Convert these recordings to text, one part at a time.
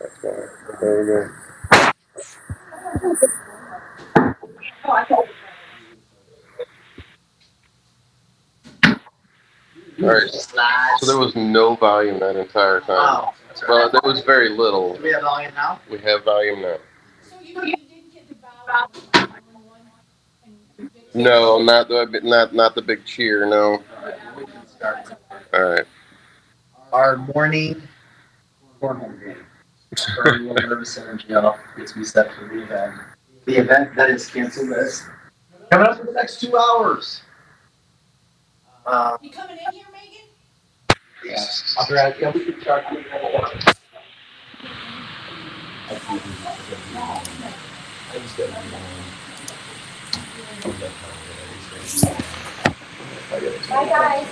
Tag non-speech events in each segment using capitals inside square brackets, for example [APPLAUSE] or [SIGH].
That's why. There you go. All right. So there was no volume that entire time. Wow. Well, there was very little. Do we have volume now? We have volume now. So you, you did get the one No, not the not not the big cheer. No. We. All right. Our morning cornhole game. Starting a nervous energy off, gets me set for the event. The event that is canceled is coming up in the next two hours. Uh, You coming in here, Megan? yeah, I'll be right, yeah, we can start. Bye, guys.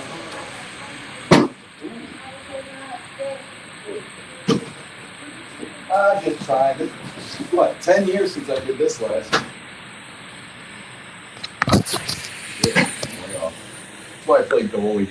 I did try. This, what, 10 years since I did this last. Yeah, way off. That's why I played goalie.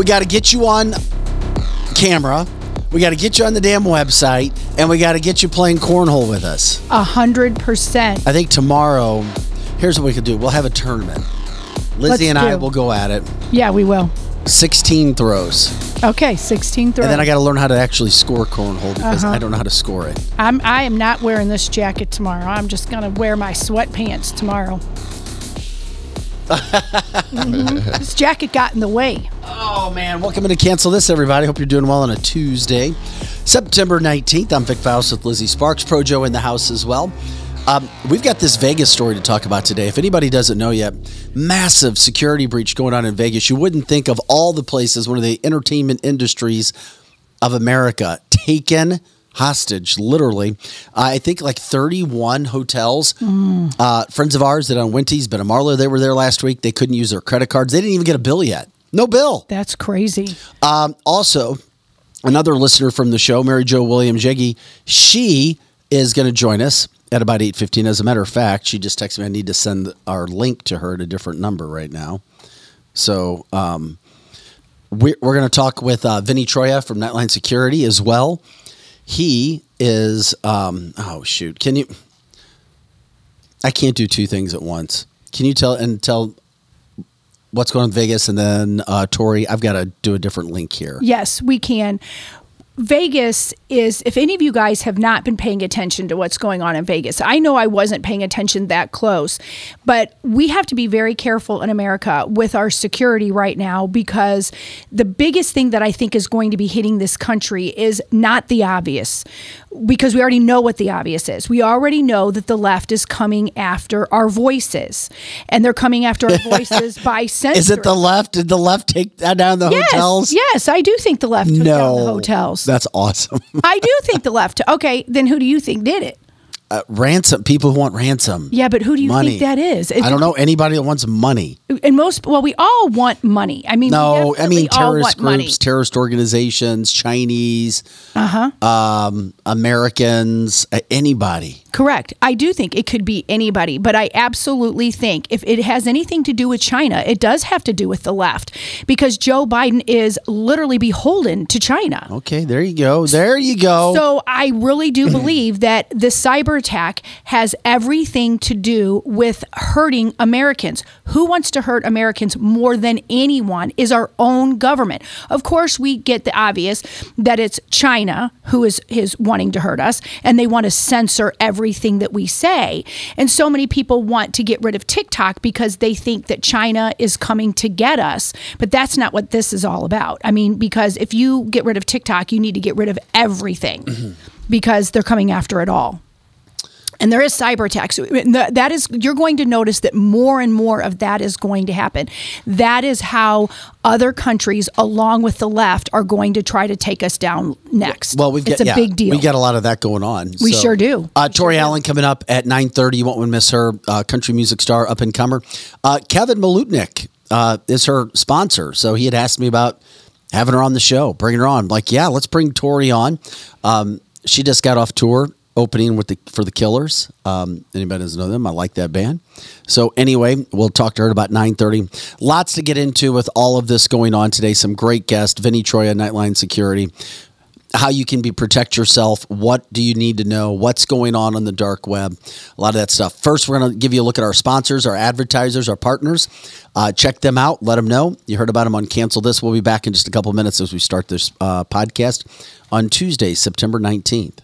We got to get you on camera. We got to get you on the damn website, and we got to get you playing cornhole with us. A hundred percent. I think tomorrow. Here's what we could do. We'll have a tournament. Lizzie Let's and I do. will go at it. Yeah, we will. 16 throws, Okay, sixteen throws. and then I got to learn how to actually score cornhole because Uh-huh. I don't know how to score it. I'm I am not wearing this jacket tomorrow. I'm just gonna wear my sweatpants tomorrow. [LAUGHS] Mhm. This jacket got in the way. Oh man, welcome to cancel this, everybody. Hope you're doing well on a Tuesday, September 19th. I'm Vic Faust with Lizzie Sparks, Pro Joe in the house as well. Um, we've got this Vegas story to talk about today. If anybody doesn't know yet, massive security breach going on in Vegas. You wouldn't think of all the places, one of the entertainment industries of America, taken hostage, literally. I think like 31 hotels. Uh, friends of ours that on Winty's, Ben and Marlo, they were there last week. They couldn't use their credit cards. They didn't even get a bill yet. No bill. That's crazy. Um, also, another listener from the show, Mary Jo Williams Jeggy, she is going to join us at about 8.15. As a matter of fact, she just texted me, I need to send our link to her at a different number right now. So um, we're, we're going to talk with uh, Vinny Troia from Night Lion Security as well. He is, um, oh, shoot. Can you, I can't do two things at once. Can you tell and tell what's going on in Vegas and then uh, Tori? I've got to do a different link here. Yes, we can. Vegas is, if any of you guys have not been paying attention to what's going on in Vegas, I know I wasn't paying attention that close, but we have to be very careful in America with our security right now because the biggest thing that I think is going to be hitting this country is not the obvious because we already know what the obvious is. We already know that the left is coming after our voices and they're coming after our [LAUGHS] voices by censoring. Is it the left? Did the left take that down the Yes, hotels? yes, I do think the left took down the No. hotels. That's awesome. I do think the left. Okay, then who do you think did it? Uh, ransom. People who want ransom. Yeah, but who do you Money. think that is? I don't know anybody that wants money. And most, well, we all want money. I mean, No, I mean terrorist groups, money. terrorist organizations, Chinese, Uh huh. um, Americans, uh, anybody. Correct. I do think it could be anybody, but I absolutely think if it has anything to do with China, it does have to do with the left because Joe Biden is literally beholden to China. Okay, there you go. There you go. So I really do believe that the cyber attack has everything to do with hurting Americans. Who wants to hurt Americans more than anyone is our own government. Of course, we get the obvious that it's China who is, is wanting to hurt us and they want to censor everything that we say. And so many people want to get rid of TikTok because they think that China is coming to get us. But that's not what this is all about. I mean, because if you get rid of TikTok, you need to get rid of everything mm-hmm. because they're coming after it all. And there is cyber attacks. That is, you're going to notice that more and more of that is going to happen. That is how other countries, along with the left, are going to try to take us down next. Well, we've it's got a yeah, big deal. We got a lot of that going on. We sure do. Uh, We Tori sure do. Allen coming up at nine thirty. You won't want to miss her. Uh, country music star, up and comer. Uh, Kevin Malutnik uh, is her sponsor, so he had asked me about having her on the show, bringing her on. I'm like, yeah, let's bring Tori on. Um, she just got off tour opening with the for the Killers. Um, anybody doesn't know them? I like that band. So anyway, we'll talk to her about nine thirty. Lots to get into with all of this going on today. Some great guests. Vinny Troia, Nightline Security how you can be protect yourself what do you need to know what's going on on the dark web a lot of that stuff first we're going to give you a look at our sponsors our advertisers our partners uh, check them out let them know you heard about them on cancel this we'll be back in just a couple minutes as we start this uh, podcast on tuesday september 19th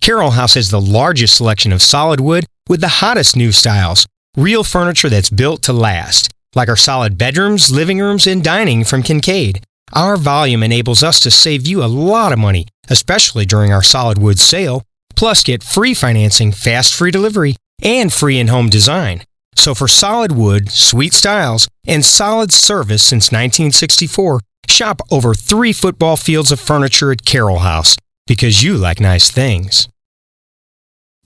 Carol House has the largest selection of solid wood with the hottest new styles. Real furniture that's built to last, like our solid bedrooms, living rooms, and dining from Kincaid. Our volume enables us to save you a lot of money, especially during our solid wood sale. Plus, get free financing, fast free delivery, and free in home design. So, for solid wood, sweet styles, and solid service since 1964, shop over three football fields of furniture at Carol House because you like nice things.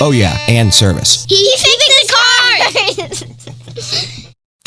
Oh, yeah, and service. He fixes cars. [LAUGHS]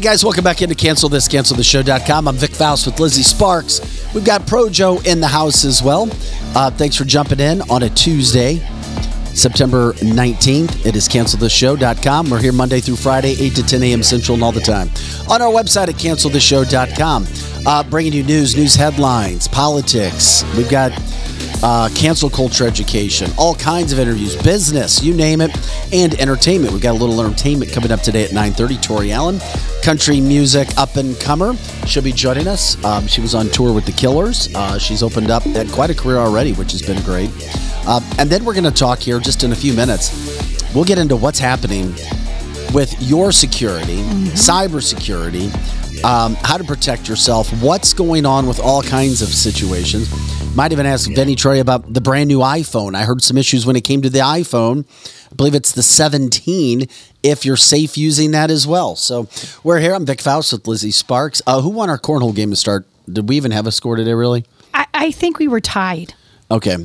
Guys, welcome back into Cancel This, CancelTheShow.com. I'm Vic Faust with Lizzie Sparks. We've got Projo in the house as well. Uh, thanks for jumping in on a Tuesday, September 19th. It is CancelTheShow.com. We're here Monday through Friday, 8 to 10 a.m. Central and all the time. On our website at CancelTheShow.com, uh, bringing you news, news headlines, politics. We've got uh, cancel culture education, all kinds of interviews, business, you name it, and entertainment. We've got a little entertainment coming up today at 9.30. Tori Allen, country music up and comer. She'll be joining us. Um, she was on tour with the Killers. Uh, she's opened up, had quite a career already, which has been great. Uh, and then we're going to talk here just in a few minutes. We'll get into what's happening with your security, cybersecurity, um, how to protect yourself, what's going on with all kinds of situations. Might even ask Vinny Troy about the brand new iPhone. I heard some issues when it came to the iPhone. I believe it's the 17. If you're safe using that as well. So we're here. I'm Vic Faust with Lizzie Sparks. Uh, who won our cornhole game to start? Did we even have a score today? Really? I, I think we were tied. Okay.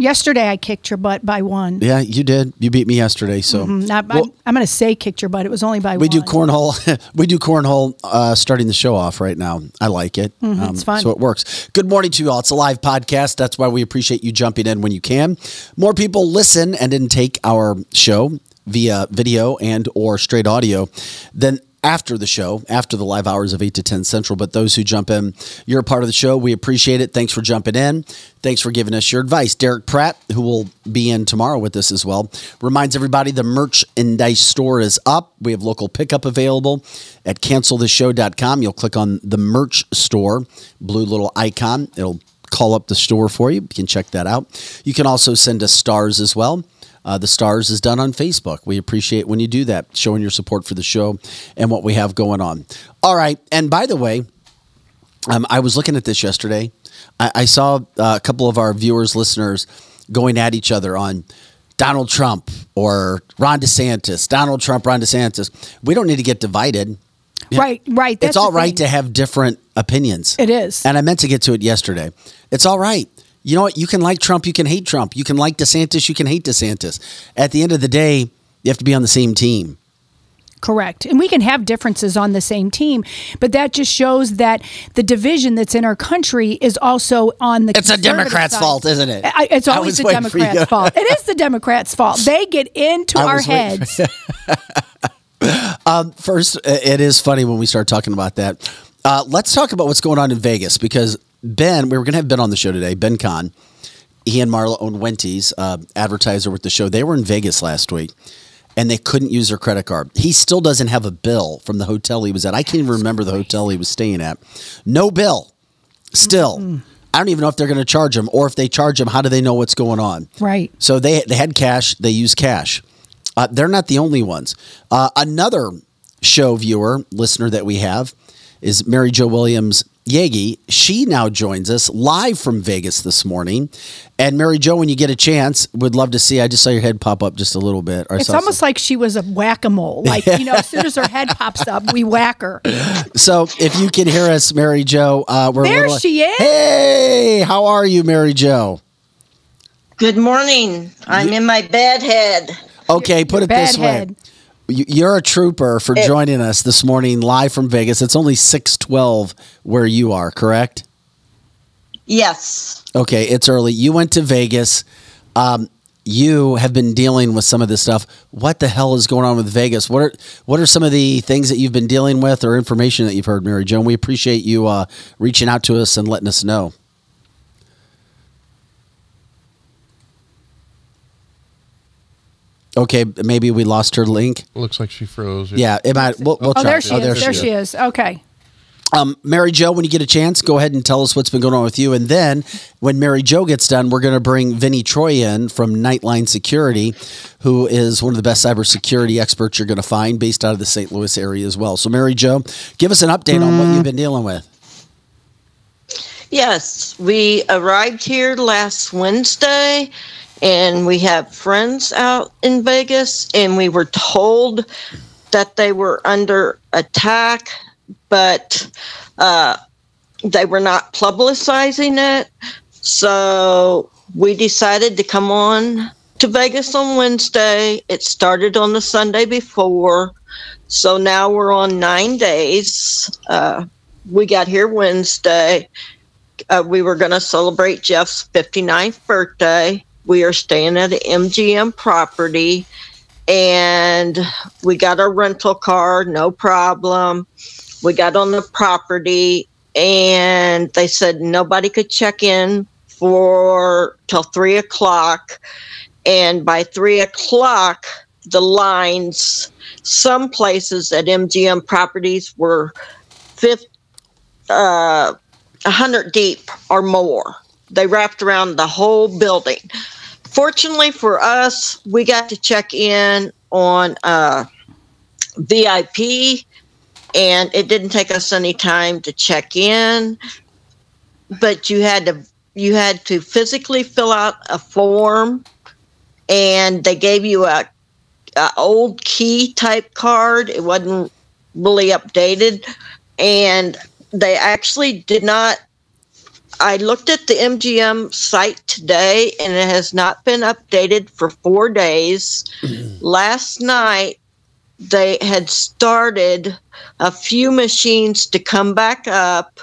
Yesterday, I kicked your butt by one. Yeah, you did. You beat me yesterday. So Mhm. Not- Well, I'm, I'm going to say kicked your butt. It was only by one. we one. do cornhole. [LAUGHS] we do cornhole. Uh, starting the show off right now. I like it. Um, Mhm, it's fun. So it works. Good morning to you all. It's a live podcast. That's why we appreciate you jumping in when you can. More people listen and didn't take our show via video and or straight audio than after the show, after the live hours of 8 to 10 Central. But those who jump in, you're a part of the show. We appreciate it. Thanks for jumping in. Thanks for giving us your advice. Derek Pratt, who will be in tomorrow with us as well, reminds everybody the merchandise store is up. We have local pickup available at canceltheshow.com. You'll click on the merch store, blue little icon. It'll call up the store for you. You can check that out. You can also send us stars as well. Uh, the stars is done on Facebook. We appreciate when you do that, showing your support for the show and what we have going on. All right. And by the way, um, I was looking at this yesterday. I, I saw uh, a couple of our viewers, listeners, going at each other on Donald Trump or Ron DeSantis. Donald Trump, Ron DeSantis. We don't need to get divided. Right, right. it's That's all the right thing. to have different opinions. It is. And I meant to get to it yesterday. It's all right. You know what? You can like Trump, you can hate Trump. You can like DeSantis, you can hate DeSantis. At the end of the day, you have to be on the same team. Correct. And we can have differences on the same team, but that just shows that the division that's in our country is also on the It's a Democrat's side. fault, isn't it? I- It's always the. Democrats' fault. It is the Democrats' fault. [LAUGHS] They get into I our heads. [LAUGHS] Um, first, it is funny when we start talking about that. Uh, let's talk about what's going on in Vegas because Ben, we were going to have Ben on the show today, Ben Kahn. He and Marla own Winties, uh, advertiser with the show. They were in Vegas last week and they couldn't use their credit card. He still doesn't have a bill from the hotel he was at. I can't even remember the hotel he was staying at. No bill. Still. I don't even know if they're going to charge him or if they charge him, how do they know what's going on? Right. So they they had cash. They use cash. Uh, they're not the only ones. Uh, another show viewer listener that we have is Mary Jo Williams Yagi. She now joins us live from Vegas this morning. And Mary Jo, when you get a chance, would love to see. I just saw your head pop up just a little bit. Or It's saw almost like she was a whack a mole. Like, you know, as soon as her head pops up, we whack her. [LAUGHS] So if you can hear us, Mary Jo, uh, we're There little- she is. Hey, how are you, Mary Jo? Good morning. I'm in my bed head. Okay, put it this way. Bedhead. You- You're a trooper for It- joining us this morning live from Vegas. It's only 612 where you are, correct? Yes. Okay, it's early. You went to Vegas. Um, you have been dealing with some of this stuff. What the hell is going on with Vegas? What are what are some of the things that you've been dealing with or information that you've heard, Mary Joan? We appreciate you uh, reaching out to us and letting us know. Okay, maybe we lost her link. Looks like she froze. Yeah, it might. We'll, we'll Oh, try. there she is. There, she is. Okay. Um, Mary Jo, when you get a chance, go ahead and tell us what's been going on with you. And then when Mary Jo gets done, we're going to bring Vinny Troy in from Night Lion Security, who is one of the best cybersecurity experts you're going to find based out of the St. Louis area as well. So, Mary Jo, give us an update on what you've been dealing with. Yes. We arrived here last Wednesday and we have friends out in Vegas and we were told that they were under attack, but uh, they were not publicizing it. So we decided to come on to Vegas on Wednesday. It started on the Sunday before. So now we're on nine days. Uh, we got here Wednesday. Uh, we were going to celebrate Jeff's 59th birthday. We are staying at an MGM property and we got a rental car, no problem. We got on the property and they said nobody could check in for till three o'clock. And by three o'clock, the lines, some places at MGM properties were fifth, uh, 100 deep or more. They wrapped around the whole building. Fortunately for us, we got to check in on uh, VIP, and it didn't take us any time to check in. But you had to you had to physically fill out a form, and they gave you a, a old key type card. It wasn't really updated, and they actually did not I looked at the MGM site today and it has not been updated for four days. [CLEARS THROAT] Last night, they had started a few machines to come back up,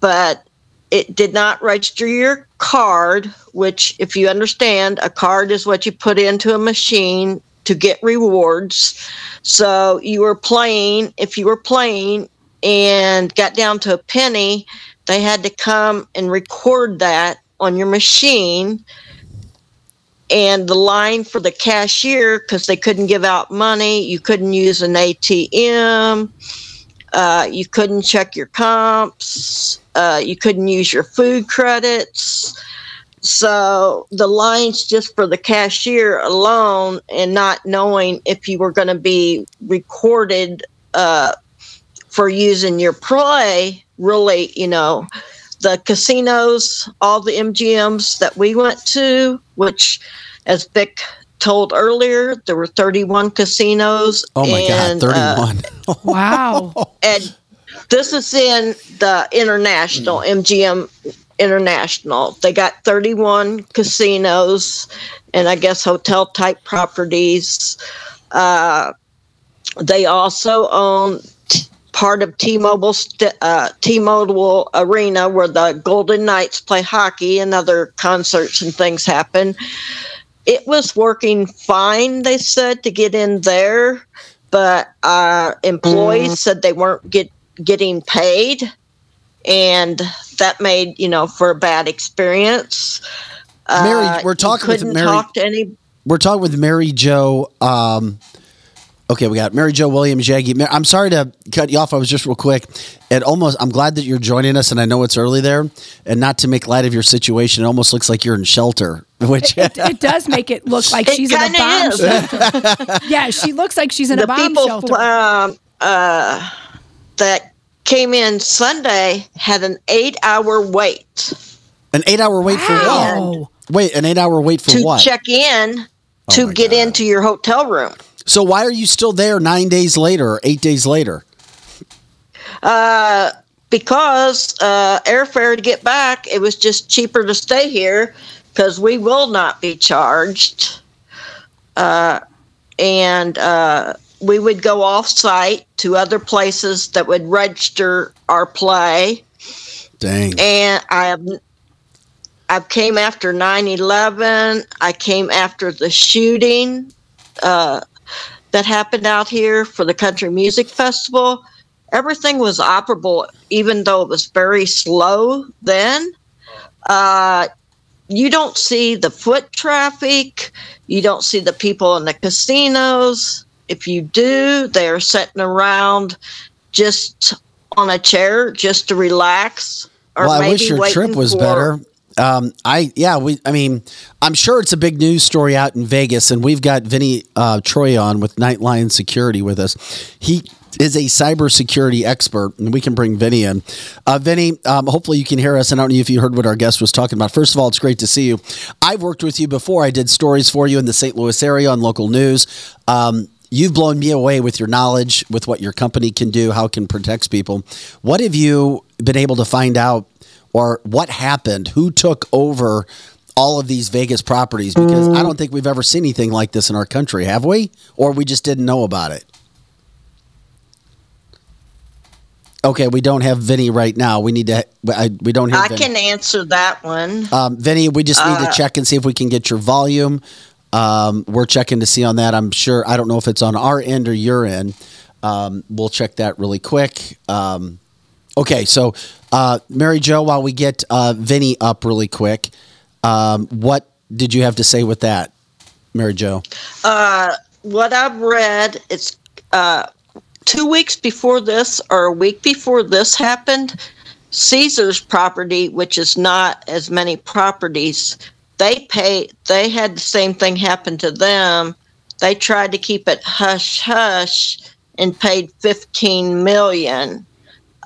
but it did not register your card, which, if you understand, a card is what you put into a machine to get rewards. So you were playing, if you were playing and got down to a penny, they had to come and record that on your machine and the line for the cashier because they couldn't give out money. You couldn't use an atm uh, you couldn't check your comps. Uh, you couldn't use your food credits. So the lines just for the cashier alone and not knowing if you were going to be recorded uh, for using your play really, you know, the casinos, all the MGMs that we went to, which, as Vic told earlier, there were 31 casinos. Oh my and, God, 31. Uh, [LAUGHS] wow. and this is in the international, MGM International. They got 31 casinos and I guess hotel type properties. Uh, they also own part of T-Mobile st- uh, T-Mobile Arena where the Golden Knights play hockey and other concerts and things happen. It was working fine, they said, to get in there, but uh, employees mm. said they weren't get getting paid, and that made you know for a bad experience. Mary, uh, we're talking with Mary. Talk to any. We're talking with Mary Jo. Um, Okay, we got Mary Jo Williams Jaggy. I'm sorry to cut you off. I was just real quick. It almost. I'm glad that you're joining us, and I know it's early there, and not to make light of your situation. It almost looks like you're in shelter, [LAUGHS] which it, it does make it look like [LAUGHS] it she's in a bomb is. shelter. [LAUGHS] yeah, she looks like she's in the a bomb people, shelter. Um, uh, that came in Sunday had an eight-hour wait. An eight-hour wait for what? Wait, an eight-hour wait for to what? check in Oh to get God. into your hotel room. So why are you still there nine days later or eight days later? Uh, because uh, airfare to get back, it was just cheaper to stay here because we will not be charged. Uh, and uh, we would go off site to other places that would register our play. Dang. And I have. I came after 9/11. I came after the shooting uh, that happened out here for the Country Music Festival. Everything was operable, even though it was very slow then. Uh, you don't see the foot traffic. You don't see the people in the casinos. If you do, they are sitting around just on a chair just to relax. Or well, I wish your trip was for- better. Um, I yeah, we. I mean, I'm sure it's a big news story out in Vegas, and we've got Vinny uh, Troy on with Night Lion Security with us. He is a cybersecurity expert, and we can bring Vinny in. Uh, Vinny, um, hopefully you can hear us. I don't know if you heard what our guest was talking about. First of all, it's great to see you. I've worked with you before. I did stories for you in the St. Louis area on local news. Um, You've blown me away with your knowledge, with what your company can do, how it can protect people. What have you been able to find out, or what happened? Who took over all of these Vegas properties because I don't think we've ever seen anything like this in our country, have we? Or we just didn't know about it. Okay, we don't have Vinny right now. We need to. I, we don't have. I Vinny. can answer that one. Um, Vinny, we just need Uh, to check and see if we can get your volume. Um, we're checking to see on that. I'm sure. I don't know if it's on our end or your end. Um, we'll check that really quick. Um, okay, so uh, Mary Jo, while we get uh, Vinny up really quick, um, what did you have to say with that, Mary Jo? Uh, what I've read, it's uh, two weeks before this or a week before this happened. Caesar's property, which is not as many properties, they pay. They had the same thing happen to them. They tried to keep it hush hush and paid fifteen million.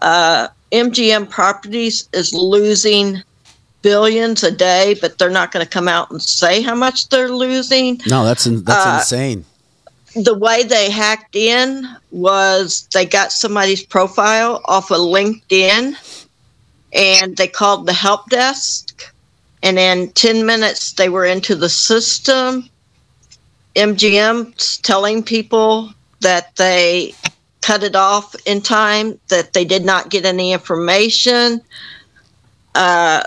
Uh, MGM Properties is losing billions a day, but they're not going to come out and say how much they're losing No, that's in, that's Uh, insane. the way they hacked in was they got somebody's profile off of LinkedIn and they called the help desk. And in 10 minutes, they were into the system. MGM's telling people that they cut it off in time, that they did not get any information. Uh,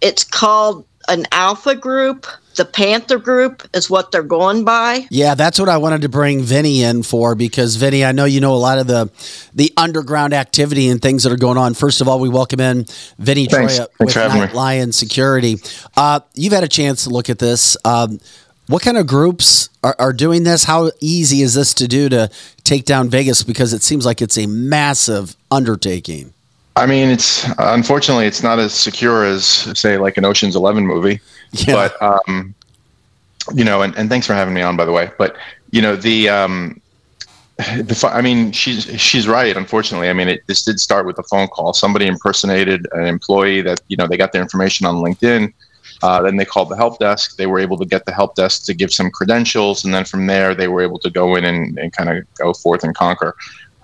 it's called an alpha group. The Panther group is what they're going by. Yeah, that's what I wanted to bring Vinny in for because Vinny, I know you know a lot of the the underground activity and things that are going on. First of all, we welcome in Vinny Thanks. Troia Thanks with Night. Lion Security. Uh, you've had a chance to look at this. Um, what kind of groups are, are doing this? How easy is this to do to take down Vegas? Because it seems like it's a massive undertaking. I mean, it's unfortunately it's not as secure as say like an Ocean's Eleven movie, but um, you know, and, and thanks for having me on by the way. But you know, the um, the I mean, she's she's right. Unfortunately, I mean, it, this did start with a phone call. Somebody impersonated an employee that you know they got their information on LinkedIn. Uh, then they called the help desk. They were able to get the help desk to give some credentials, and then from there they were able to go in and, and kind of go forth and conquer.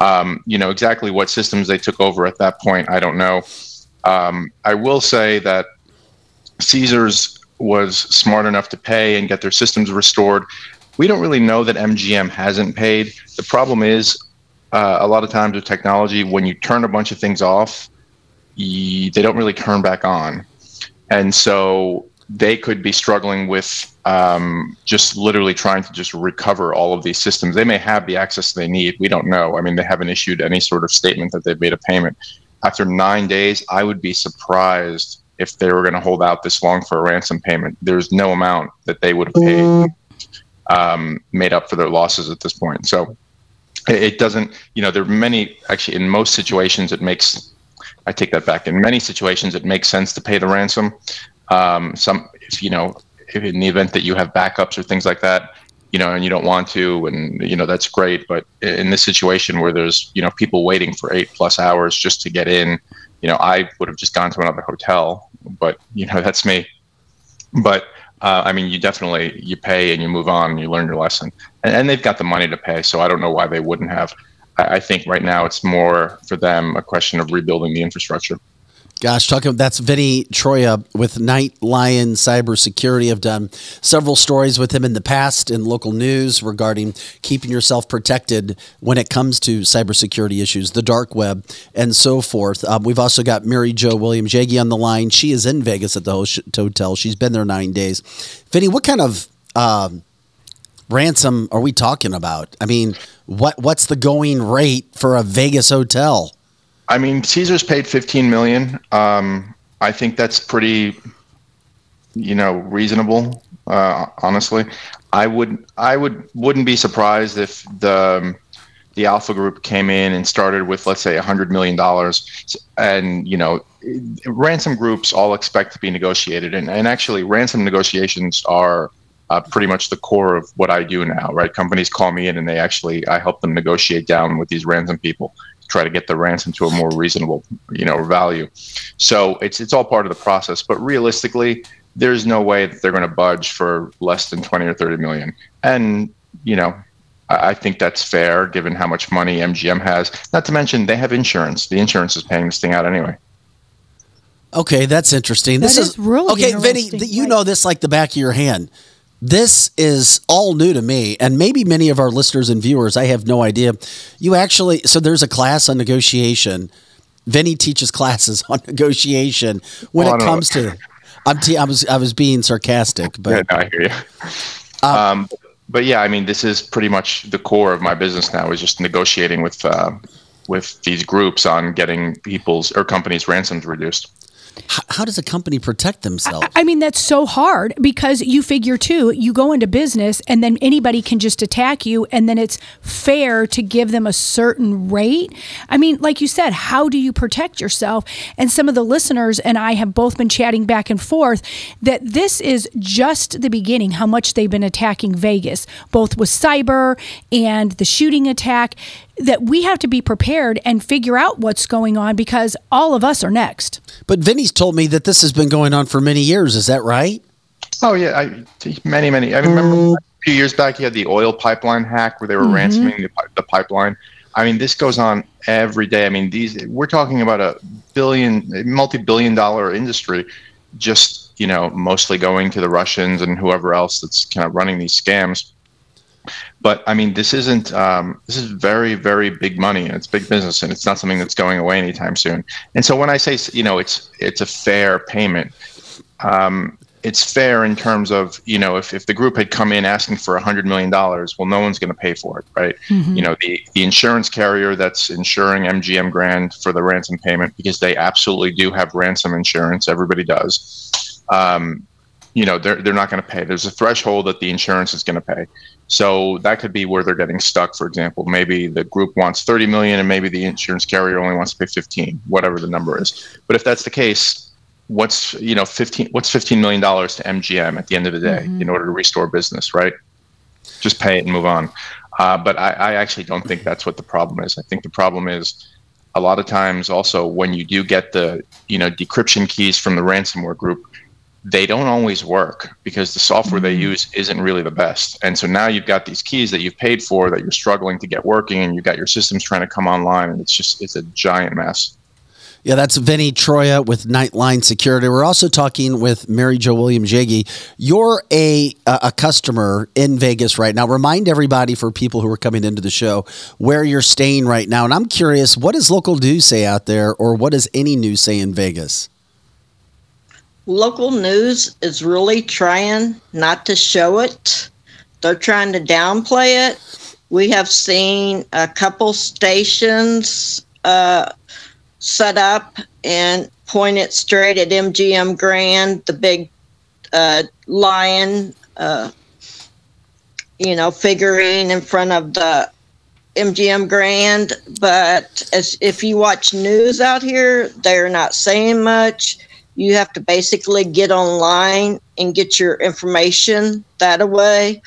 Um, you know exactly what systems they took over at that point. I don't know. Um, I will say that Caesars was smart enough to pay and get their systems restored. We don't really know that MGM hasn't paid. The problem is, uh, a lot of times with technology, when you turn a bunch of things off, they don't really turn back on. And so they could be struggling with um, just literally trying to just recover all of these systems. They may have the access they need. We don't know. I mean, they haven't issued any sort of statement that they've made a payment. After nine days, I would be surprised if they were going to hold out this long for a ransom payment. There's no amount that they would have paid um, made up for their losses at this point. So it, it doesn't, you know, there are many, actually, in most situations, it makes, I take that back. In many situations, it makes sense to pay the ransom. Um, some, if you know, if in the event that you have backups or things like that, you know, and you don't want to, and you know, that's great. But in this situation where there's, you know, people waiting for eight plus hours just to get in, you know, I would have just gone to another hotel. But you know, [LAUGHS] that's me. But uh, I mean, you definitely you pay and you move on and you learn your lesson, and, and they've got the money to pay, so I don't know why they wouldn't have. I, I think right now it's more for them a question of rebuilding the infrastructure. Gosh, talking that's Vinny Troia with Night Lion Cybersecurity. I've done several stories with him in the past in local news regarding keeping yourself protected when it comes to cybersecurity issues, the dark web, and so forth. Um, we've also got Mary Jo Williams Jaggy on the line. She is in Vegas at the hotel. She's been there nine days. Vinny, what kind of um, ransom are we talking about? I mean, what what's the going rate for a Vegas hotel? I mean, Caesars paid 15 million. Um, I think that's pretty, you know, reasonable. Uh, honestly, I would, I would, wouldn't be surprised if the um, the Alpha Group came in and started with, let's say, 100 million dollars, and you know, ransom groups all expect to be negotiated, and, and actually, ransom negotiations are uh, pretty much the core of what I do now, right? Companies call me in and they actually, I help them negotiate down with these ransom people, try to get the ransom to a more reasonable, you know, value. So it's it's all part of the process. But realistically, there's no way that they're going to budge for less than 20 or 30 million. And you know, I I think that's fair given how much money MGM has. Not to mention they have insurance. The insurance is paying this thing out anyway. Okay, that's interesting. That this is really okay, Vinny. interesting, th- You know this like the back of your hand. This is all new to me, and maybe many of our listeners and viewers. I have no idea. You actually, so there's a class on negotiation. Vinny teaches classes [LAUGHS] on negotiation when Well, it comes to. I'm te- I was I was being sarcastic, but Yeah, no, I hear you. um, but yeah, I mean, this is pretty much the core of my business now is just negotiating with uh, with these groups on getting people's or companies' ransoms reduced. How, does a company protect themselves? I mean, that's so hard because you figure too, you go into business and then anybody can just attack you, and then it's fair to give them a certain rate. I mean, like you said, how do you protect yourself? And some of the listeners and I have both been chatting back and forth that this is just the beginning, how much they've been attacking Vegas, both with cyber and the shooting attack. That we have to be prepared and figure out what's going on because all of us are next. But Vinny's told me that this has been going on for many years. Is that right? Oh yeah, I, many many. I remember a few years back, you had the oil pipeline hack where they were Mhm. ransoming the, the pipeline. I mean, this goes on every day. I mean, these we're talking about a billion, multi-billion dollar industry, just you know, mostly going to the Russians and whoever else that's kind of running these scams. But I mean, this isn't. Um, this is very, very big money, and it's big business, and it's not something that's going away anytime soon. And so when I say, you know, it's it's a fair payment, um, it's fair in terms of you know if, if the group had come in asking for a hundred million dollars well no one's going to pay for it right Mhm. you know the, the insurance carrier that's insuring mgm grand for the ransom payment because they absolutely do have ransom insurance everybody does um, you know they're, they're not going to pay there's a threshold that the insurance is going to pay so that could be where they're getting stuck for example. Maybe the group wants 30 million and maybe the insurance carrier only wants to pay 15 whatever the number is. But if that's the case what's you know 15 what's 15 million dollars to mgm at the end of the day in order to restore business right? Just pay it and move on. Uh, but I, I actually don't think that's what the problem is. I think the problem is a lot of times also when you do get the you know decryption keys from the ransomware group they don't always work because the software they mm-hmm. use isn't really the best and so now you've got these keys that you've paid for that you're struggling to get working and you've got your systems trying to come online and it's just it's a giant mess Yeah, that's Vinny Troia with Night Lion Security. We're also talking with Mary Jo Williams Jaggy. You're a a a customer in Vegas right now. Remind everybody for people who are coming into the show where you're staying right now. And I'm curious, what does local news say out there, or what does any news say in Vegas? Local news is really trying not to show it. They're trying to downplay it. We have seen a couple stations uh, set up and point it straight at MGM Grand, the big uh, lion, uh, you know, figurine in front of the MGM Grand. But as if you watch news out here, they're not saying much. You have to basically get online and get your information that away.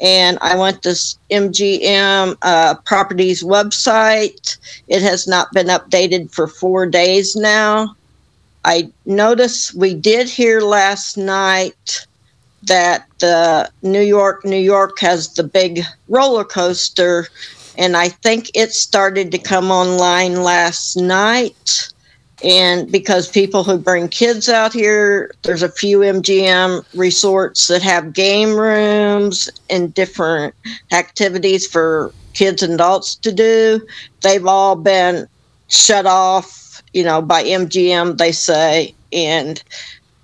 And I went to MGM uh, Properties website. It has not been updated for four days now. I noticed we did hear last night that the New York, New York has the big roller coaster, and I think it started to come online last night. And because people who bring kids out here, there's a few MGM resorts that have game rooms and different activities for kids and adults to do. They've all been shut off, you know, by MGM, they say. And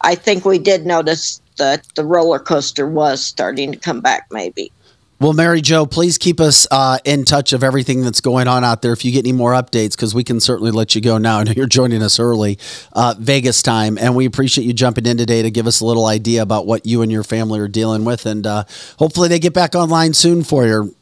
I think we did notice that the roller coaster was starting to come back, maybe. Well, Mary Jo, please keep us uh, in touch of everything that's going on out there. If you get any more updates, because we can certainly let you go now. I know you're joining us early, uh, Vegas time, and we appreciate you jumping in today to give us a little idea about what you and your family are dealing with, and uh, hopefully they get back online soon for you.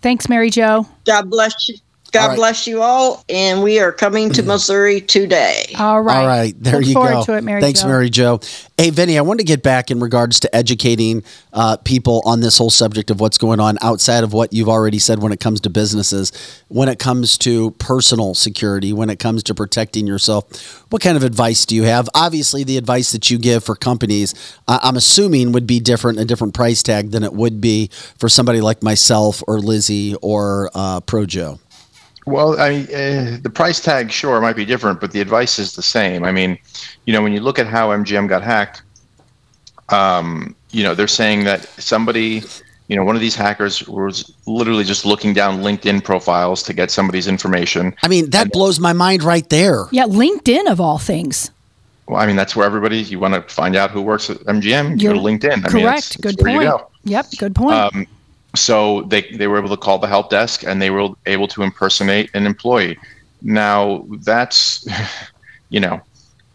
Thanks, Mary Jo. God bless you. God All right. bless you all. And we are coming to [CLEARS THROAT] Missouri today. All right. All right, there Look you forward go. to it, Mary Thanks, Jo. Mary Jo. Hey, Vinny, I wanted to get back in regards to educating uh, people on this whole subject of what's going on outside of what you've already said when it comes to businesses, when it comes to personal security, when it comes to protecting yourself. What kind of advice do you have? Obviously, the advice that you give for companies, uh, I'm assuming, would be different, a different price tag than it would be for somebody like myself or Lizzie or uh, Pro Joe. Well, I mean, uh, the price tag sure might be different, but the advice is the same. I mean, you know, when you look at how MGM got hacked, um, you know, they're saying that somebody, you know, one of these hackers was literally just looking down LinkedIn profiles to get somebody's information. I mean, that blows my mind right there. Yeah, LinkedIn of all things. Well, I mean, that's where everybody. You want to find out who works at MGM? You're go to LinkedIn. I mean, Correct. it's- Good it's where you point. go. Yep. Good point. Um, so they they were able to call the help desk and they were able to impersonate an employee. Now that's, [LAUGHS] you know,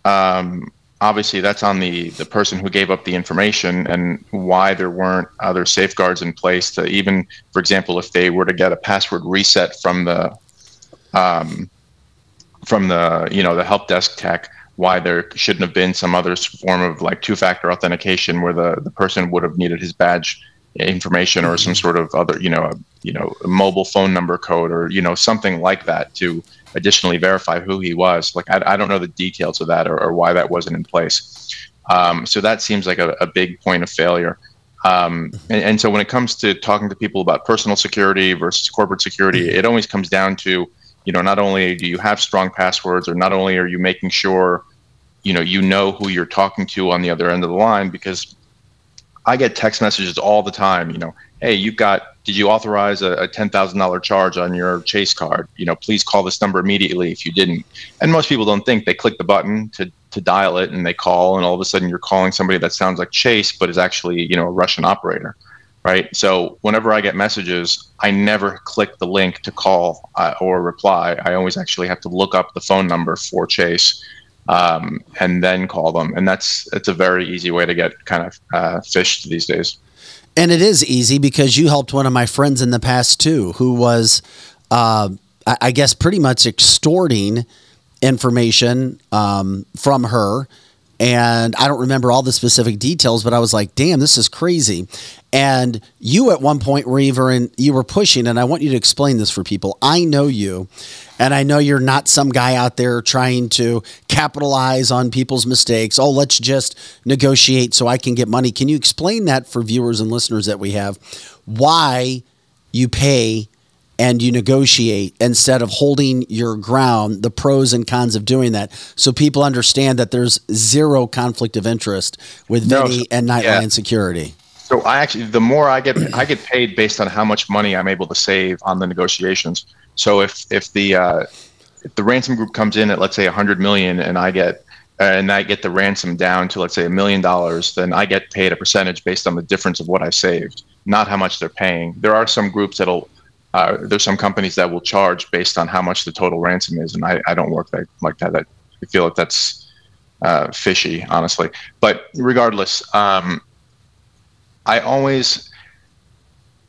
um, obviously that's on the the person who gave up the information and why there weren't other safeguards in place to even, for example, if they were to get a password reset from the um, from the you know the help desk tech why there shouldn't have been some other form of like two-factor authentication where the, the person would have needed his badge information or some sort of other you know a, you know a mobile phone number code or you know something like that to additionally verify who he was. Like i, I don't know the details of that or, or why that wasn't in place. Um, so that seems like a, a big point of failure. Um, and, and so when it comes to talking to people about personal security versus corporate security it always comes down to you know not only do you have strong passwords or not only are you making sure you know you know who you're talking to on the other end of the line because I get text messages all the time. You know, hey, you got did you authorize a, a ten thousand dollar charge on your Chase card? You know, please call this number immediately if you didn't. And most people don't think they click the button to to dial it and they call, and all of a sudden you're calling somebody that sounds like Chase, but is actually you know a Russian operator, right? So whenever I get messages, I never click the link to call uh, or reply. I always actually have to look up the phone number for Chase um, and then call them. And that's it's a very easy way to get kind of uh, phished these days. And it is easy because you helped one of my friends in the past too, who was, uh, I guess, pretty much extorting information um, from her. And I don't remember all the specific details, but I was like, "Damn, this is crazy." And you, at one point, were even you were pushing, and I want you to explain this for people. I know you, and I know you're not some guy out there trying to capitalize on people's mistakes. Oh, let's just negotiate so I can get money. Can you explain that for viewers and listeners that we have? Why you pay and you negotiate instead of holding your ground, the pros and cons of doing that, so people understand that there's zero conflict of interest with No, Vinny and Night Lion yeah. Security. So I actually, the more I get, I get paid based on how much money I'm able to save on the negotiations. So if if the uh, if the ransom group comes in at let's say a hundred million, and I get and I get the ransom down to let's say a million dollars, then I get paid a percentage based on the difference of what I saved, not how much they're paying. There are some groups that'll. Uh, there's some companies that will charge based on how much the total ransom is, and I, I don't work that like that. I feel like that's uh, fishy, honestly. But regardless, um, I always,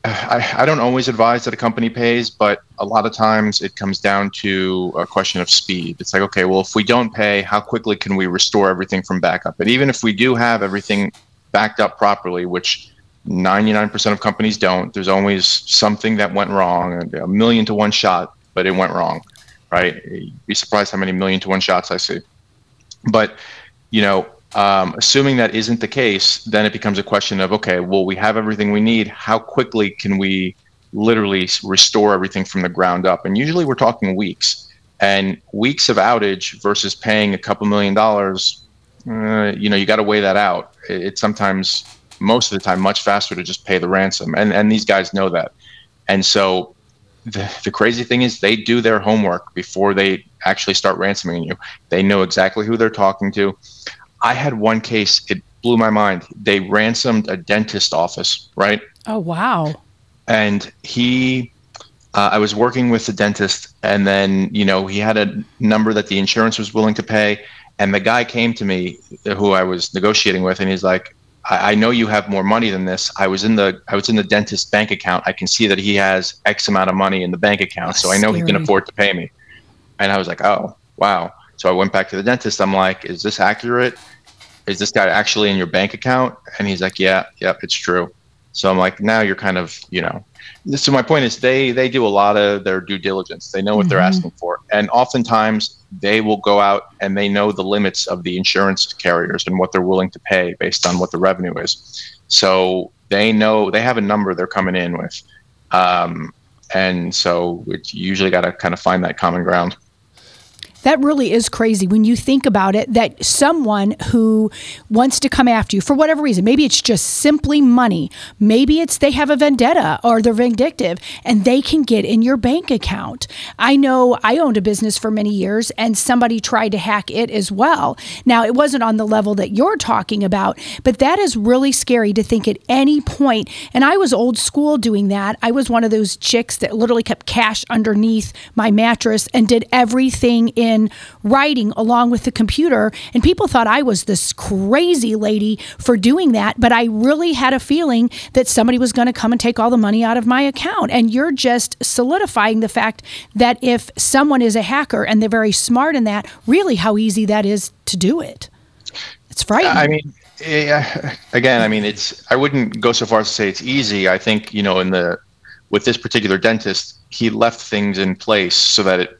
I, I don't always advise that a company pays, but a lot of times it comes down to a question of speed. It's like, okay, well, if we don't pay, how quickly can we restore everything from backup? And even if we do have everything backed up properly, which 99% of companies don't, there's always something that went wrong, a million to one shot, but it went wrong, right? You'd be surprised how many million to one shots I see. But, you know, um, assuming that isn't the case, then it becomes a question of okay, well, we have everything we need. How quickly can we literally restore everything from the ground up? And usually we're talking weeks. And weeks of outage versus paying a couple million dollars, uh, you know, you got to weigh that out. It- It's sometimes, most of the time, much faster to just pay the ransom. And and these guys know that. And so the, the crazy thing is they do their homework before they actually start ransoming you. They know exactly who they're talking to. I had one case, it blew my mind. They ransomed a dentist office, right? Oh wow. And he, uh, I was working with the dentist, and then, you know, he had a number that the insurance was willing to pay. And the guy came to me, who I was negotiating with, and he's like, I, I know you have more money than this. I was in the I was in the dentist bank account. I can see that he has X amount of money in the bank account, so I know he can afford to pay me. And I was like, oh wow. So I went back to the dentist. I'm like, is this accurate? Is this guy actually in your bank account? And he's like, yeah, yep, it's true. So I'm like, now you're kind of, you know. So my point is, they they do a lot of their due diligence. They know what they're Mhm. asking for, and oftentimes they will go out and they know the limits of the insurance carriers and what they're willing to pay based on what the revenue is. So they know they have a number they're coming in with, um, and so it's you usually got to kind of find that common ground. That really is crazy when you think about it that someone who wants to come after you for whatever reason, maybe it's just simply money, maybe it's they have a vendetta or they're vindictive and they can get in your bank account. I know I owned a business for many years and somebody tried to hack it as well. Now, it wasn't on the level that you're talking about, but that is really scary to think at any point. And I was old school doing that. I was one of those chicks that literally kept cash underneath my mattress and did everything in writing along with the computer. And people thought I was this crazy lady for doing that. But I really had a feeling that somebody was going to come and take all the money out of my account. And you're just solidifying the fact that if someone is a hacker and they're very smart in that, really how easy that is to do it. It's frightening. I mean, yeah, again, I mean, it's. I wouldn't go so far as to say it's easy. I think you know, in the with this particular dentist, he left things in place so that it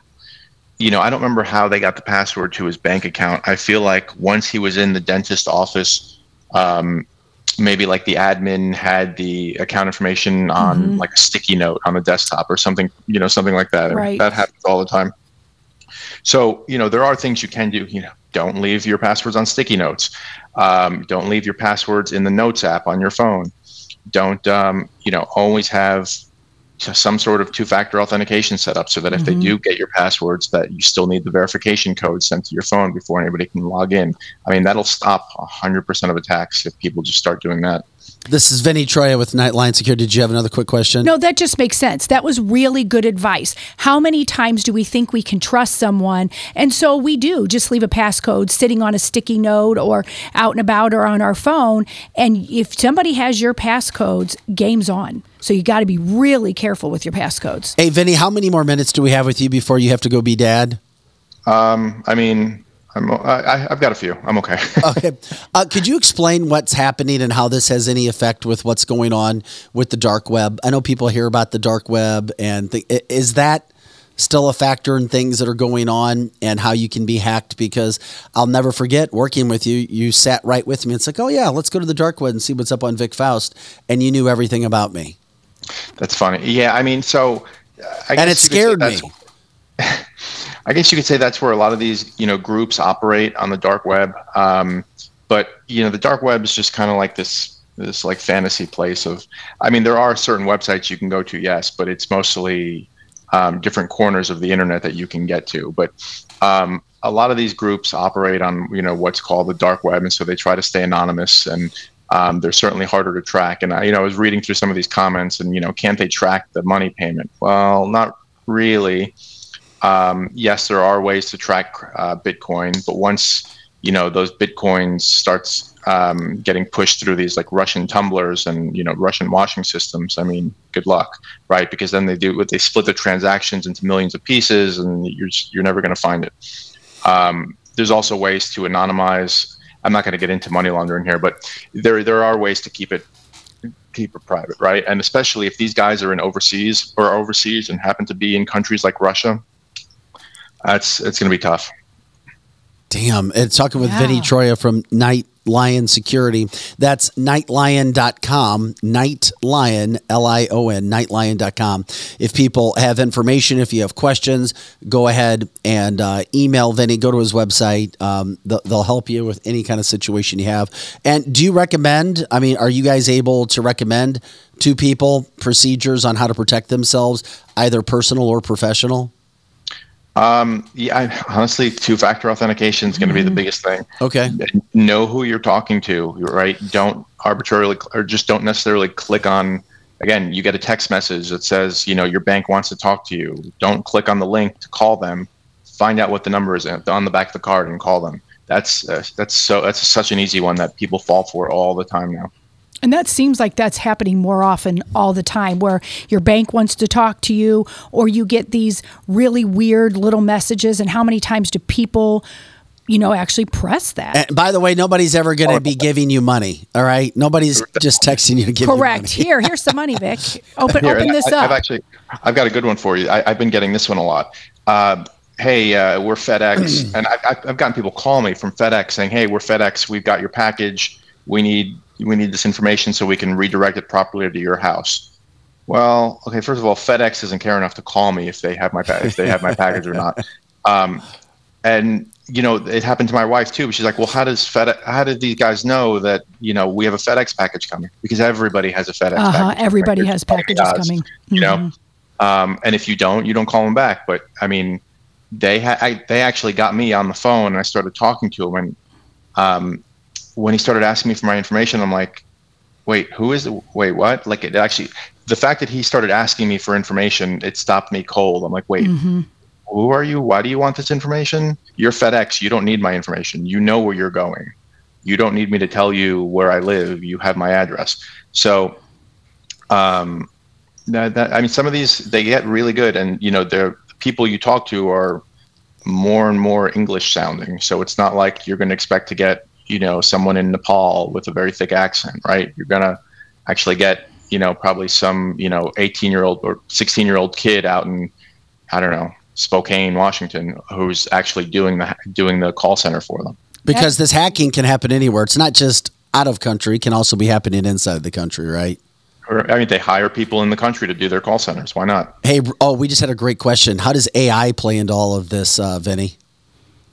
you know, I don't remember how they got the password to his bank account. I feel like once he was in the dentist office, um, maybe like the admin had the account information on Mhm. like a sticky note on the desktop or something, you know, something like that. Right. That happens all the time. So, you know, there are things you can do. You know, don't leave your passwords on sticky notes. Um, don't leave your passwords in the Notes app on your phone. Don't, um, you know, always have some sort of two-factor authentication set up so that if they Mhm. do get your passwords that you still need the verification code sent to your phone before anybody can log in i mean that'll stop 100% of attacks if people just start doing that This is Vinny Troia with Night Lion Security. Did you have another quick question? No, that just makes sense. That was really good advice. How many times do we think we can trust someone? And so we do just leave a passcode sitting on a sticky note or out and about or on our phone. And if somebody has your passcodes, game's on. So you got to be really careful with your passcodes. Hey, Vinny, how many more minutes do we have with you before you have to go be dad? um, i mean I'm, I, I- i've got a few i'm okay [LAUGHS] okay. Uh, could you explain what's happening and how this has any effect with what's going on with the dark web? I know people hear about the dark web, and th- i- is that still a factor in things that are going on and how you can be hacked? Because I'll never forget working with you. You sat right with me. It's like, oh yeah, let's go to the dark web and see what's up on Vic Faust, and you knew everything about me. that's funny yeah i mean so uh, I And guess it you could say scared me. I guess you could say that's where a lot of these, you know, groups operate on the dark web. Um, but you know, the dark web is just kind of like this, this like fantasy place of. I mean, there are certain websites you can go to, yes, but it's mostly um, different corners of the internet that you can get to. But um, a lot of these groups operate on, you know, what's called the dark web, and so they try to stay anonymous and. Um, they're certainly harder to track, and I, you know, I was reading through some of these comments, and you know, can't they track the money payment? Well, not really um, yes, there are ways to track uh, Bitcoin, but once you know those Bitcoins starts um, getting pushed through these like Russian tumblers and you know Russian washing systems, I mean, good luck, right? Because then they do what they split the transactions into millions of pieces, and you're just, you're never going to find it. Um, there's also ways to anonymize. I'm not going to get into money laundering here, but there there are ways to keep it keep it private, right? And especially if these guys are in overseas or overseas and happen to be in countries like Russia, that's it's going to be tough. Damn. It's talking with Yeah. Vinny Troia from Night Lion Security. That's nightlion.com. Night Lion, L I O N, nightlion.com. If people have information, if you have questions, go ahead and uh, email Vinny. Go to his website. Um, they'll, they'll help you with any kind of situation you have. And do you recommend? I mean, are you guys able to recommend to people procedures on how to protect themselves, either personal or professional? Um, yeah, I, honestly, two-factor authentication is going to be the biggest thing. Okay. Know who you're talking to, right? Don't arbitrarily or just don't necessarily click on. Again, you get a text message that says, you know, your bank wants to talk to you. Don't click on the link to call them. Find out what the number is on the back of the card and call them. That's uh, that's so that's such an easy one that people fall for all the time now. And that seems like that's happening more often all the time where your bank wants to talk to you or you get these really weird little messages. And how many times do people, you know, actually press that? And by the way, nobody's ever going to be giving you money. All right, nobody's [LAUGHS] just texting you to give Correct. you money. Correct. Here, here's some money, Vic. [LAUGHS] Open, Here, open this I, up. I've actually, I've got a good one for you. I, I've been getting this one a lot. Uh, hey, uh, we're FedEx, [CLEARS THROAT] and I, I've, I've gotten people call me from FedEx saying, "Hey, we're FedEx. We've got your package. We need we need this information so we can redirect it properly to your house." Well, okay. First of all, FedEx doesn't care enough to call me if they have my pa- if they have my package or not. [LAUGHS] Um, and you know, it happened to my wife too. She's like, "Well, how does FedEx? How did these guys know that you know we have a FedEx package coming? Because everybody has a FedEx. Uh huh. package Everybody coming. has packages does, coming. You know, Mhm. um, and if you don't, you don't call them back. But I mean, they ha- I, they actually got me on the phone, and I started talking to them, And um, when he started asking me for my information, I'm like, "Wait, who is? It? Wait, what? Like, it actually." The fact that he started asking me for information, it stopped me cold. I'm like, wait, Mhm. who are you? Why do you want this information? You're FedEx. You don't need my information. You know where you're going. You don't need me to tell you where I live. You have my address. So, um, that, that I mean, some of these they get really good, and you know, the people you talk to are more and more English sounding. So it's not like you're going to expect to get you know someone in Nepal with a very thick accent, right? You're gonna actually get you know probably some you know 18 year old or 16 year old kid out in I don't know Spokane, Washington, who's actually doing the doing the call center for them. Because this hacking can happen anywhere. It's not just out of country; it can also be happening inside the country, right? I mean, they hire people in the country to do their call centers. Why not? Hey, oh, we just had a great question. How does AI play into all of this, uh, Vinny?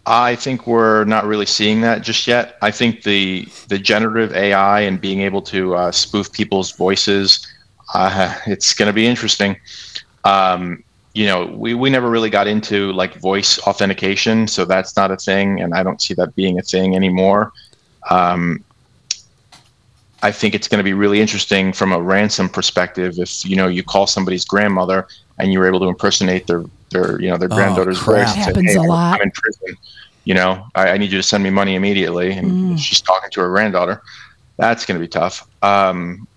I think we're not really seeing that just yet. I think the the generative AI and being able to uh, spoof people's voices, uh, it's going to be interesting. Um, you know, we, we never really got into like voice authentication, so that's not a thing, and I don't see that being a thing anymore. Um, I think it's going to be really interesting from a ransom perspective if you know you call somebody's grandmother and you were able to impersonate their their you know their Oh, granddaughter's crap. voice. and say, Happens "Hey, a I'm- lot. I'm in prison. You know, I, I need you to send me money immediately, and Mm. she's talking to her granddaughter. That's going to be tough. Um,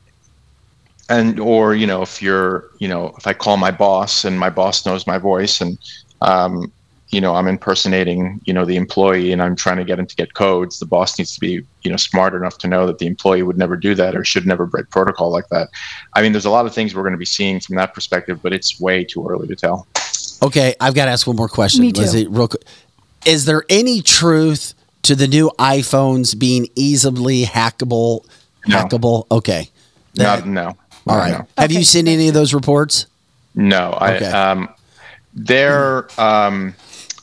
and or you know, if you're you know, if I call my boss and my boss knows my voice and um, you know, I'm impersonating, you know, the employee and I'm trying to get him to get codes. The boss needs to be, you know, smart enough to know that the employee would never do that or should never break protocol like that. I mean, there's a lot of things we're going to be seeing from that perspective, but it's way too early to tell. Okay, I've got to ask one more question. Me too. Lizzie, real quick. Is there any truth to the new iPhones being easily hackable? No. Hackable? Okay. Not, no. All right. No. Have you seen any of those reports? No, I Okay. um, there um,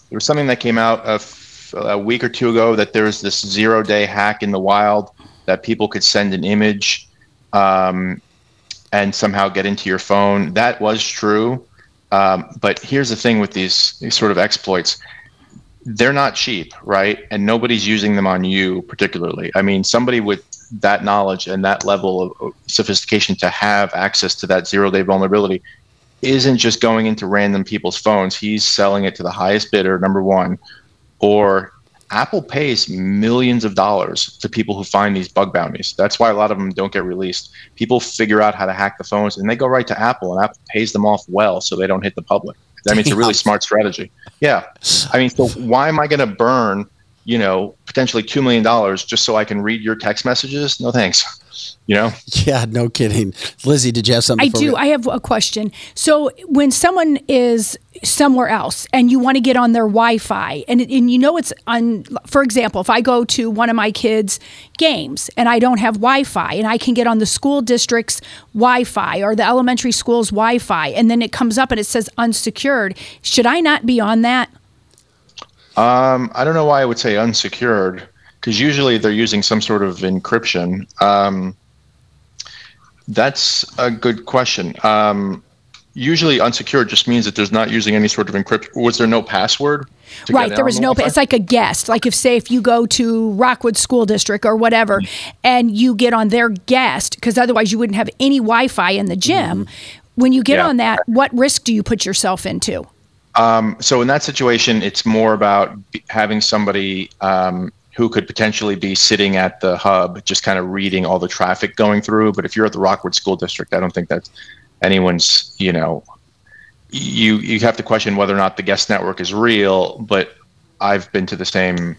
there was something that came out a, f- a week or two ago that there was this zero day hack in the wild that people could send an image um, and somehow get into your phone. That was true, um, but here's the thing with these, these sort of exploits. They're not cheap, right? And nobody's using them on you particularly. I mean, somebody with that knowledge and that level of of sophistication to have access to that zero day vulnerability isn't just going into random people's phones. He's selling it to the highest bidder, number one, or Apple pays millions of dollars to people who find these bug bounties. That's why a lot of them don't get released. People figure out how to hack the phones and they go right to Apple, and Apple pays them off well so they don't hit the public. I mean, it's a really [LAUGHS] smart strategy. Yeah. I mean, so why am I going to burn, you know, potentially $2 million just so I can read your text messages? No thanks. You know? [LAUGHS] Yeah, no kidding. Lizzie, did you have something? I before do. we- I have a question. So when someone is somewhere else and you want to get on their Wi-Fi, and and you know it's on. For example, if I go to one of my kids' games and I don't have Wi-Fi, and I can get on the school district's Wi-Fi or the elementary school's Wi-Fi, and then it comes up and it says unsecured, should I not be on that? Um, I don't know why I would say unsecured, because usually they're using some sort of encryption. Um, that's a good question. Um, usually unsecured just means that there's not using any sort of encryption. Was there no password? right there was no Wi-Fi? it's like a guest like if say if you go to rockwood school district or whatever and you get on their guest because otherwise you wouldn't have any wi-fi in the gym when you get Yeah. on that what risk do you put yourself into Um, so in that situation, it's more about b- having somebody um, who could potentially be sitting at the hub, just kind of reading all the traffic going through. But if you're at the Rockwood School District, I don't think that's anyone's. You know, you you have to question whether or not the guest network is real. But I've been to the same.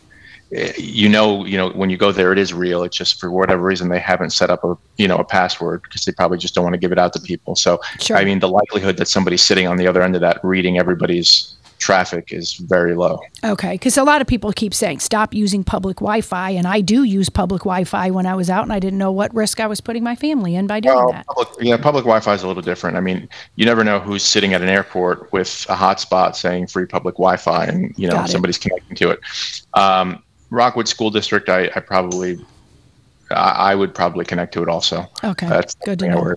You know, you know when you go there, it is real. It's just for whatever reason they haven't set up a you know a password because they probably just don't want to give it out to people. So Sure. I mean, the likelihood that somebody's sitting on the other end of that reading everybody's traffic is very low. Okay, because a lot of people keep saying stop using public Wi-Fi, and I do use public Wi-Fi when I was out, and I didn't know what risk I was putting my family in by doing Well, that. public, yeah, public Wi-Fi is a little different. I mean, you never know who's sitting at an airport with a hotspot saying free public Wi-Fi, and you know Got it. somebody's connecting to it. Um, Rockwood School District, I, I probably, I, I would probably connect to it also. Okay, That's good to know.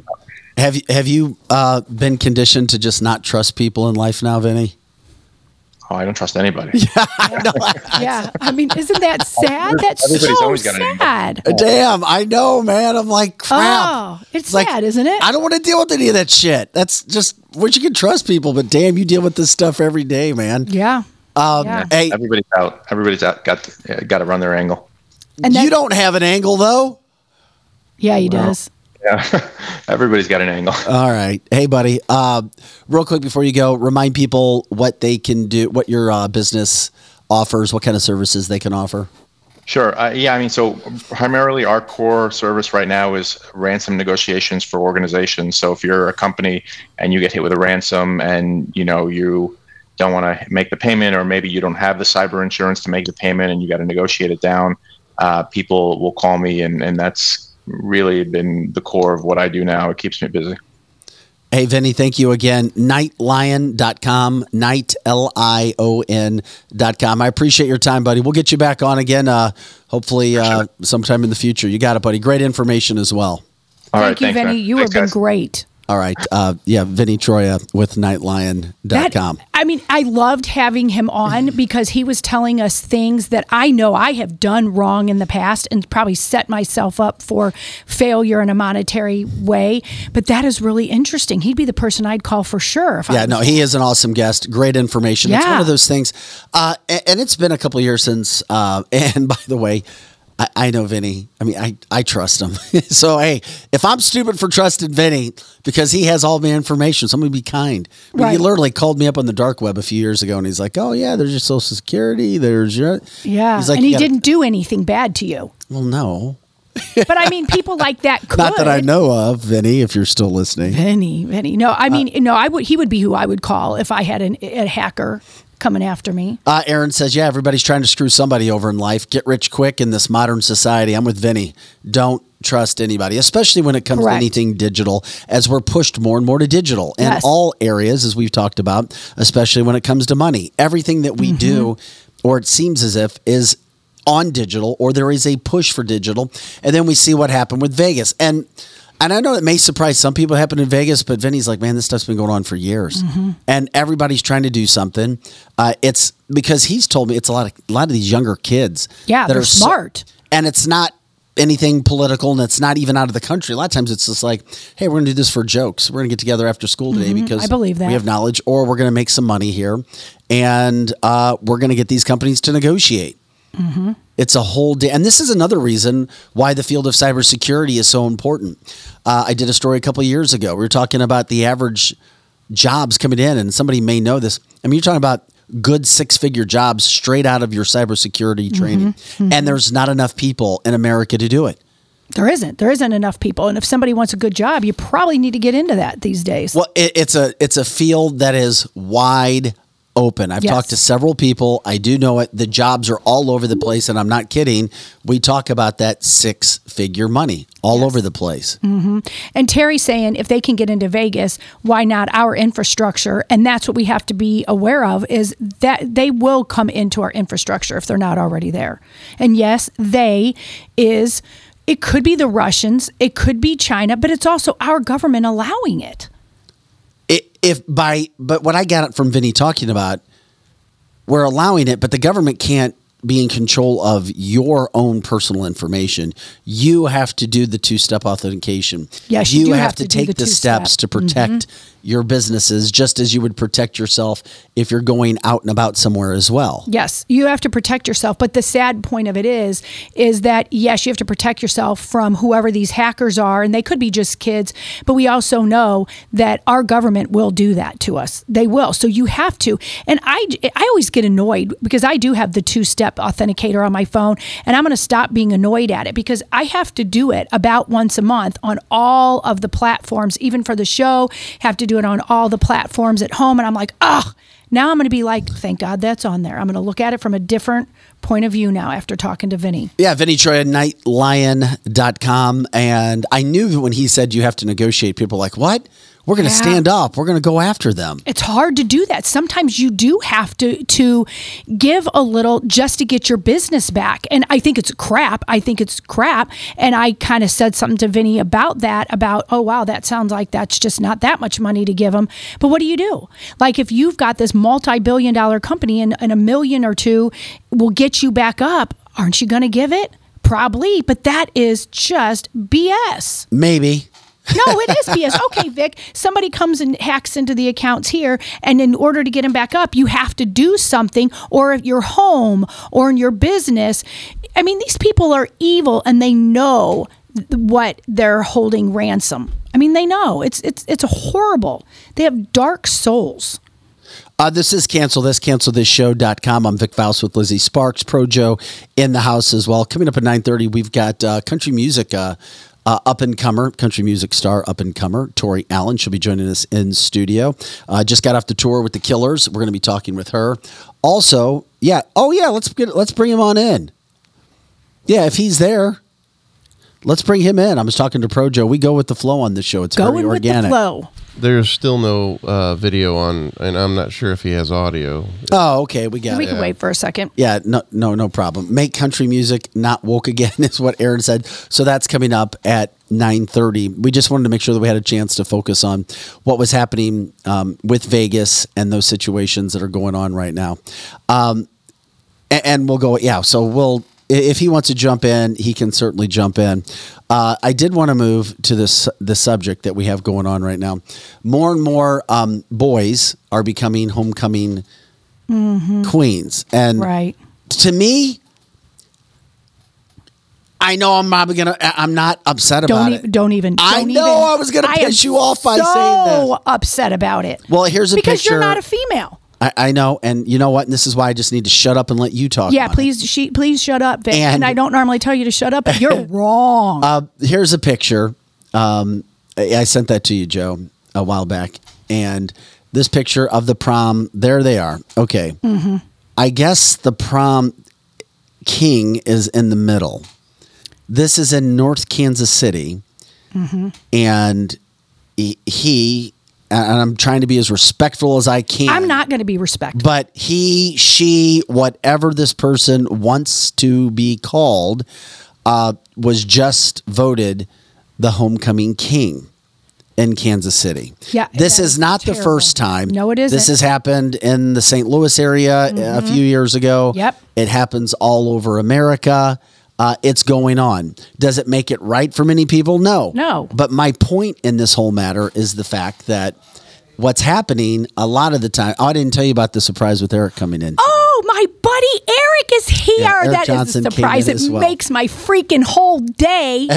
Have you have you uh, been conditioned to just not trust people in life now, Vinny? Oh, I don't trust anybody. [LAUGHS] [LAUGHS] yeah, I mean, isn't that sad? That's Everybody's so always got an sad. Damn, I know, man. I'm like crap. Oh, it's Like, sad, isn't it? I don't want to deal with any of that shit. That's just which you can trust people, but damn, you deal with this stuff every day, man. Yeah. Um, Yeah. Hey, Everybody's out. Everybody's out. Got yeah, got to run their angle. And you that- don't have an angle though. Yeah, he does. Yeah, [LAUGHS] everybody's got an angle. [LAUGHS] All right. Hey, buddy. Uh, real quick before you go, remind people what they can do, what your uh, business offers, what kind of services they can offer. Sure. Uh, yeah, I mean, so primarily our core service right now is ransom negotiations for organizations. So if you're a company and you get hit with a ransom and you know you don't want to make the payment, or maybe you don't have the cyber insurance to make the payment, and you got to negotiate it down, uh, people will call me, and and that's really been the core of what I do now. It keeps me busy. Hey, Vinny, thank you again. Nightlion.com, night, L I O N.com. I appreciate your time, buddy. We'll get you back on again, uh, hopefully, uh, sometime in the future. You got it, buddy. Great information as well. All Thank you, Vinny. You have been great. All right. Uh, yeah, Vinny Troia with nightlion.com. I mean, I loved having him on [LAUGHS] because he was telling us things that I know I have done wrong in the past and probably set myself up for failure in a monetary way. But that is really interesting. He'd be the person I'd call for sure. If Yeah, no, he is an awesome guest. Great information. It's one of those things. Uh, a- and, it's been a couple years since. Uh, [LAUGHS] and by the way, I, I know Vinny. I mean, I, I trust him. [LAUGHS] so, hey, if I'm stupid for trusting Vinny because he has all my information, somebody be kind. I mean, He literally called me up on the dark web a few years ago and he's like, oh, yeah, there's your social security. There's your. Yeah. He's like, and he gotta-" didn't do anything bad to you. Well, no. [LAUGHS] But I mean, people like that could. [LAUGHS] Not that I know of, Vinny, if you're still listening. Vinny, Vinny. No, Uh, I mean, no, I would. He would be who I would call if I had an, a hacker coming after me. Uh, Aaron says, "Yeah, everybody's trying to screw somebody over in life. Get rich quick in this modern society." I'm with Vinny. Don't trust anybody, especially when it comes Correct. to anything digital, as we're pushed more and more to digital in Yes. all areas, as we've talked about, especially when it comes to money. Everything that we Mm-hmm. do, or it seems as if, is on digital, or there is a push for digital, and then we see what happened with Vegas and. And I know it may surprise some people. Happened in Vegas, but Vinny's like, man, this stuff's been going on for years, Mm-hmm. and everybody's trying to do something. Uh, it's because he's told me it's a lot of a lot of these younger kids. Yeah, that they're are so- smart. and it's not anything political, and it's not even out of the country. A lot of times, it's just like, hey, we're going to do this for jokes. We're going to get together after school today Mhm, because I believe that. we have knowledge, or we're going to make some money here, and uh, we're going to get these companies to negotiate. Mm-hmm. It's a whole day. And this is another reason why the field of cybersecurity is so important. Uh, I did a story a couple of years ago. We were talking about the average jobs coming in, and somebody may know this. I mean, you're talking about good six figure jobs straight out of your cybersecurity training. And there's not enough people in America to do it. There isn't. There isn't enough people. And if somebody wants a good job, you probably need to get into that these days. Well, it, it's a it's a field that is wide open. I've Yes. talked to several people. I do know it. The jobs are all over the place, and I'm not kidding. We talk about that six figure money all over the place. hmm And Terry's saying if they can get into Vegas, why not our infrastructure? And that's what we have to be aware of is that they will come into our infrastructure if they're not already there. And yes, they is it could be the Russians, it could be China, but it's also our government allowing it. If by but what I got it from Vinny talking about, we're allowing it, but the government can't be in control of your own personal information. You have to do the two step authentication. Yes, you you have, have to, to take the the, steps to protect Mhm. Your businesses, just as you would protect yourself if you're going out and about somewhere as well. Yes, you have to protect yourself. But the sad point of it is, is that yes, you have to protect yourself from whoever these hackers are, and they could be just kids. But we also know that our government will do that to us. They will. So you have to. And I, I always get annoyed because I do have the two-step authenticator on my phone, and I'm going to stop being annoyed at it because I have to do it about once a month on all of the platforms, even for the show. Have to do it on all the platforms at home, and I'm like, oh Now I'm going to be like, thank God that's on there. I'm going to look at it from a different point of view now after talking to Vinny. Yeah, Vinny Troy at nightlion.com. And I knew that when he said you have to negotiate, people like, what? We're going to Yeah. stand up. We're going to go after them. It's hard to do that. Sometimes you do have to to give a little just to get your business back. And I think it's crap. I think it's crap. And I kind of said something to Vinny about that about, oh wow, that sounds like that's just not that much money to give them. But what do you do? Like if you've got this multi-billion dollar company and, and a million or two will get you back up, aren't you going to give it? Probably, but that is just BS. Maybe. No, it is BS. Okay, Vic, somebody comes and hacks into the accounts here, and in order to get them back up, you have to do something, or at your home or in your business. I mean, these people are evil and they know what they're holding ransom. I mean, they know. It's it's it's horrible. They have dark souls. Uh, this is cancel this, cancel this show.com. I'm Vic Faust with Lizzie Sparks, Pro Joe in the house as well. Coming up at 9.30, we've got uh, country music uh, uh, up and comer, country music star up and comer, Tori Allen. She'll be joining us in studio. Uh, just got off the tour with the Killers. We're going to be talking with her. Also, yeah, oh yeah, let's get let's bring him on in. Yeah, if he's there, let's bring him in. I was talking to Pro Joe. We go with the flow on this show. It's very Going with the organic. flow. There's still no uh, video on, and I'm not sure if he has audio. Oh, okay, we got we it. can wait for a second. Yeah, no, no, no problem. Make country music not woke again [LAUGHS] is what Aaron said. So that's coming up at nine thirty. We just wanted to make sure that we had a chance to focus on what was happening um, with Vegas and those situations that are going on right now. Um, a- and, we'll go. Yeah, so we'll. I- If he wants to jump in, he can certainly jump in. Uh, I did want to move to this the subject that we have going on right now. More and more um, boys are becoming homecoming queens, and Right. to me, I know I'm probably gonna. I- I'm not upset about Don't it. even. Don't even. I don't know even- I was gonna piss you off by so saying this. upset about it. Well, here's a picture because picture. you're not a female. I, I know, and you know what? And this is why I just need to shut up and let you talk. Yeah, it. please, she, please shut up, Vic. And, And- I don't normally tell you to shut up, but you're [LAUGHS] wrong. Uh, here's a picture. Um, I I sent that to you, Joe, a while back, and this picture of the prom. There they are. Okay, Mm-hmm. I guess the prom king is in the middle. This is in North Kansas City, Mm-hmm. and he and I'm trying to be as respectful as I can. I'm not going to be respectful. But he, she, whatever this person wants to be called, uh, was just voted the homecoming king in Kansas City. Yeah, This is not the first time. No, it This has happened in the St. Louis area a few years ago. Yep. It happens all over America. Uh, it's going on. Does it make it right for many people? No. No. But my point in this whole matter is the fact that what's happening a lot of the time. Oh, I didn't tell you about the surprise with Eric coming in. Oh, my buddy Eric is here. Yeah, Eric that is Johnson a came surprise. It as well. makes my freaking whole day.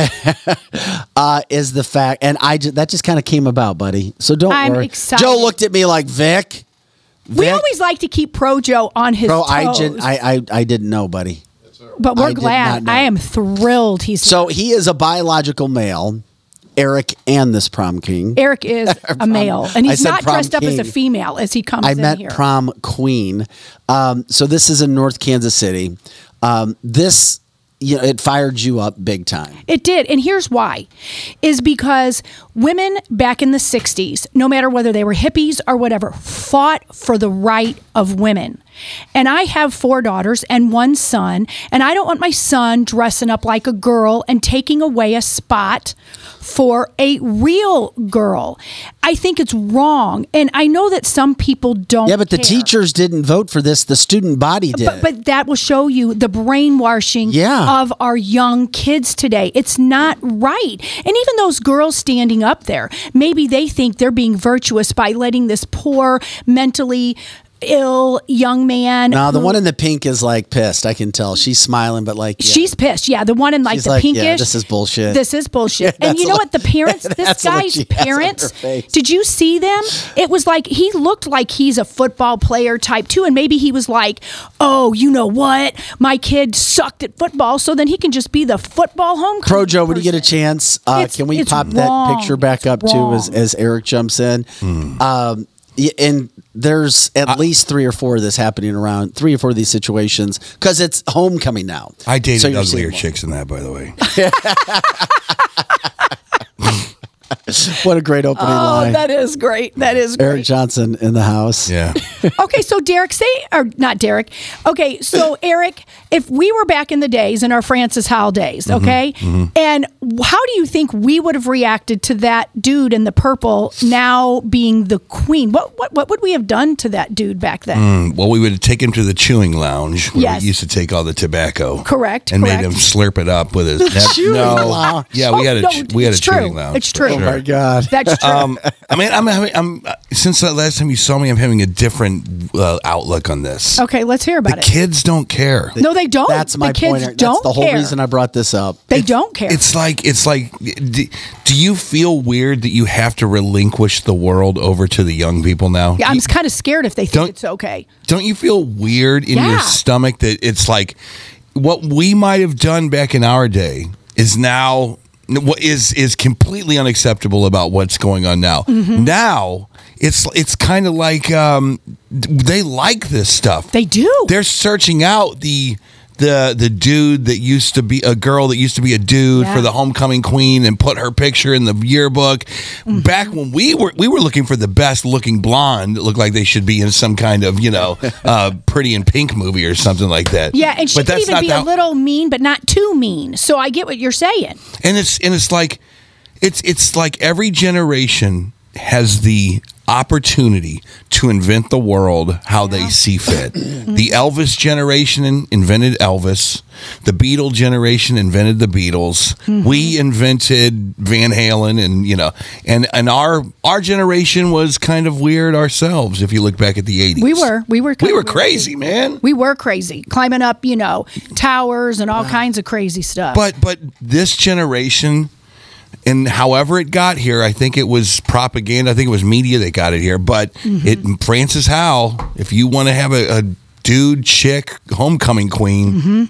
[LAUGHS] uh, is the fact, and I ju- that just kind of came about, buddy. So don't I'm worry. excited. Joe looked at me like Vic. we always like to keep Pro Joe on his bro, toes. I, I I I didn't know, buddy. But we're not glad. I am thrilled he's So he is a biological male, Eric, and this prom king. Eric is [LAUGHS] a male, and he's not dressed up as a female as he comes I meant here. prom queen. Um, so this is in North Kansas City. Um, this, you know, it fired you up big time. It did. And here's why is because women back in the 60s, no matter whether they were hippies or whatever, fought for the right of women. And I have four daughters and one son, and I don't want my son dressing up like a girl and taking away a spot for a real girl. I think it's wrong. And I know that some people don't Yeah, but the teachers didn't vote for this. The student body did. But, but that will show you the brainwashing Yeah. of our young kids today. It's not right. And even those girls standing up there, maybe they think they're being virtuous by letting this poor, mentally ill young man. no, the who- one in the pink is like pissed. I can tell. She's smiling, but like yeah. She's pissed. Yeah, the one in like She's the like, pinkish. yeah, this is bullshit. This is bullshit. Yeah, [LAUGHS] and you know what? The parents, [LAUGHS] this that's the look guy's she has on her parents, did you see them? It was like he looked like he's a football player type too. And maybe he was like, oh, you know what? My kid sucked at football, so then he can just be the football home." Pro Joe, when you get a chance, uh, can we pop wrong. that picture back It's up too as, as Eric jumps in? Um, Yeah, and there's at least three or four of this happening around three or four of these situations because it's homecoming now. I dated So uglier chicks than that, by the way. [LAUGHS] [LAUGHS] [LAUGHS] What a great opening Oh, line. that is great. That is great. Eric. Johnson in the house. Yeah. [LAUGHS] okay, so Derek, say or not Derek. Okay, so [COUGHS] Eric, if we were back in the days in our Francis Howell days, Mm-hmm, okay, and how do you think we would have reacted to that dude in the purple now being the queen? What what what would we have done to that dude back then? Mm, well, we would take him to the chewing lounge where Yes. we used to take all the tobacco. Correct, And correct. made him slurp it up with his. [LAUGHS] The chewing lounge. Yeah, we Oh, had a no, we had a true. chewing lounge. It's true. Oh sure. My God. That's true. Um, I mean, I'm having, I'm since the last time you saw me, I'm having a different uh, outlook on this. okay, let's hear about The it. kids don't care. no, they don't. That's my the kids point. Don't That's the whole care. reason I brought this up. they don't care. It's like it's like. Do, do you feel weird that you have to relinquish the world over to the young people now? yeah, I'm kind of scared if they think Don't- it's okay. don't you feel weird in Yeah. your stomach that it's like what we might have done back in our day is now what is is completely unacceptable about what's going on now. Mm-hmm. Now it's it's kind of like um, they like this stuff. They do. They're searching out the the the dude that used to be a girl that used to be a dude Yeah. for the homecoming queen and put her picture in the yearbook. Mm-hmm. Back when we were we were looking for the best looking blonde that looked like they should be in some kind of you know [LAUGHS] uh, pretty in pink movie or something like that. Yeah, and she But could that's even not be the- a little mean, but not too mean. So I get what you're saying. and it's and it's like it's it's like every generation has the opportunity to invent the world how they see fit. [CLEARS THROAT] the Elvis generation invented Elvis. The Beatle generation invented the Beatles. Mm-hmm. We invented Van Halen and you know and and our our generation was kind of weird ourselves if you look back at the 80s. We were, we were, we were weird. crazy, man. We were crazy, climbing up, you know, towers and all kinds of crazy stuff. But but this generation, and however it got here, I think it was propaganda. I think it was media that got it here. But Mm-hmm. it Francis Howell, if you want to have a, a dude chick homecoming queen,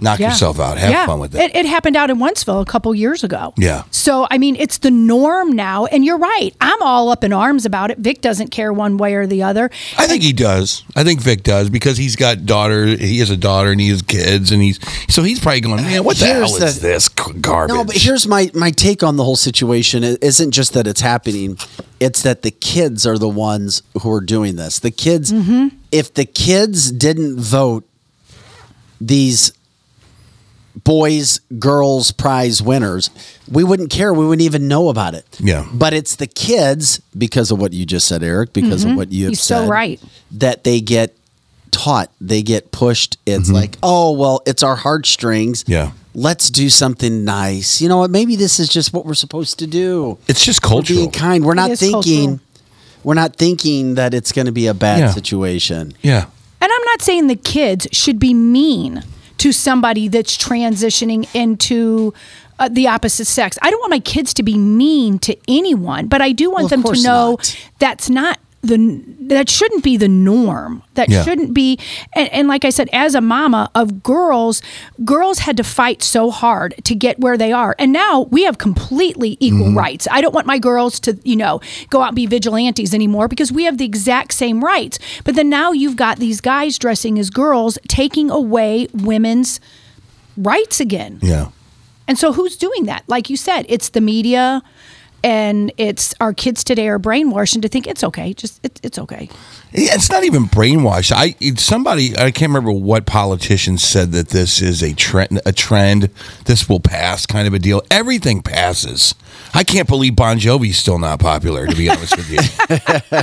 knock. Yeah. yourself out. Have yeah. fun with that. It, it happened out in Wentzville a couple years ago. Yeah. So, I mean, it's the norm now. And you're right. I'm all up in arms about it. Vic doesn't care one way or the other. I think he does. I think Vic does because he's got daughter. He has a daughter and he has kids, and he's so he's probably going, man, what the Here's hell is the- this g- garbage? No, but here's my my take on the whole situation. It isn't just that it's happening; it's that the kids are the ones who are doing this. The kids, Mm-hmm. if the kids didn't vote these boys girls prize winners, we wouldn't care. We wouldn't even know about it. Yeah. But it's the kids because of what you just said, Eric. Because of what you have Mm-hmm. He's so said, right. That they get taught, they get pushed. It's Mm-hmm. like, oh well, it's our heartstrings yeah, let's do something nice. You know what? Maybe this is just what we're supposed to do. it's just We're cultural. being kind. We're not thinking. cultural. We're not thinking that it's going to be a bad Yeah. situation. Yeah. And I'm not saying the kids should be mean to somebody that's transitioning into uh, the opposite sex. I don't want my kids to be mean to anyone, but I do want Well, them to know not. that's not the that shouldn't be the norm. That Yeah. shouldn't be and, and like I said as a mama of girls, girls had to fight so hard to get where they are. And now we have completely equal Mm-hmm. rights. I don't want my girls to, you know, go out and be vigilantes anymore because we have the exact same rights. But then now you've got these guys dressing as girls taking away women's rights again. Yeah. And so who's doing that? Like you said, it's the media and it's our kids today are brainwashed into think it's okay. Just it, it's okay. Yeah, it's not even brainwashed. I somebody I can't remember what politician said that this is a trend. A trend. This will pass, kind of a deal. Everything passes. I can't believe Bon Jovi's still not popular. To be honest with you,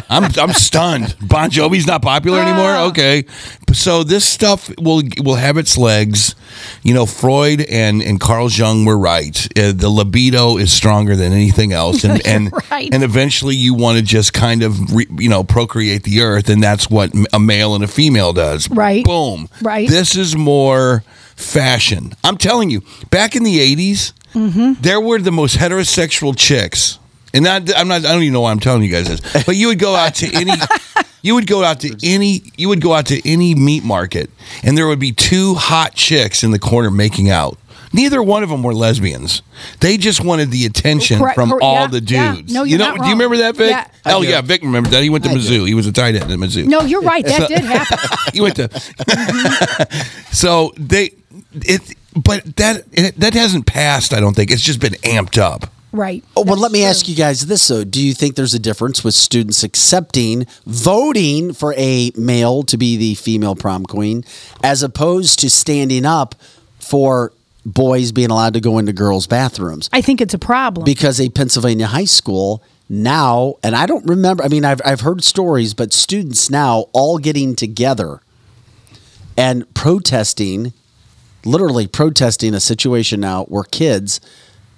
[LAUGHS] I'm I'm stunned. Bon Jovi's not popular anymore. Okay, so this stuff will will have its legs. You know, Freud and and Carl Jung were right. Uh, the libido is stronger than anything else, and [LAUGHS] and Right. and eventually you want to just kind of re, you know procreate the earth and that's what a male and a female does. Right. boom. Right. this is more fashion. I'm telling you back in the 80s mm-hmm. there were the most heterosexual chicks. And not, i'm not i don't even know why i'm telling you guys this but you would go out to any [LAUGHS] you would go out to any you would go out to any meat market and there would be two hot chicks in the corner making out neither one of them were lesbians. They just wanted the attention Correct, from cor- all yeah, the yeah. dudes. No, you you're know? not Do you remember that, Vic? Yeah. I Oh yeah, Vic remembered that. He went to I do. Mizzou. He was a tight end at Mizzou. No, you're right. That So- did happen. [LAUGHS] he went to. [LAUGHS] so they, it, but that it, that hasn't passed. I don't think it's just been amped up. Right. Oh, well, let me ask you guys this though: Do you think there's a difference with students accepting voting for a male to be the female prom queen, as opposed to standing up for boys being allowed to go into girls' bathrooms? I think it's a problem. Because a Pennsylvania high school now, and I don't remember. I mean, I've I've heard stories, but students now all getting together and protesting, literally protesting a situation now where kids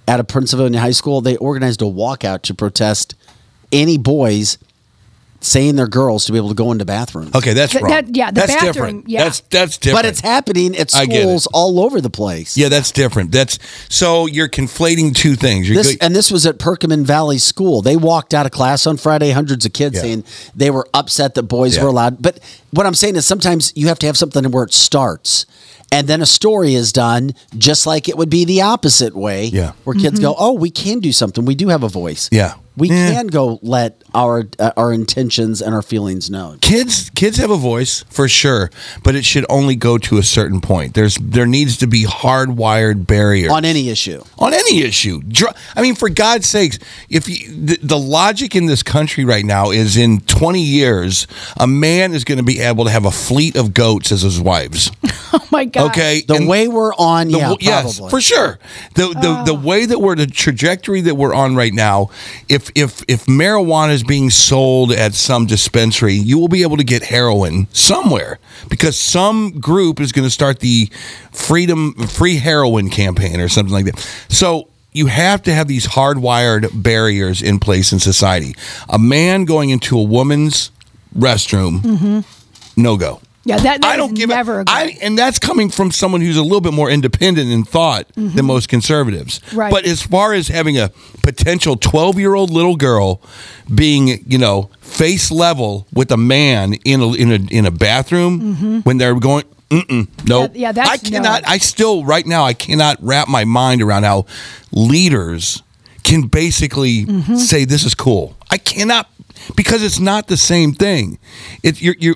at a Pennsylvania high school they organized a walkout to protest any boys saying they're girls to be able to go into bathrooms. Okay, that's Th- wrong. that- yeah, the that's bathroom, different. yeah. That's that's different. But it's happening at I get it. schools all over the place. yeah, that's different. That's so you're conflating two things. You're This, go- and this was at Perkman Valley School. They walked out of class on Friday, hundreds of kids Yeah. saying they were upset that boys Yeah. were allowed. But what I'm saying is sometimes you have to have something where it starts. And then a story is done just like it would be the opposite way. Yeah. Where kids mm-hmm. go, oh, we can do something. We do have a voice. yeah. We Yeah. can go let our uh, our intentions and our feelings known. kids kids have a voice for sure but it should only go to a certain point there's there needs to be hardwired barriers On any issue. on any issue Dr- i mean for god's sakes if you, the, the logic in this country right now is in 20 years a man is going to be able to have a fleet of goats as his wives [LAUGHS] oh my god. okay The And- way we're on, the, yeah, w- yes, probably. for sure. The the, the way that we're the trajectory that we're on right now. If if if marijuana is being sold at some dispensary, you will be able to get heroin somewhere because some group is going to start the freedom free heroin campaign or something like that. So. You have to have these hardwired barriers in place in society. A man going into a woman's restroom, mm-hmm. no go. Yeah, that, that I don't give never a, a good. I and that's coming from someone who's a little bit more independent in thought than most conservatives. Right. But as far as having a potential 12-year-old little girl being, you know, face level with a man in a in a in a bathroom when they're going Mm-mm, no, Yeah, yeah, that's I cannot. no. I still, right now, I cannot wrap my mind around how leaders can basically Mm-hmm. say this is cool. I cannot because it's not the same thing. It you're you.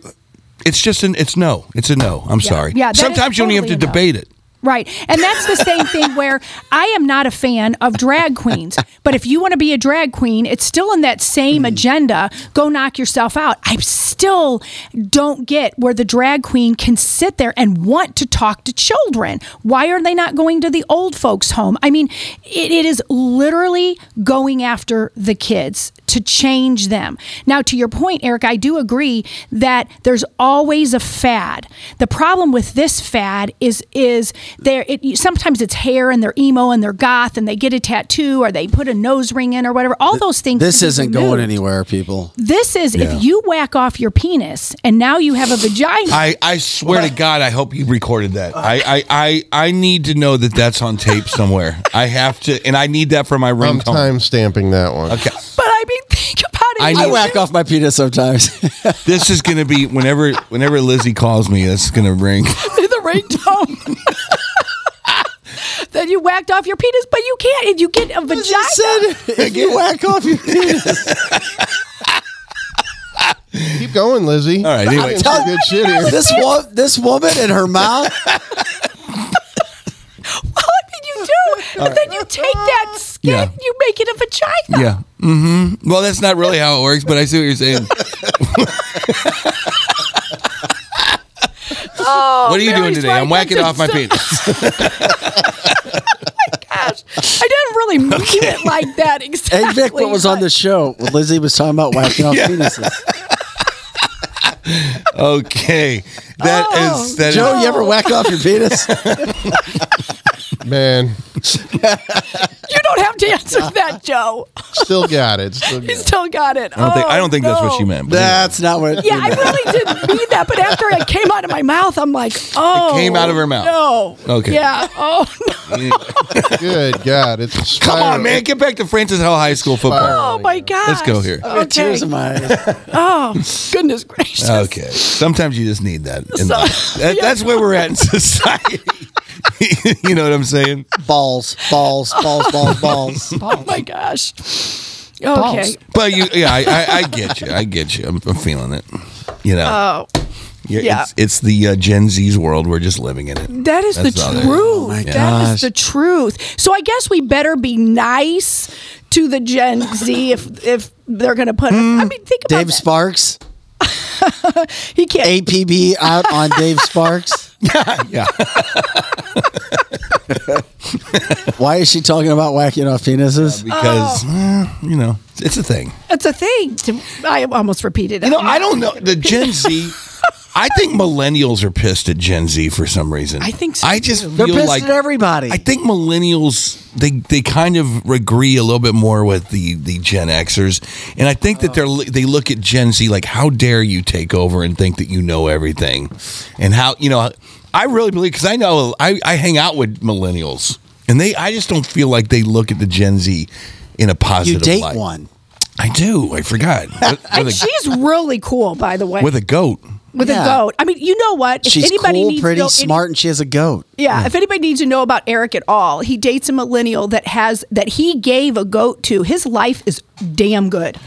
It's just an. It's no. It's a no. I'm sorry. yeah, that is Sometimes you don't even have to totally no. debate it. Right. And that's the same thing [LAUGHS] where I am not a fan of drag queens. But if you want to be a drag queen, it's still in that same mm. agenda. Go knock yourself out. I still don't get where the drag queen can sit there and want to talk to children. Why are they not going to the old folks' home? I mean, it, it is literally going after the kids to change them. Now, to your point, Eric, I do agree that there's always a fad. The problem with this fad is is there. It, sometimes it's hair and they're emo and they're goth and they get a tattoo or they put a nose ring in or whatever. All those things. This isn't going anywhere, people. This is Yeah. if you whack off your penis and now you have a vagina. I, I swear to God, I hope you recorded that. I, I, I, I need to know that that's on tape somewhere. I have to, and I need that for my I'm ringtone. time stamping that one. Okay, but I mean, think. I I whack off my penis sometimes. [LAUGHS] this is going to be whenever, whenever Lizzie calls me, that's going to ring. [LAUGHS] the ringtone. [LAUGHS] then you whacked off your penis, but you can't. And you get a vagina. if you whack off your penis. Keep going, Lizzie. All right, anyway. Saying some good shit here. this wo- this woman in her mouth. Well, I mean, you do. But then you take that skin, Yeah. you make it a vagina. Yeah. Mm-hmm. Well, that's not really how it works, but I see what you're saying. [LAUGHS] Oh, what are you doing Mary's today? I'm whacking off my just- penis. [LAUGHS] Gosh, I didn't really mean it like that exactly. Hey Vic, what was on the show? when Lizzie was talking about whacking off [LAUGHS] penises. Okay, that Oh, is that is- Joe, you ever whack off your penis? Man, You don't have to answer that, Joe. still got it. Still got He it. still got it. I don't think I Oh, don't think that's what no. she meant. but That's not what. Yeah, I really didn't mean that, but after it came out of my mouth, I'm like, oh. came out of her mouth. No. Okay. Yeah. Oh, no. [LAUGHS] Good God, it's Come spiral- on, man, get back to Francis Howell High School football. oh my God. Let's go here. I got tears in my eyes. [LAUGHS] Oh, goodness gracious. Okay. Sometimes you just need that. in So- life. That- That's where we're at in [LAUGHS] society. [LAUGHS] you know what I'm saying? Balls, balls, balls, balls, balls. [LAUGHS] Oh my gosh. Okay. But you, yeah, I, I, I get you. I get you. I'm, I'm feeling it. You know. Oh. Yeah, yeah. It's, it's the uh, Gen Z's world. We're just living in it. That is That's the all that truth. is. That Yeah. is the truth. So I guess we better be nice to the Gen Z if if they're going to put. I mean, think about Dave Sparks. [LAUGHS] he can't. APB out on Dave Sparks. [LAUGHS] yeah. [LAUGHS] Why is she talking about whacking off penises? Because eh, you know it's a thing. It's a thing. To, I almost repeated it. You know, I don't know the Gen Z. [LAUGHS] I think millennials are pissed at Gen Z for some reason. I think so, I just too. They're feel pissed like at everybody. I think millennials they they kind of agree a little bit more with the the Gen Xers, and I think that they're oh. they look at Gen Z like, how dare you take over and think that you know everything, and how you know. I really believe because I know I, I hang out with millennials, and they I just don't feel like they look at the Gen Z in a positive you date light. one. I do. I forgot. [LAUGHS] With, And with, she's really cool, by the way. with a goat. With Yeah. a goat. I mean, you know what? If She's anybody cool, needs pretty, to know any- smart, and she has a goat. Yeah, if anybody needs to know about Eric at all, he dates a millennial that has that he gave a goat to. His life is damn good.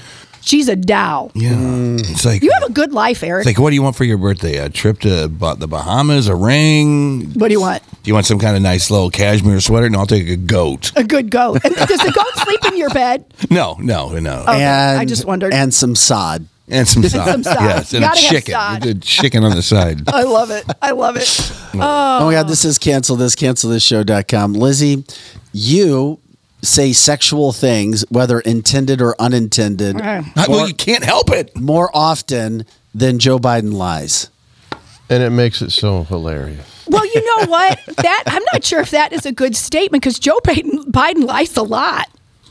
She's a Dow. Yeah, mm. it's like You have a good life, Eric. It's like, what do you want for your birthday? A trip to Ba- the Bahamas? A ring? what do you want? Do you want some kind of nice little cashmere sweater? No, I'll take a goat. A good goat. And [LAUGHS] does the goat sleep in your bed? No, no, no. Okay, and I just wondered. And some sod. And some sod. some sod. Yes, and a Gotta chicken. sod. You did chicken on the side. [LAUGHS] I love it. I love it. Oh my God, this is cancel this, cancel this show.com. Lizzie, you say sexual things, whether intended or unintended, Uh, well, you can't help it. more often than Joe Biden lies. And it makes it so hilarious. Well, you know what? That I'm not sure if that is a good statement because Joe Biden, Biden lies a lot.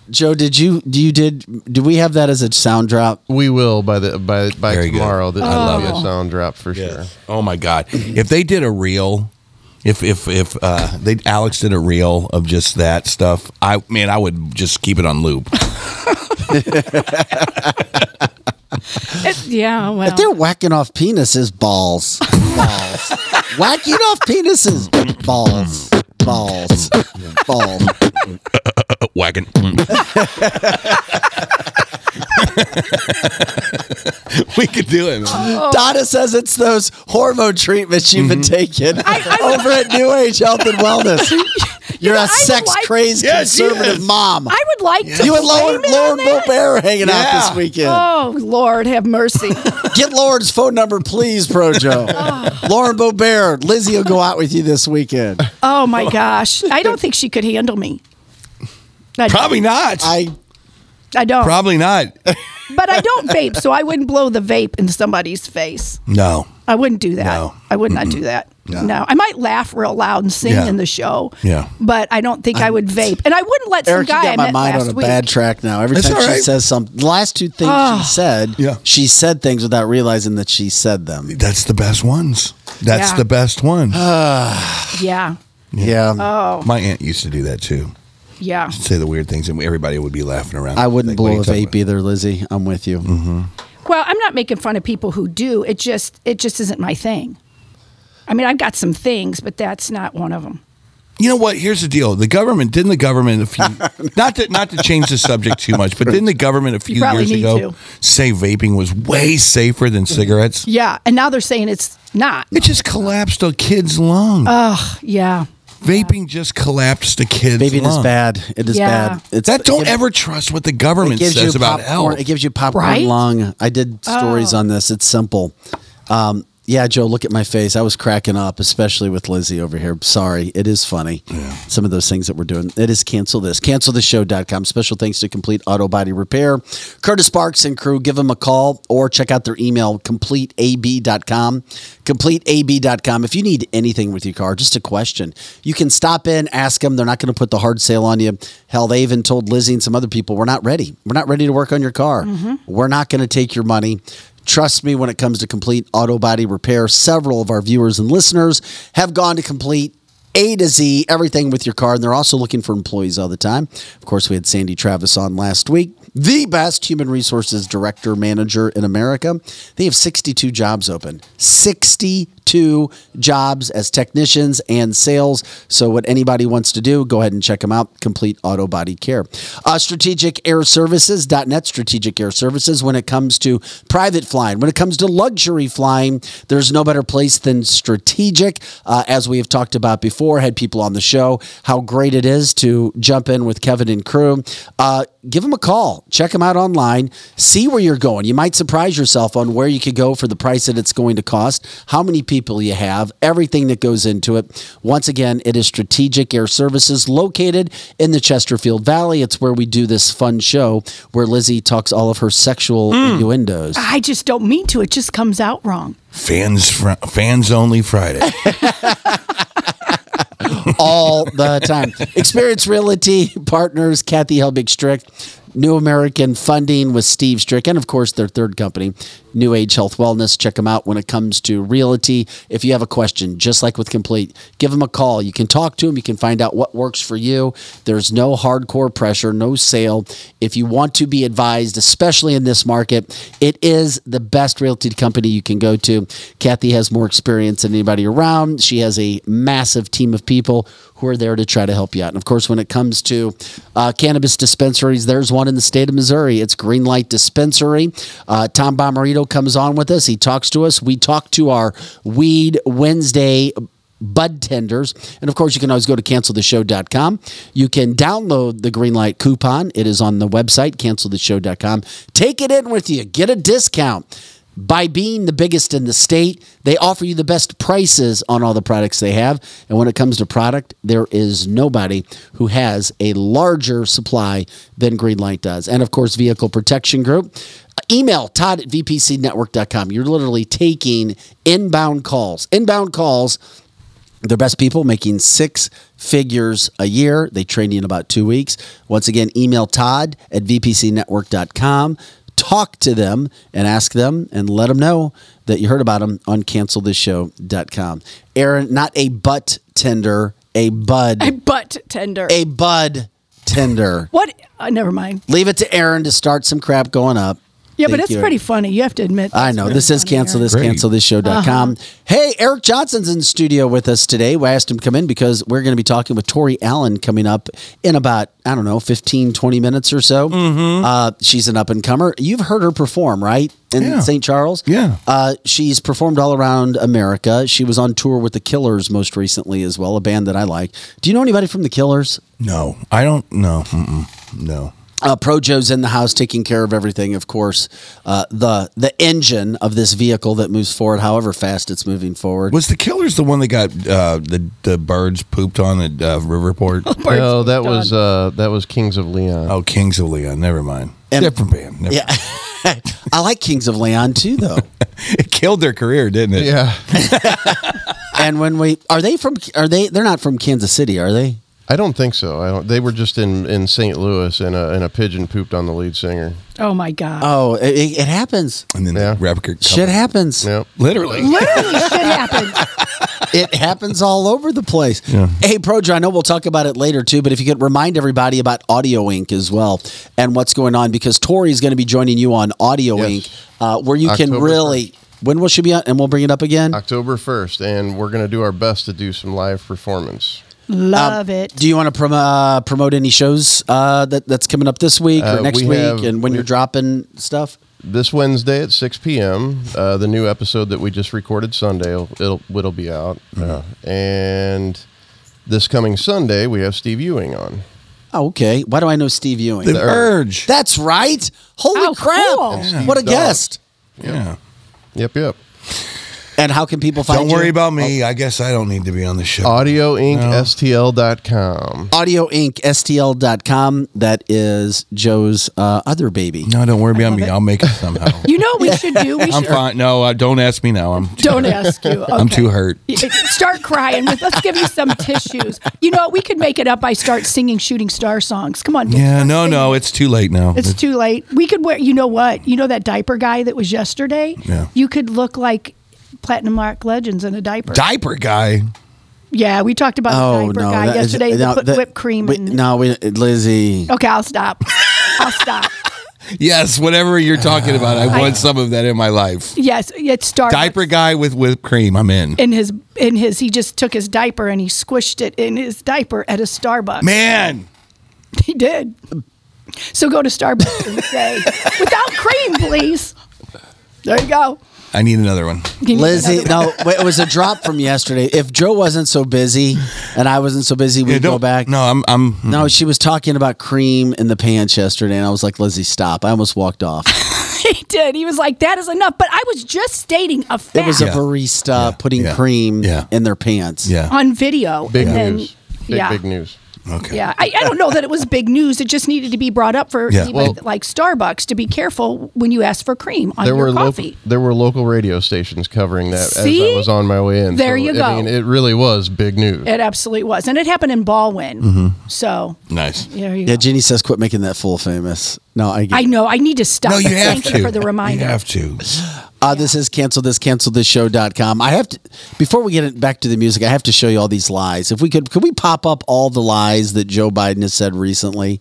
Joe, did you do you did do we have that as a sound drop? We will by the by by Very good. tomorrow. This I love be a sound drop for sure. Oh my god! If they did a reel, if if if uh, they Alex did a reel of just that stuff, I man, I would just keep it on loop. [LAUGHS] It- yeah, well. If they're whacking off penises, balls. Balls. [LAUGHS] whacking off penises, balls. Balls. Balls. Wagon. [LAUGHS] we could do it. Man. Oh. Donna says it's those hormone treatments you've been mm-hmm. taking over at New Age Health and Wellness. [LAUGHS] You're know, I a would sex like- crazy Yes, she conservative is. mom. I would like to. you and Lauren, blame it on Lauren that. Boebert are hanging out this weekend. Oh Lord, have mercy. [LAUGHS] Get Lauren's phone number, please, Projo. Oh. Lauren Boebert, Lizzie will go out with you this weekend. Oh my gosh, I don't think she could handle me. I, Probably not. I I don't. Probably not. but I don't vape, so I wouldn't blow the vape in somebody's face. No. I wouldn't do that. No. I would not do that. No. I might laugh real loud and sing Yeah. in the show. Yeah. But I don't think I, would vape, and I wouldn't let some Eric, you guy I got my met mind last on a week. bad track now. Every That's time all she right. says something, the last two things Oh. she ah. said, Yeah. she said things without realizing that she said them. That's the best ones. That's Yeah. the best ones. Ah. Yeah. Yeah. Oh. My aunt used to do that too. Yeah. Say the weird things, and everybody would be laughing around. I wouldn't Like, what are blow you a talking vape either, Lizzie. I'm with you. Mm-hmm. Well, I'm not making fun of people who do. It just it just isn't my thing. I mean, I've got some things, but that's not one of them. You know what? Here's the deal. The government didn't the government a few [LAUGHS] not to not to change the subject too much, but didn't the government a few probably years need ago to. say vaping was way safer than cigarettes? Yeah, and now they're saying it's not. It just collapsed a kid's lung. Ugh, yeah. Vaping just collapsed the kid's Vaping lung. is bad. It is Yeah. bad. It's That don't it- ever trust what the government gives says you about popcorn. health. It gives you popcorn Right? lung. I did stories Oh. on this. It's simple. Um, yeah, Joe, look at my face. I was cracking up, especially with Lizzie over here. Sorry. It is funny. Some of those things that we're doing. It is cancel this. CancelTheShow.com. Special thanks to Complete Auto Body Repair. Curtis Sparks and crew, give them a call or check out their email, CompleteAB.com. CompleteAB.com. If you need anything with your car, just a question, you can stop in, ask them. They're not going to put the hard sale on you. Hell, they even told Lizzie and some other people, we're not ready. We're not ready to work on your car. Mm-hmm. We're not going to take your money. Trust me when it comes to complete auto body repair. Several of our viewers and listeners have gone to complete A to Z, everything with your car. And they're also looking for employees all the time. Of course, we had Sandy Travis on last week, the best human resources director manager in America. They have 62 jobs open. Two jobs as technicians and sales. So, what anybody wants to do, go ahead and check them out. Complete Auto Body Care. Uh, Strategic Air Services.net, Strategic Air Services. When it comes to private flying, when it comes to luxury flying, there's no better place than Strategic. Uh, as we have talked about before, had people on the show, how great it is to jump in with Kevin and crew. Uh, give them a call. Check them out online. See where you're going. You might surprise yourself on where you could go for the price that it's going to cost, how many people you have, everything that goes into it. Once again, it is Strategic Air Services located in the Chesterfield Valley. It's where we do this fun show where Lizzie talks all of her sexual hmm. innuendos. I just don't mean to. It just comes out wrong. Fans, fr- fans only Friday. [LAUGHS] [LAUGHS] all the time. Experience Realty Partners, Kathy Helbig Strick, New American Funding with Steve Strick, and of course their third company, New Age Health Wellness. Check them out when it comes to realty. If you have a question, just like with Complete, give them a call. You can talk to them. You can find out what works for you. There's no hardcore pressure, no sale. If you want to be advised, especially in this market, it is the best realty company you can go to. Kathy has more experience than anybody around. She has a massive team of people who are there to try to help you out. And of course, when it comes to uh, cannabis dispensaries, there's one in the state of Missouri. It's Greenlight Dispensary. Uh, Tom Bomarito comes on with us. He talks to us. We talk to our Weed Wednesday bud tenders. And of course, you can always go to canceltheshow.com. You can download the Greenlight coupon. It is on the website, canceltheshow.com. Take it in with you. Get a discount. By being the biggest in the state, they offer you the best prices on all the products they have. And when it comes to product, there is nobody who has a larger supply than Greenlight does. And of course, Vehicle Protection Group. Email Todd at VPCnetwork.com. You're literally taking inbound calls. Inbound calls they're best people making six figures a year. They train you in about two weeks. Once again, email Todd at VPCnetwork.com. Talk to them and ask them and let them know that you heard about them on cancelthisshow.com. Aaron, not a butt tender, a bud. A butt tender. A bud tender. What? Uh, never mind. Leave it to Aaron to start some crap going up. Yeah, but Thank it's you. pretty funny. You have to admit. I know. This is funny, cancel this, Aaron. cancel this show.com. Uh-huh. Hey, Eric Johnson's in studio with us today. We asked him to come in because we're going to be talking with Tori Allen coming up in about, I don't know, 15, 20 minutes or so. Mm-hmm. Uh, she's an up and comer. You've heard her perform, right? In Yeah. St. Charles? Yeah. Uh, she's performed all around America. She was on tour with the Killers most recently as well, a band that I like. Do you know anybody from the Killers? No, I don't. No, Mm-mm. no. Uh, Projo's in the house taking care of everything. Of course, uh, the the engine of this vehicle that moves forward, however fast it's moving forward. Was the Killers the one that got uh, the the birds pooped on at uh, Riverport? [LAUGHS] No, that was uh, that was Kings of Leon. Oh, Kings of Leon. Never mind. And- Different band. Never Yeah, [LAUGHS] I like Kings of Leon too, though. [LAUGHS] It killed their career, didn't it? Yeah, and when we are they from? Are they? They're not from Kansas City, are they? I don't think so. I don't. They were just in, in St. Louis, and a and a pigeon pooped on the lead singer. Oh my God. Oh, it, it- it happens. And then Yeah. the record. Shit happens. Yep. Literally. Literally, [LAUGHS] shit happens. It happens all over the place. Hey, Projo, I know we'll talk about it later too, but if you could remind everybody about Audio Inc. as well and what's going on, because Tori is going to be joining you on Audio Yes. Inc., uh, where you can October really. When will she be on? And we'll bring it up again. October first, and we're gonna do our best to do some live performance. Love it. Do you want to prom- uh, promote any shows uh, that that's coming up this week or Uh, next we week, have- and when we- you're dropping stuff? This Wednesday at six p.m. Uh, the new episode that we just recorded Sunday will it'll, it'll be out, uh, and this coming Sunday we have Steve Ewing on. Oh, okay. Why do I know Steve Ewing? The Urge. That's right. Holy Oh, crap! cool. Steve What a Dogg. guest! Yeah. Yep, yep. And how can people find Don't you? worry about me. I guess I don't need to be on the show. AudioIncSTL.com. AudioIncSTL.com. That is Joe's uh, other baby. No, don't worry about me. I'll make it somehow. [LAUGHS] You know what we should do? We I'm should. fine. No, uh, don't ask me now. I'm. Don't ask you. I'm Okay. too hurt. [LAUGHS] Start crying. Let's give you some tissues. You know what? We could make it up by start singing shooting star songs. Come on. Yeah, no, no, it's too late now. It's too late. We could wear. You know what? You know that diaper guy that was yesterday. Yeah. You could look like Platinum Mark Legends in a diaper. diaper guy. yeah, we talked about Oh the diaper no! guy that is- yesterday. no, that put that- whipped cream we- in. no, we, Lizzie. Okay, I'll stop. I'll stop. [LAUGHS] Yes, whatever you're talking about, I want some of that in my life. Yes, it's Starbucks. Diaper guy with whipped cream. I'm in. in his in his he just took his diaper and he squished it in his diaper at a Starbucks. Man, He did. So go to Starbucks and say, without cream, please. There you go. I need another one. Lizzie, another no, [LAUGHS] it was a drop from yesterday. If Joe wasn't so busy and I wasn't so busy, we'd Yeah, go back. No, I'm. I'm. No, she was talking about cream in the pants yesterday, and I was like, Lizzie, stop. I almost walked off. [LAUGHS] He did. He was like, that is enough. But I was just stating a fact It was a barista putting yeah, cream yeah. in their pants. Yeah. on video. Big and then- news. Big, yeah. big news. Okay. Yeah, I, I don't know that it was big news. It just needed to be brought up for Yeah. anybody Well- like Starbucks to be careful when you ask for cream on there your were coffee. local there were local radio stations covering that as I was on my way in. There you go. I mean, it really was big news. It absolutely was, and it happened in Baldwin. Mm-hmm. So Nice. there you Yeah, go. Jeannie says, quit making that fool famous. No, I get I know. I need to stop. No, you but have Thank to. you for the reminder. You have to. Uh, This is cancel this, cancel this show.com. I have to, before we get it back to the music, I have to show you all these lies. If we could, could we pop up all the lies that Joe Biden has said recently?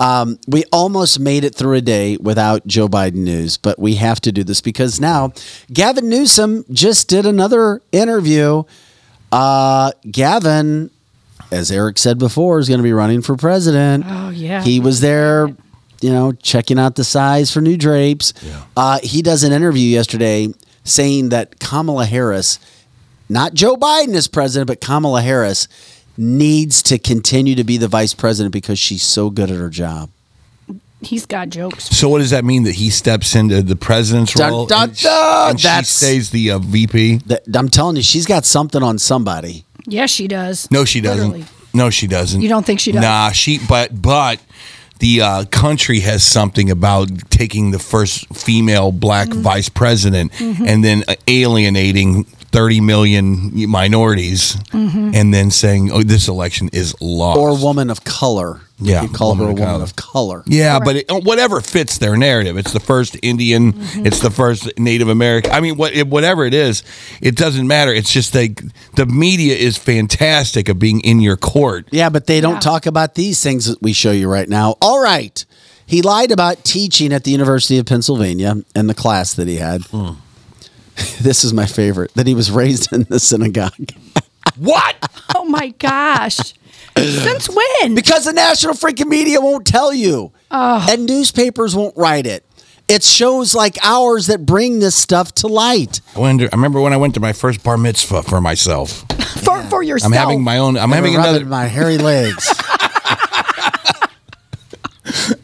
Um, we almost made it through a day without Joe Biden news, but we have to do this because now Gavin Newsom just did another interview. Uh, Gavin, as Eric said before, is going to be running for president. Oh yeah. He was there, you know, checking out the size for new drapes. Uh, he does an interview yesterday saying that Kamala Harris, not Joe Biden as president, but Kamala Harris needs to continue to be the vice president because she's so good at her job. He's got jokes. So what does that mean that he steps into the president's Dun, role dun, and, she- dun. and she stays the uh, VP? That, I'm telling you, she's got something on somebody. Yes, she does. No, she doesn't. Literally. No, she doesn't. You don't think she does? Nah, she. But but the uh, country has something about taking the first female black Mm-hmm. vice president Mhm. and then alienating. 30 million minorities Mhm. and then saying oh this election is lost Or woman of color. Yeah, You call her a woman of woman color. of color. Yeah, but it, whatever fits their narrative. It's the first Indian. Mm-hmm. It's the first Native American. I mean, what, it, whatever it is, it doesn't matter. It's just like the media is fantastic of being in your court. Yeah, but they don't talk about these things that we show you right now. All right. He lied about teaching at the University of Pennsylvania and the class that he had. [LAUGHS] This is my favorite that he was raised in the synagogue. what? [LAUGHS] Oh my gosh. Since when? Because the national freaking media won't tell you. Oh. And newspapers won't write it. It's shows like ours that bring this stuff to light. I wonder. I remember when I went to my first bar mitzvah for myself. [LAUGHS] For for yourself. I'm having my own. I'm They having rubbing another. my hairy legs. [LAUGHS]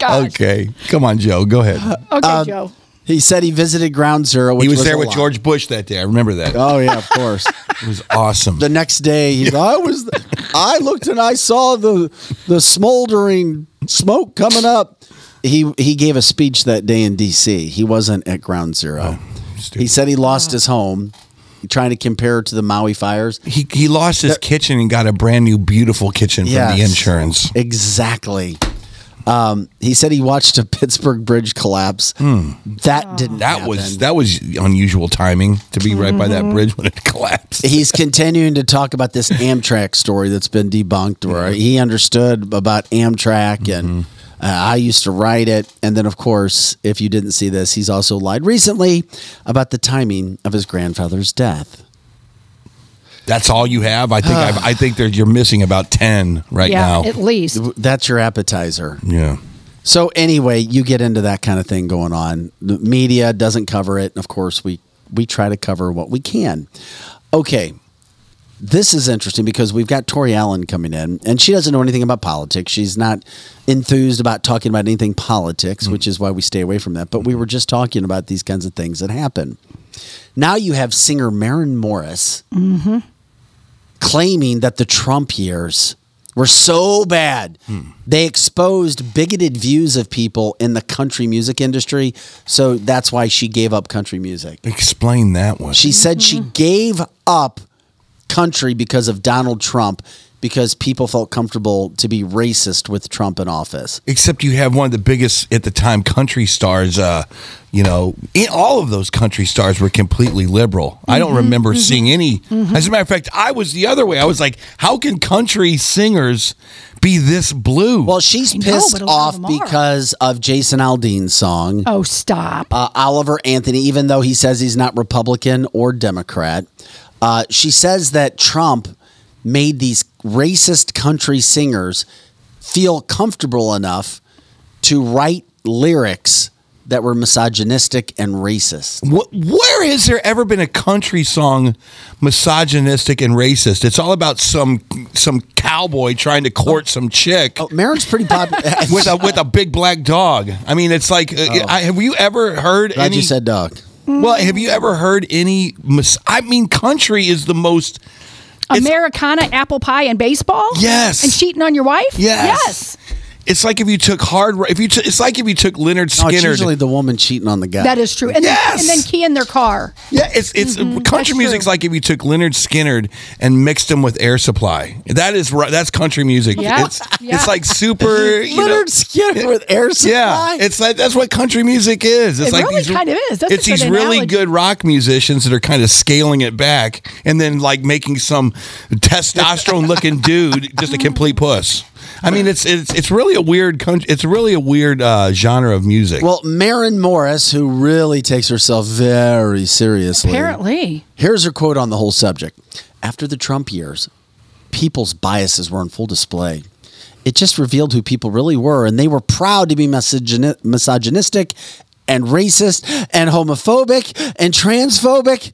Okay, come on, Joe. Go ahead. Okay, Um, Joe. He said he visited Ground Zero. Which he was, there a with lie. George Bush that day. I remember that. Oh yeah, of course. [LAUGHS] It was awesome. the next day, he, I was, I looked and I saw the the smoldering smoke coming up. He he gave a speech that day in D.C. He wasn't at Ground Zero. Oh, he said he lost his home, trying to compare it to the Maui fires. He he lost his kitchen and got a brand new, beautiful kitchen from the insurance. Exactly. Um, he said he watched a [LAUGHS] Pittsburgh bridge collapse. That didn't. Hmm. That happen. was that was unusual timing to be right by that bridge when it [LAUGHS] collapsed. He's continuing to talk about this Amtrak story that's been debunked, where he understood about Amtrak and uh, I used to write it. And then, of course, if you didn't see this, he's also lied recently about the timing of his grandfather's death. That's all you have. I think I've, I think there you're missing about ten right yeah, now. at least. That's your appetizer. yeah. So anyway, you get into that kind of thing going on. The media doesn't cover it, and of course we we try to cover what we can. Okay. This is interesting because we've got Tori Allen coming in, and she doesn't know anything about politics. She's not enthused about talking about anything politics, which is why we stay away from that. But we were just talking about these kinds of things that happen. Now you have singer Maren Morris Mm-hmm. Claiming that the Trump years were so bad. Hmm. They exposed bigoted views of people in the country music industry. So that's why she gave up country music. Explain that one. She said she mm-hmm. gave up country because of Donald Trump because people felt comfortable to be racist with Trump in office. Except you have one of the biggest at the time country stars. Uh, you know, in, all of those country stars were completely liberal. I don't Mhm, remember mhm. seeing any. Mhm. As a matter of fact, I was the other way. I was like, how can country singers be this blue? Well, she's pissed off because of Jason Aldean's song. Oh, stop. Uh, Oliver Anthony, even though he says he's not Republican or Democrat, uh, she says that Trump made these racist country singers feel comfortable enough to write lyrics that were misogynistic and racist. Wh- Where has there ever been a country song misogynistic and racist? It's all about some some cowboy trying to court some chick. Oh, Maren's pretty popular [LAUGHS] with a with a [LAUGHS] big black dog. I mean, it's like, uh, Oh. I, have you ever heard Glad any? you said dog. Well, have you ever heard any? Mis- I mean, country is the most. Americana, apple pie, and baseball. Yes. And cheating on your wife. Yes. Yes. It's like if you took hard. If you, t- it's like if you took Lynyrd No, it's Skynyrd. usually the woman cheating on the guy. That is true. And, Yes! then, and then key in their car. Yeah, it's it's Mhm, country that's music's true. like if you took Lynyrd Skynyrd and mixed him with Air Supply. That is right. That's country music. Yeah, It's yeah. it's like super. you [LAUGHS] know- Lynyrd Skynyrd with Air Supply. Yeah, it's like that's what country music is. It's It like really these, kind of is. That's a it's good these really analogy. good rock musicians that are kind of scaling it back and then like making some [LAUGHS] testosterone looking dude just a complete puss. I mean, it's it's it's really a weird country. It's really a weird uh, genre of music. Well, Maren Morris, who really takes herself very seriously. Apparently. Here's her quote on the whole subject. After the Trump years, people's biases were on full display. It just revealed who people really were, and they were proud to be misogyni- misogynistic and racist and homophobic and transphobic.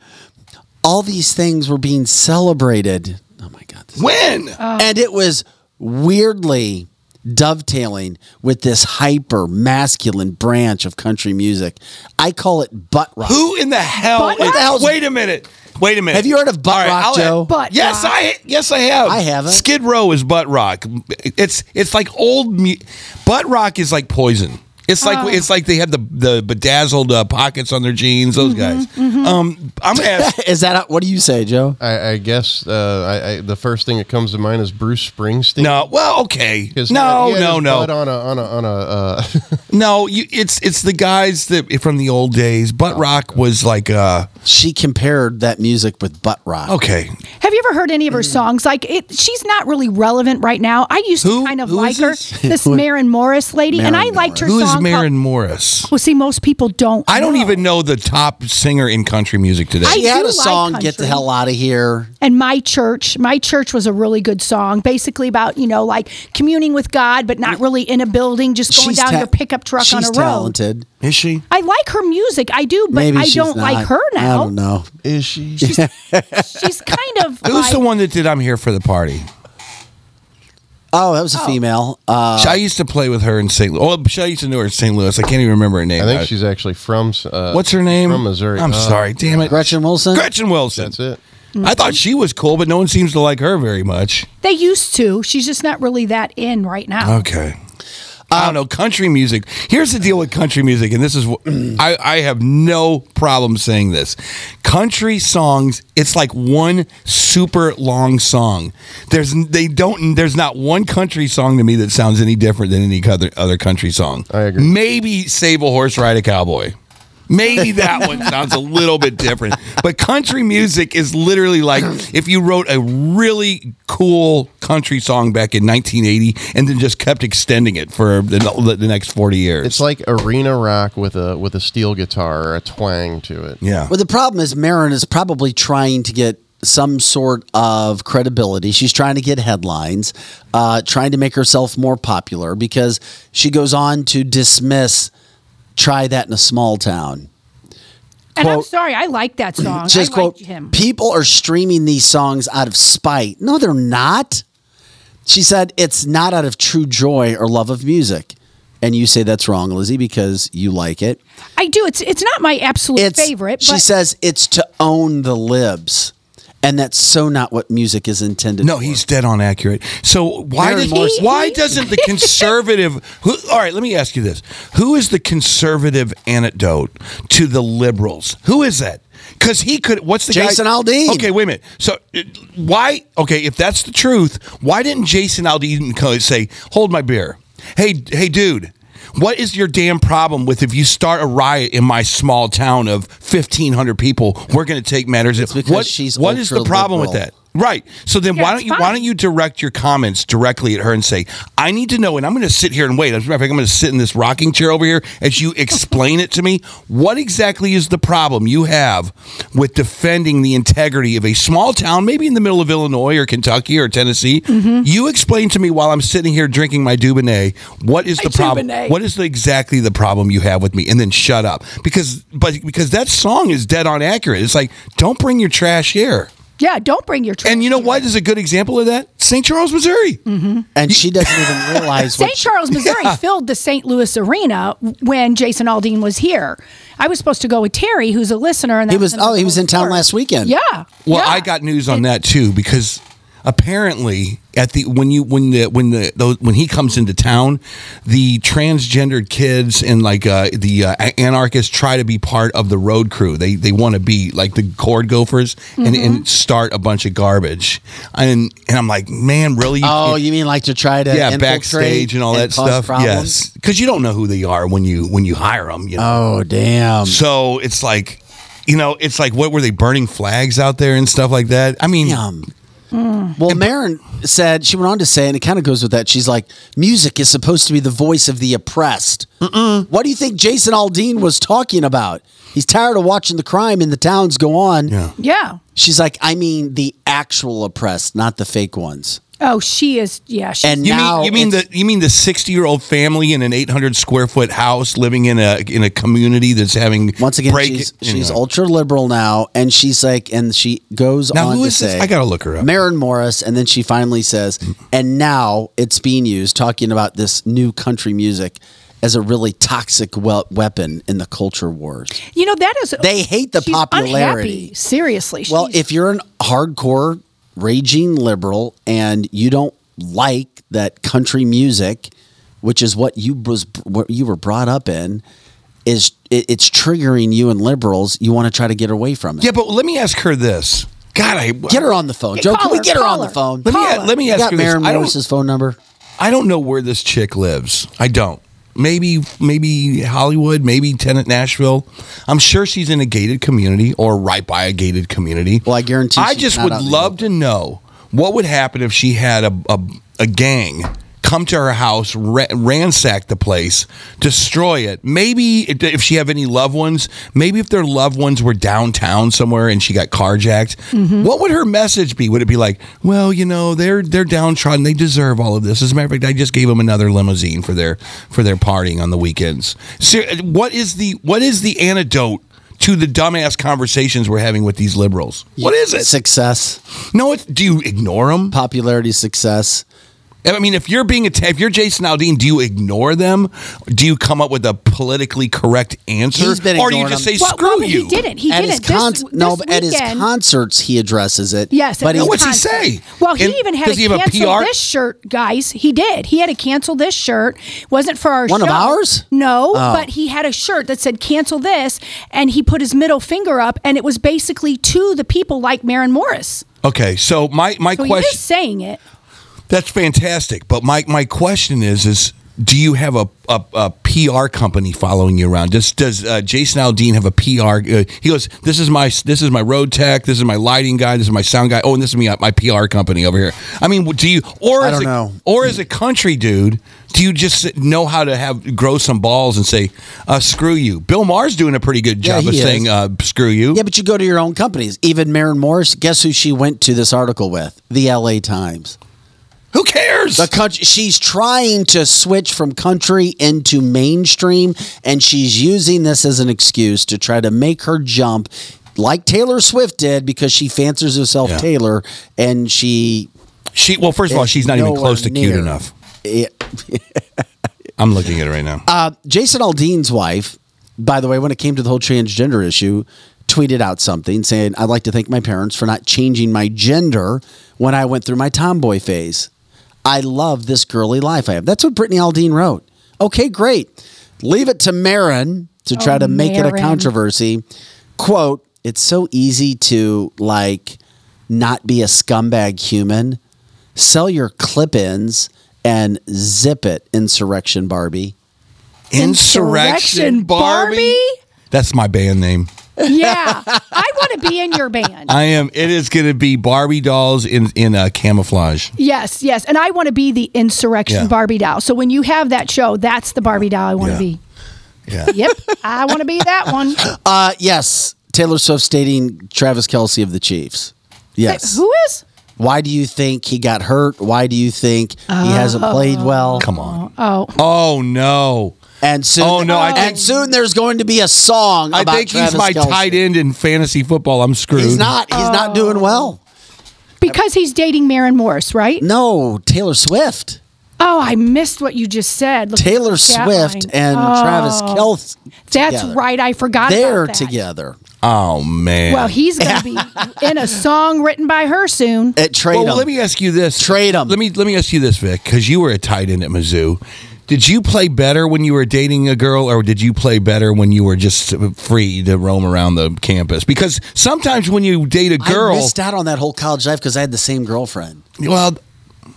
All these things were being celebrated. Oh my God. this- When? And it was weirdly dovetailing with this hyper masculine branch of country music. I call it butt rock. Who in the hell? Butt the hell's- wait a minute. Wait a minute. Have you heard of butt All right, rock, I'll- Joe? Butt yes, rock. I yes I have. I haven't. Skid Row is butt rock. It's it's like old mu- butt rock is like poison. It's like Oh. it's like they have the the bedazzled uh, pockets on their jeans. Those guys. Um, I'm gonna ask. [LAUGHS] Is that what do you say, Joe? I, I guess uh, I, I, the first thing that comes to mind is Bruce Springsteen. No, well, okay, No, he had no, his no. butt On a on a on a. Uh, [LAUGHS] No, you, it's it's the guys that from the old days. Oh, Butt rock was like uh She compared that music with butt rock. okay. Have you ever heard any of her songs? Like it, she's not really relevant right now. I used to kind of like is her, this? this [LAUGHS] Maren Morris lady, and I Maren liked her Who is song. Maren called- Morris? well, see, most people don't. I don't even know the top singer in country music today. I She had do a song, like Get the country. Hell Out of Here. And my church, my church was a really good song, basically about you know like communing with God, but not really in a building, just going She's down ta- your pickup truck She's on a road. talented. Is she? I like her music, I do, but Maybe I she's don't like not. her I now. don't know. is she? She's kind of [LAUGHS] Who's like, the one that did I'm Here for the Party? Oh, that was a female. Uh, I used to play with her in St. Louis. Oh, I used to know her in St. Louis. I can't even remember her name. I think she's actually from. Uh, What's her name? From Missouri. I'm Uh, sorry. Damn it. Gretchen Wilson. Gretchen Wilson. That's it. I thought she was cool, but no one seems to like her very much. they used to. She's just not really that in right now. Okay. I don't um, know. Country music. Here's the deal with country music, and this is what mm. I, I have no problem saying this. Country songs, it's like one super long song. There's they don't there's not one country song to me that sounds any different than any other other country song. I agree. Maybe Save a Horse Ride a Cowboy. Maybe that one [LAUGHS] sounds a little bit different. But country music is literally like if you wrote a really cool country song back in 1980 and then just kept extending it for the, the next 40 years. It's like arena rock with a with a steel guitar or a twang to it. yeah. Well, the problem is Maren is probably trying to get some sort of credibility. She's trying to get headlines, uh, trying to make herself more popular because she goes on to dismiss "Try That in a Small Town." And I'm sorry, I like that song. [CLEARS THROAT] Just I quote: him. "People are streaming these songs out of spite. No, they're not." She said, "It's not out of true joy or love of music." And you say that's wrong, Lizzie, because you like it. I do. It's it's not my absolute It's, favorite. She says it's to own the libs. And that's so not what music is intended No, for. he's dead on accurate. So why does Morris- why doesn't the conservative who, all right, let me ask you this. Who is the conservative antidote to the liberals? Who is that? Because he could. What's the Jason guy? Aldean. Okay, wait a minute. So uh, why? Okay, if that's the truth, why didn't Jason Aldean say, "Hold my beer"? Hey, hey, dude. What is your damn problem with if you start a riot in my small town of fifteen hundred people? We're going to take matters. because what, she's what is the problem with that? Right. So then Yeah, why don't you why don't you direct your comments directly at her and say, I need to know, and I'm going to sit here and wait. As a matter of fact, I'm going to sit in this rocking chair over here as you [LAUGHS] explain it to me. What exactly is the problem you have with defending the integrity of a small town, maybe in the middle of Illinois or Kentucky or Tennessee? Mm-hmm. You explain to me while I'm sitting here drinking my Dubonnet, what is My the problem? Dubonnet. What is the, exactly the problem you have with me? And then shut up because but because that song is dead on accurate. It's like don't bring your trash here. Yeah, don't bring your trash. And you know what is a good example of that? St. Charles, Missouri. Mm-hmm. And she doesn't even realize St. Charles, Missouri Yeah. filled the St. Louis Arena when Jason Aldean was here. I was supposed to go with Terry, who's a listener, and that he was. Oh, he was in town last weekend. Yeah. Well, yeah. I got news on that too because apparently at the when you when the when the those, when he comes into town, the transgendered kids and like uh, the uh, anarchists try to be part of the road crew. They they want to be like the cord gophers and, Mm-hmm. and start a bunch of garbage. And and I'm like, man, really? You Oh, you mean like to try to yeah, backstage and all that stuff. problems? Yes, because you don't know who they are when you when you hire them. You know? Oh, damn. So it's like, you know, it's like, what were they burning flags out there and stuff like that? I mean, Well, Maren said she went on to say, and it kind of goes with that. She's like, music is supposed to be the voice of the oppressed. What do you think Jason Aldean was talking about? He's tired of watching the crime in the towns go on. Yeah. Yeah. She's like, I mean the actual oppressed, not the fake ones. Oh, she is. Yeah. She's, And you now mean you mean the you mean the sixty year old family in an eight hundred square foot house living in a in a community that's having Once again, break, she's, she's know. ultra liberal now, and she's like, and she goes Now, on who to is this? say, I gotta look her up. Maren Morris, and then she finally says, and now it's being used, talking about this new country music as a really toxic we- weapon in the culture wars. you know that is. They hate the she's popularity. unhappy. Seriously. Well, she's- if you're an hardcore raging liberal and you don't like that country music, which is what you was what you were brought up in, is it, it's triggering you and liberals. You want to try to get away from it. Yeah, but let me ask her this. God, I Get her on the phone, Yeah, Joe. Can we her, get her call on the phone? Let me her. let me ask got you this. Maren Morris's phone number. I don't know where this chick lives. I don't. Maybe maybe Hollywood, maybe Tenant Nashville. I'm sure she's in a gated community or right by a gated community. Well, I guarantee. I just would out in the love to know what would happen if she had a, a, a gang come to her house, ra- ransack the place, destroy it. Maybe if if she have any loved ones, maybe if their loved ones were downtown somewhere and she got carjacked, Mm-hmm. what would her message be? Would it be like, well, you know, they're they're downtrodden, they deserve all of this. As a matter of fact, I just gave them another limousine for their for their partying on the weekends. Ser- what is the what is the antidote? To the dumbass conversations we're having with these liberals. What is it? Success, No, it's, do you ignore them? popularity, success. I mean, if you're being attacked, if you're Jason Aldean, do you ignore them? Do you come up with a politically correct answer, He's been or do you ignoring just say them. Well, screw well, you? He didn't. He at didn't. his This- con- this no, but at his weekend- concerts he addresses it. Yes, but at he, his what's he concert. say? Well, he And even had does to he have a cancel PR? this shirt, guys. He did. He had to cancel this shirt. Wasn't for our One of show. ours? No, Oh. but he had a shirt that said "cancel this," and he put his middle finger up, and it was basically to the people like Maren Morris. Okay, so my my So he question is saying it. That's fantastic, but my my question is is do you have a, a, a PR company following you around? Does does uh, Jason Aldean have a PR? Uh, he goes, "This is my this is my road tech. This is my lighting guy. This is my sound guy. Oh, and this is me my PR company over here." I mean, do you or I as don't a, know. or as a country dude, do you just know how to have grow some balls and say, uh, "Screw you"? Bill Maher's doing a pretty good Yeah, job of he is. saying, uh, "Screw you." Yeah, but you go to your own companies. Even Maren Morris, guess who she went to this article with? The LA Times. Who cares? The country, she's trying to switch from country into mainstream, and she's using this as an excuse to try to make her jump, like Taylor Swift did, because she fancies herself Yeah. Taylor, and she. she well, first of all, she's not even nowhere close to cute near enough. it. [LAUGHS] I'm looking at it right now. Uh, Jason Aldean's wife, by the way, when it came to the whole transgender issue, tweeted out something saying, I'd like to thank my parents for not changing my gender when I went through my tomboy phase. I love this girly life I have. That's what Brittany Aldean wrote. Okay, great. Leave it to Maren to oh, try Oh, to make it a controversy. Quote, it's so easy to like not be a scumbag human. Sell your clip-ins and zip it, Insurrection Barbie. Insurrection Barbie? That's my band name. Yeah, I want to be in your band. I am. It is going to be Barbie dolls in in uh, camouflage. Yes, yes, and I want to be the insurrection Yeah. Barbie doll. So when you have that show, that's the Barbie doll I want to Yeah. be. Yeah. Yep, I want to be that one. [LAUGHS] Uh, yes, Taylor Swift stating Travis Kelce of the Chiefs. Yes. Who is? Why do you think he got hurt? Why do you think he hasn't played well? Come on. Oh, Oh no. And soon, Oh, no, I think- and soon there's going to be a song. I about think Travis he's my Kelce. tight end in fantasy football. I'm screwed. He's not. He's not doing well. because he's dating Maren Morris, right? No, Taylor Swift. Oh, I missed what you just said. Look Taylor Swift line. and oh, Travis Oh, Kelce. That's together. right. I forgot. They're about that. together. Oh man. Well, he's going to be [LAUGHS] in a song written by her soon. At trade well, him. let me ask you this. Trade 'em. Let me let me ask you this, Vic, because you were a tight end at Mizzou. Did you play better when you were dating a girl, or did you play better when you were just free to roam around the campus? Because sometimes when you date a girl, I missed out on that whole college life because I had the same girlfriend. well,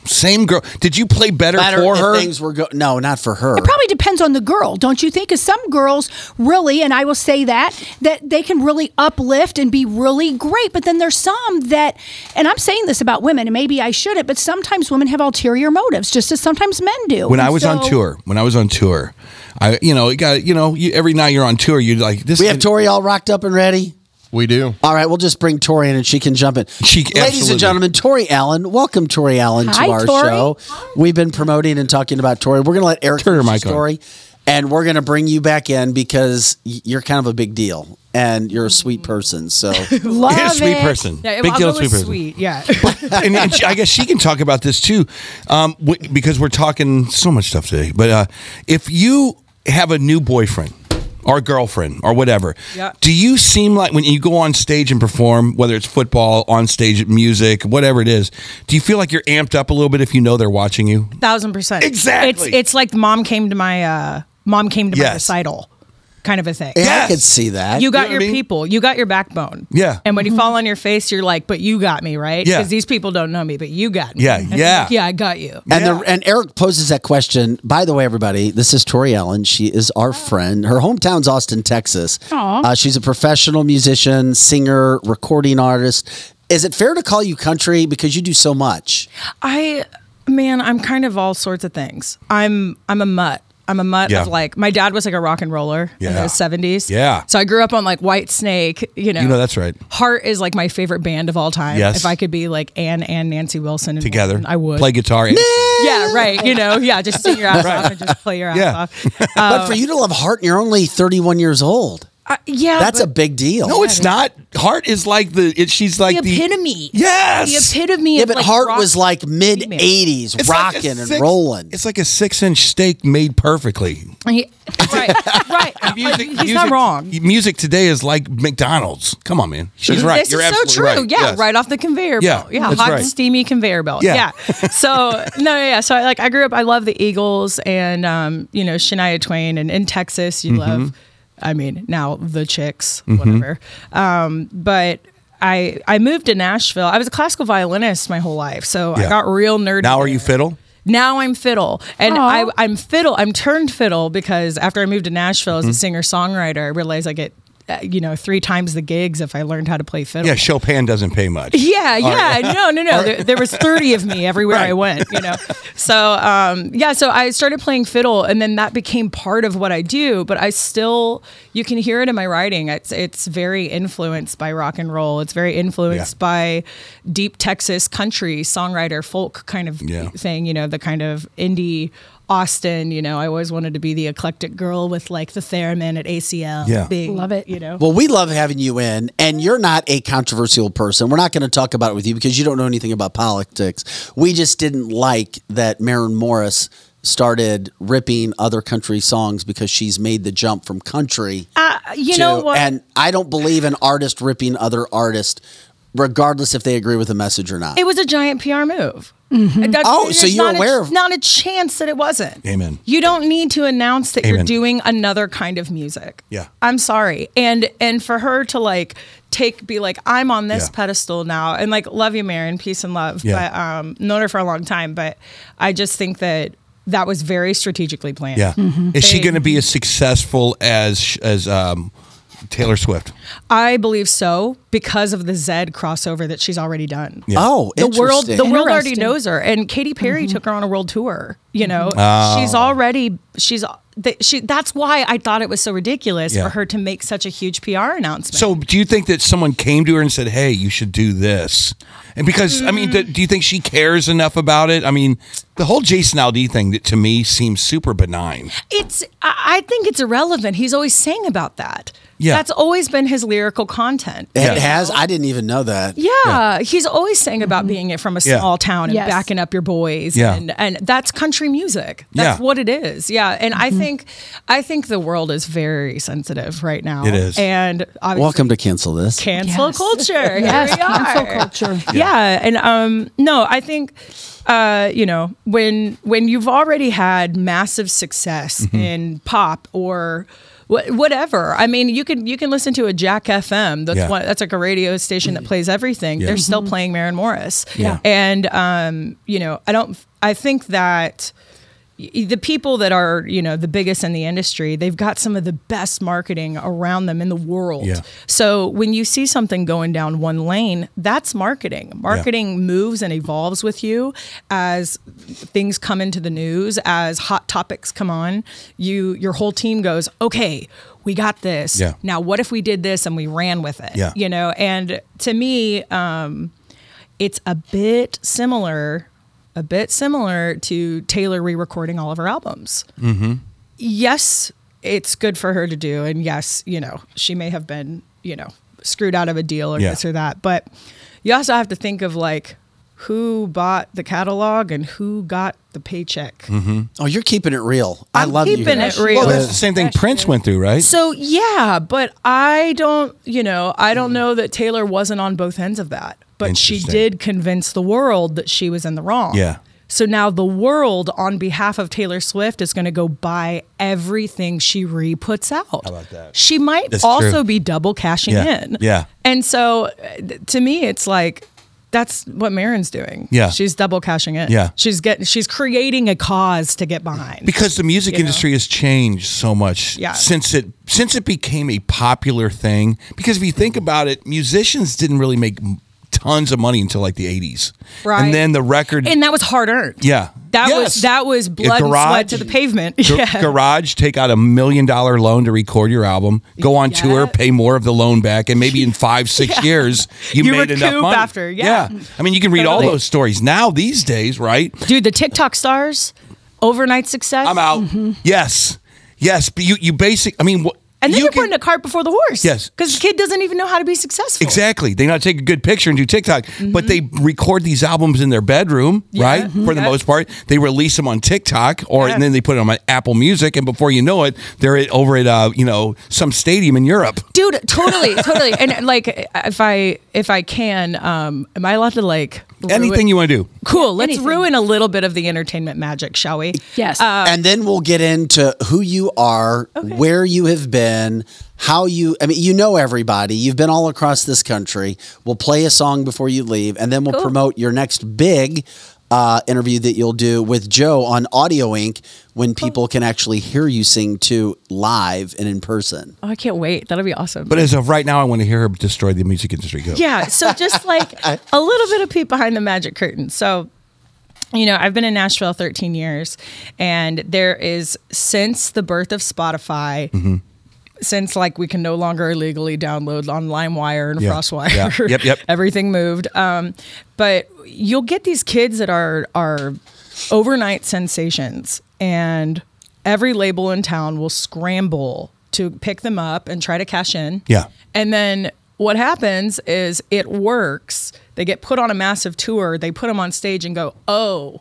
same girl. Did you play better, Better for if her? Things were go- no, not for her. It probably depends on the girl, don't you think? Because some girls really, and I will say that, that they can really uplift and be really great. But then there's some that, and I'm saying this about women, and maybe I shouldn't, but sometimes women have ulterior motives, just as sometimes men do. when And I was on tour, when I was on tour, I you know you got you know you, every night you're on tour, you like this. we have Tori all rocked up and ready. We do. All right, we'll just bring Tori in and she can jump in. She- Ladies absolutely. and gentlemen, Tori Allen. Welcome, Tori Allen, Hi, to our Tori. show. We've been promoting and talking about Tori. We're going to let Eric Turn your finish mic the on. story, and we're going to bring you back in because you're kind of a big deal and you're a sweet person. So Love [LAUGHS] You're a sweet it. person. Yeah, Big deal, sweet person. sweet. Yeah. and, and she- I guess she can talk about this too, um, w- because we're talking so much stuff today. But uh, if you have a new boyfriend or girlfriend or whatever, Yeah. do you seem like when you go on stage and perform, whether it's football, on stage, music, whatever it is, do you feel like you're amped up a little bit if you know they're watching you? Thousand percent. Exactly. It's it's like mom came to my uh mom came to my recital kind of a thing. yeah, Yes. I could see that. You got know your I mean? people. You got your backbone. Yeah. And when you fall on your face, you're like, but you got me, right? Yeah. Because these people don't know me, but you got me. Yeah, And yeah. like, yeah, I got you. And Yeah. the, and Eric poses that question. By the way, everybody, this is Tori Allen. She is our friend. Her hometown's Austin, Texas. Aw. Uh, she's a professional musician, singer, recording artist. Is it fair to call you country because you do so much? I man, I'm kind of all sorts of things. I'm I'm a mutt. I'm a mutt Yeah. of like my dad was like a rock and roller in the 70s. Yeah. So I grew up on like Whitesnake, you know. You know that's right. Heart is like my favorite band of all time. Yes. If I could be like Ann and Nancy Wilson in Together, one, I would. play guitar. and- [LAUGHS] Yeah, right. You know, yeah, just sing your ass [LAUGHS] Right. off and just play your ass Yeah. off. but for um, you to love Heart, and you're only 31 years old. Uh, yeah, That's a big deal. No, it's not. Heart is like the. It, she's like the the. epitome. Yes. The epitome yeah, of but like Heart rock was like mid female. 80s, It's like a rocking and rolling. It's like a six-inch steak made perfectly. He- right, right. [LAUGHS] Music, He's music- not wrong. Music today is like McDonald's. Come on, man. She's right. This You're is so true. right. Yeah, Yes. right off the conveyor Yeah, belt. Yeah, that's hot, right. steamy conveyor belt. Yeah. Yeah. so [LAUGHS] no, yeah. So like I grew up. I love the Eagles and um, you know Shania Twain, and in Texas you Mm-hmm. love. I mean now the chicks, whatever. Um, but. I, I moved to Nashville. I was a classical violinist my whole life, so I got real nerdy. Now are you fiddle? Now I'm fiddle, and Aw. I, I'm fiddle. I'm turned fiddle because after I moved to Nashville as Mm-hmm. a singer songwriter, I realized I get, uh, you know, three times the gigs if I learned how to play fiddle. Yeah, Chopin doesn't pay much. Yeah, yeah, no, no, no. There, there was thirty of me [LAUGHS] everywhere I went, you know. So, um, yeah, so I started playing fiddle, and then that became part of what I do. But I still, you can hear it in my writing. It's it's very influenced by rock and roll. It's very influenced Yeah. by deep Texas country songwriter folk kind of Yeah. thing. You know, the kind of indie. Austin, you know, I always wanted to be the eclectic girl with like the theremin at ACL. Yeah. being, Love it. You know, Well, we love having you in, and you're not a controversial person. We're not going to talk about it with you because you don't know anything about politics. We just didn't like that Maren Morris started ripping other country songs because she's made the jump from country uh, you to, know what? and I don't believe an artist ripping other artists, regardless if they agree with the message or not. It was a giant PR move. And that's- Oh, there's so you're not a- aware of- not a chance that it wasn't. Amen. You don't need to announce that you're doing another kind of music. Yeah. I'm sorry. And and for her to like take be like I'm on this Yeah. pedestal now and like love you Maren, peace and love. Yeah. But um known her for a long time, but I just think that that was very strategically planned. Yeah. Mm-hmm. Is she going to be as successful as as um, Taylor Swift? I believe so because of the Zed crossover that she's already done. Yeah. Oh, the world the world already knows her and Katy Perry mm-hmm. took her on a world tour you know mm-hmm. Oh. she's already she's that she that's why I thought it was so ridiculous Yeah. for her to make such a huge PR announcement So, do you think that someone came to her and said, "Hey, you should do this"? And because I mean, mm. do, do you think she cares enough about it? I mean, the whole Jason Aldean thing that to me seems super benign. it's I I think it's irrelevant he's always saying about that Yeah. that's always been his lyrical content It Yeah. has. I didn't even know that. Yeah, he's always saying about being it from a Yeah. small town and Yes. backing up your boys, Yeah. and and that's country music. That's Yeah. what it is. Yeah, and I think I think the world is very sensitive right now. It is. and obviously Welcome to cancel this. cancel Yes. culture. [LAUGHS] Yes, Here we cancel are. culture. Yeah. and um, no, I think uh, you know when when you've already had massive success Mm-hmm. in pop or wh- whatever. I mean, you can you can listen to a Jack FM. That's Yeah. one. That's like a radio station that plays everything. Yeah. They're still playing Maren Morris. Yeah. and um, you know, I don't. I think that the people that are you know the biggest in the industry they've got some of the best marketing around them in the world Yeah. so when you see something going down one lane that's marketing marketing moves and evolves with you as things come into the news as hot topics come on you your whole team goes okay we got this Yeah. now what if we did this and we ran with it Yeah. you know and to me um it's a bit similar a bit similar to Taylor re-recording all of her albums. Mm-hmm. Yes, it's good for her to do, and yes, you know she may have been you know screwed out of a deal or Yeah. this or that, but you also have to think of like who bought the catalog and who got the paycheck. Mm-hmm. Oh, you're keeping it real. I I'm love you. keeping guys. it real. Well, that's the same thing Prince went through, right? So yeah, but I don't, you know, I don't know that Taylor wasn't on both ends of that. But she did convince the world that she was in the wrong. Yeah. So now the world, on behalf of Taylor Swift, is going to go buy everything she re puts out. How about that? She might That's also true. be double cashing Yeah. in. Yeah. And so uh, to me, it's like, that's what Maren's doing. Yeah. She's double cashing in. Yeah. She's getting she's creating a cause to get behind. because the music You know? industry has changed so much Yeah. since it since it became a popular thing because if you think about it musicians didn't really make tons of money until like the 80s Right. and then the record and that was hard earned. yeah That Yes. was that was blood and sweat to the pavement. [LAUGHS] Yeah. garage take out a million dollar loan to record your album go on tour pay more of the loan back and maybe in five [LAUGHS] six Yeah. years you, You made enough money after, yeah. i mean you can read all those stories now these days right Dude, the TikTok stars, overnight success. i'm out mm-hmm. yes yes but you you basic i mean what And then you you are can- putting a cart before the horse. Yes. Because the kid doesn't even know how to be successful. Exactly. They not take a good picture and do TikTok, but they record these albums in their bedroom, Mm-hmm. Right? For the Yeah. most part, they release them on TikTok, or Yeah. and then they put it on Apple Music, and before you know it, they're at, over at uh, you know some stadium in Europe. Dude, totally, [LAUGHS] totally. And like if I if I can, um, am I allowed to like ruin- Anything you want to do. Cool. Let's Anything. ruin a little bit of the entertainment magic, shall we? Yes. and then we'll get into who you are, where you have been, how you. I mean, you know everybody. You've been all across this country. We'll play a song before you leave, and then we'll Cool. promote your next big uh, interview that you'll do with Joe on Audio Inc. When people can actually hear you sing too live and in person. Oh, I can't wait. That'll be awesome. But as of right now, I want to hear her destroy the music industry. Go. Yeah. So just like [LAUGHS] a little bit of peek behind the magic curtain. So, you know, I've been in Nashville 13 years, and there is since the birth of Spotify. Mm-hmm. Since like we can no longer illegally download on LimeWire and Yeah. FrostWire, Yeah. Yep, yep. [LAUGHS] everything moved. Um, but you'll get these kids that are are overnight sensations, and every label in town will scramble to pick them up and try to cash in. Yeah. And then what happens is it works. They get put on a massive tour. They put them on stage and go, "Oh,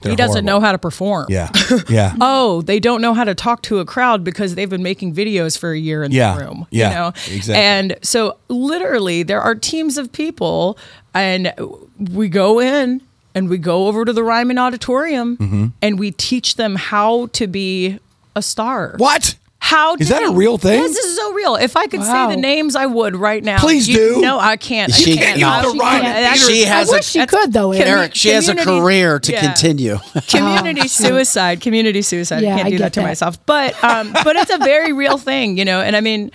They're he doesn't horrible. know how to perform." Yeah. [LAUGHS] Yeah. Oh, they don't know how to talk to a crowd because they've been making videos for a year in Yeah. the room. Yeah. You know? Exactly. And so literally there are teams of people and we go in and we go over to the Ryman Auditorium Mhm. and we teach them how to be a star. What? How Is that a real thing? Yes, this is so real. If I could Wow. say the names, I would right now. Please You- do. No, I can't. She I can't. cannot. No, The Ryman that's- She has I a- wish she could though. commu- Eric, she has a career to yeah. continue. [LAUGHS] community suicide community suicide Yeah, i can't do get that to that. myself but um but it's a very real thing you know and i mean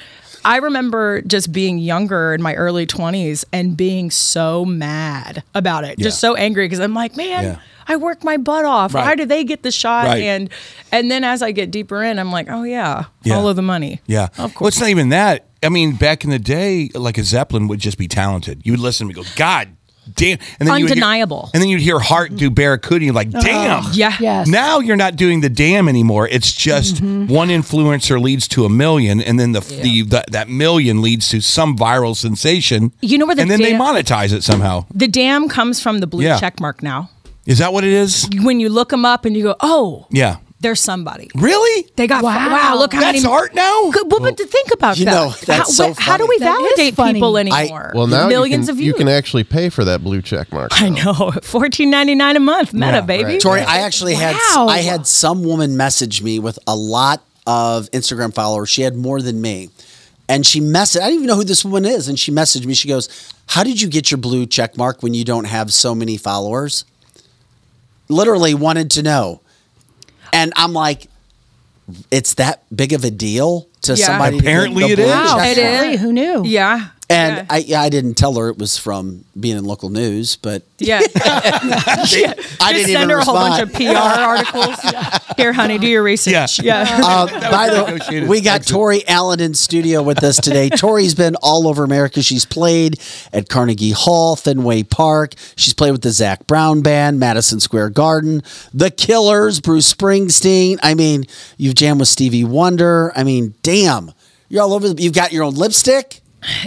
i remember just being younger in my early 20s and being so mad about it just so angry because i'm like man Yeah. I work my butt off. Right. Why do they get the shot? Right. And and then as I get deeper in, I'm like, oh yeah, Yeah. follow the money. Yeah. Of course. Well, it's not even that. I mean, back in the day, like a Zeppelin would just be talented. You would listen and go, God damn. And then you would hear- Undeniable. and then you'd hear Heart do Barracuda. You're like, uh-huh. damn. Yeah. Yes. Now you're not doing the damn anymore. It's just mm-hmm. one influencer leads to a million, and then the, the, the that million leads to some viral sensation. You know where the and then they monetize it somehow. The damn comes from the blue Yeah. check mark now. Is that what it is? When you look them up and you go, oh, Yeah. There's somebody. Really? They got wow. Wow. look how That's many art now. Good, well, but oh. to think about You that, know, that's how, so what- how do we funny. That is validate funny. people I- anymore? Well, now millions you can, of you views. can actually pay for that blue check mark. I know, [LAUGHS] fourteen ninety nine a month, Meta Yeah, baby. right. Tori, I actually had Wow. I had some woman message me with a lot of Instagram followers. She had more than me. And she messaged, I didn't even know who this woman is. And she messaged me. She goes, How did you get your blue check mark when you don't have so many followers? Literally wanted to know. And I'm like, It's that big of a deal to Yeah. somebody. Apparently the it blue is. Wow, check It mark? is. really? Who knew? Yeah, And yeah. I, yeah, I didn't tell her it was from being in local news, but yeah. [LAUGHS] I Just didn't send even her a whole bunch of PR articles. [LAUGHS] Here, honey, do your research. Yeah. yeah. [LAUGHS] Uh, by the way, we got. Tori Allen in studio with us today. Tori's been all over America. She's played at Carnegie Hall, Fenway Park. She's played with the Zac Brown Band, Madison Square Garden, The Killers, Bruce Springsteen. I mean, you've jammed with Stevie Wonder. I mean, damn, you're all over. The, you've got your own lipstick.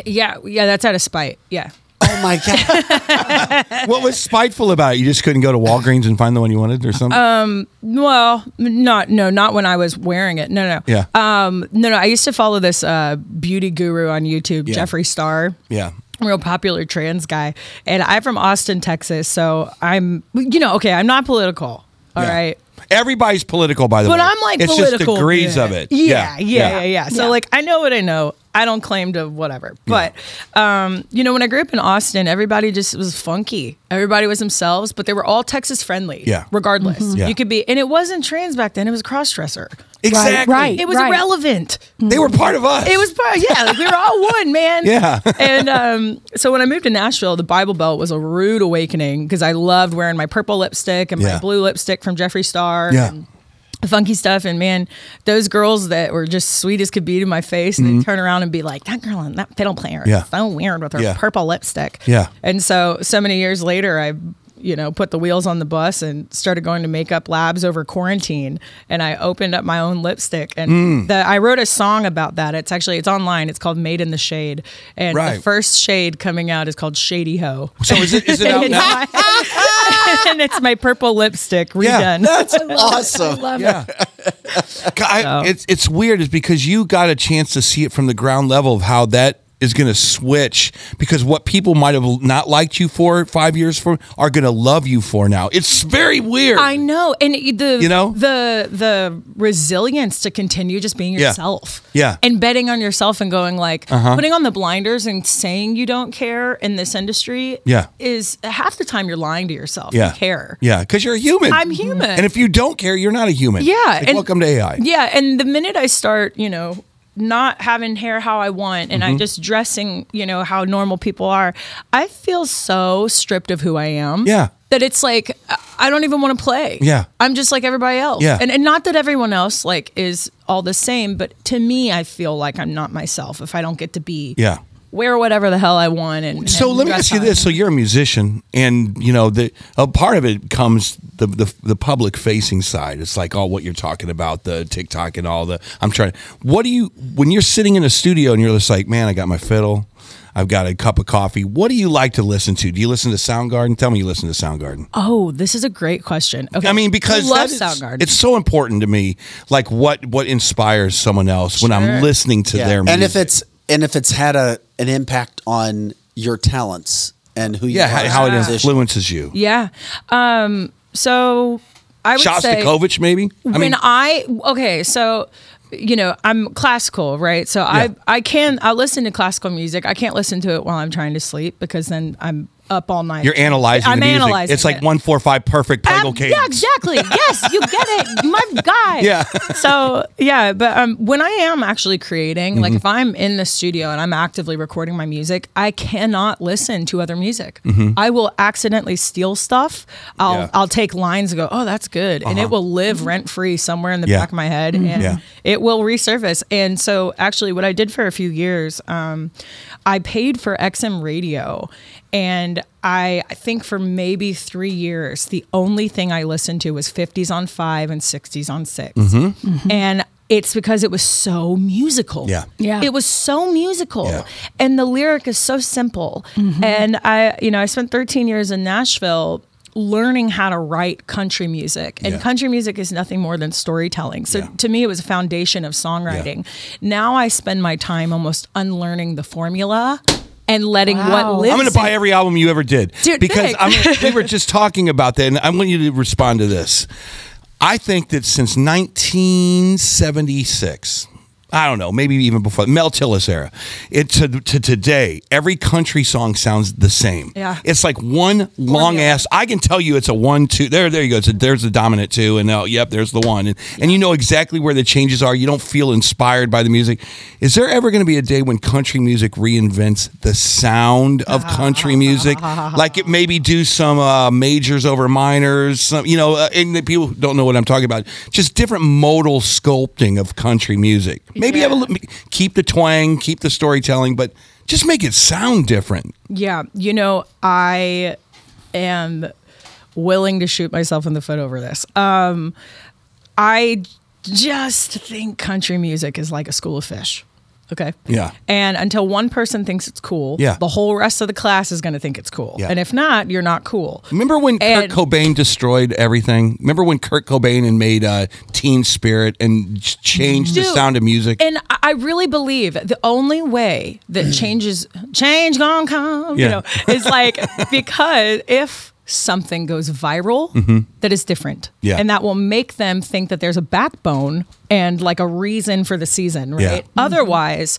Yeah, yeah. That's out of spite. Yeah. Oh my god! [LAUGHS] what was spiteful about it? You just couldn't go to Walgreens and find the one you wanted or something? Um, Well, not no, not when I was wearing it. No, no. Yeah. Um, no, no. I used to follow this uh, beauty guru on YouTube, Yeah. Jeffree Star. yeah. real popular trans guy and i'm from austin texas so i'm you know okay i'm not political All right, Yeah. Everybody's political, by the but way. But I'm like it's political just degrees yeah. of it. yeah yeah yeah yeah, so Yeah. like i know what i know i don't claim to whatever but um you know when i grew up in austin everybody just was funky everybody was themselves but they were all texas friendly Yeah. regardless Yeah. you could be and it wasn't trans back then it was cross dresser Exactly. right. it was Right. irrelevant They were part of us. it was part, yeah, like we were all [LAUGHS] one, man. Yeah. and um, so when I moved to Nashville, the Bible Belt was a rude awakening because I loved wearing my purple lipstick and Yeah. my blue lipstick from Jeffree Star. Yeah. And funky stuff and man those girls that were just sweet as could be to my face Mhm. they turn around and be like that girl and that fiddle player Yeah. is so weird with her Yeah. purple lipstick Yeah. and so so many years later i you know put the wheels on the bus and started going to makeup labs over quarantine and i opened up my own lipstick and Mm. the, i wrote a song about that it's actually it's online it's called made in the shade and Right. the first shade coming out is called shady ho So is it is it [LAUGHS] out and, now? it's [LAUGHS] my, and it's my purple lipstick Yeah. That's awesome. Love Yeah. [LAUGHS] I, it's it's weird is because you got a chance to see it from the ground level of how that is going to switch because what people might have not liked you for five years for are going to love you for now. It's very weird. I know, and the You know? the the resilience to continue just being Yeah. yourself, Yeah. and betting on yourself and going like Uh-huh. putting on the blinders and saying you don't care in this industry, Yeah. is half the time you're lying to yourself. yeah. You care. Yeah, because you're a human. I'm human. And if you don't care, you're not a human. Yeah, Like, and- welcome to AI. Yeah, and the minute I start, you know, not having hair how I want and Mhm. I'm just dressing, you know, how normal people are, I feel so stripped of who I am. Yeah. That it's like I- I don't even want to play. Yeah. I'm just like everybody else. Yeah. And and not that everyone else like is all the same, but to me I feel like I'm not myself if I don't get to be Yeah. Wear whatever the hell I want and So and let me ask you this: So you're a musician, and you know the a part of it comes the the, the public facing side. It's like all what you're talking about, the TikTok and all the. I'm trying. What do you when you're sitting in a studio and you're just like, man, I got my fiddle, I've got a cup of coffee. What do you like to listen to? Do you listen to Soundgarden? Tell me you listen to Soundgarden. Oh, this is a great question. Okay. I mean, because I love that is- Soundgarden. it's so important to me. Like what what inspires someone else when I'm listening to Yeah. their music. and if it's and if it's had a an impact on your talents and who you Yeah, are how, how it influences you. Yeah. Um, so I would say Shostakovich, maybe. when mean, I okay, so you know I'm classical, right? So I I can I listen to classical music. I can't listen to it while I'm trying to sleep because then I'm up all night. You're analyzing I'm the music. analyzing. it's like it. one four five perfect cadence. Yeah, exactly. Yes, you get it, [LAUGHS] my guy. Yeah. So yeah, but um, when I am actually creating, like Mhm. if I'm in the studio and I'm actively recording my music, I cannot listen to other music. Mhm. I will accidentally steal stuff. I'll Yeah. I'll take lines and go, oh, that's good, and Uh-huh. it will live rent free somewhere in the Yeah. back of my head, Mhm. and Yeah. it will resurface. And so actually, what I did for a few years, um, I paid for XM radio. And I, I think for maybe three years, the only thing I listened to was 50s on five and 60s on 6 Mhm. And it's because it was so musical. Yeah. Yeah. It was so musical. Yeah. And the lyric is so simple. And I, you know, I spent 13 years in Nashville learning how to write country music. And Yeah. country music is nothing more than storytelling. So to me, it was a foundation of songwriting. Now I spend my time almost unlearning the formula and letting Wow. what lives I'm going to buy every album you ever did Dude, because I'm, we were just talking about that, and I want you to respond to this. I think that since 1976, I don't know, maybe even before Mel Tillis era, it to, to today, every country song sounds the same. Yeah. it's like one long ass. I can tell you it's a one two. There, there you go. It's a, there's the dominant two, and now, yep, there's the one, and and you know exactly where the changes are. You don't feel inspired by the music. Is there ever going to be a day when country music reinvents the sound of country music? [LAUGHS] like it maybe do some uh, majors over minors, some you know, uh, and the people don't know what I'm talking about. Just different modal sculpting of country music. Maybe have a, li- keep the twang, keep the storytelling, but just make it sound different. Yeah, you know, I am willing to shoot myself in the foot over this. Um, I just think country music is like a school of fish. Okay. Yeah. And until one person thinks it's cool, Yeah. the whole rest of the class is going to think it's cool. Yeah. And if not, you're not cool. Remember when And- Kurt Cobain destroyed everything? Remember when Kurt Cobain and made uh, Teen Spirit and ch- changed the sound of music? And I I really believe the only way that changes change gonna come, Yeah. you know, is like [LAUGHS] because if something goes viral Mhm. that is different. Yeah. And that will make them think that there's a backbone and like a reason for the season, right? Yeah. Otherwise,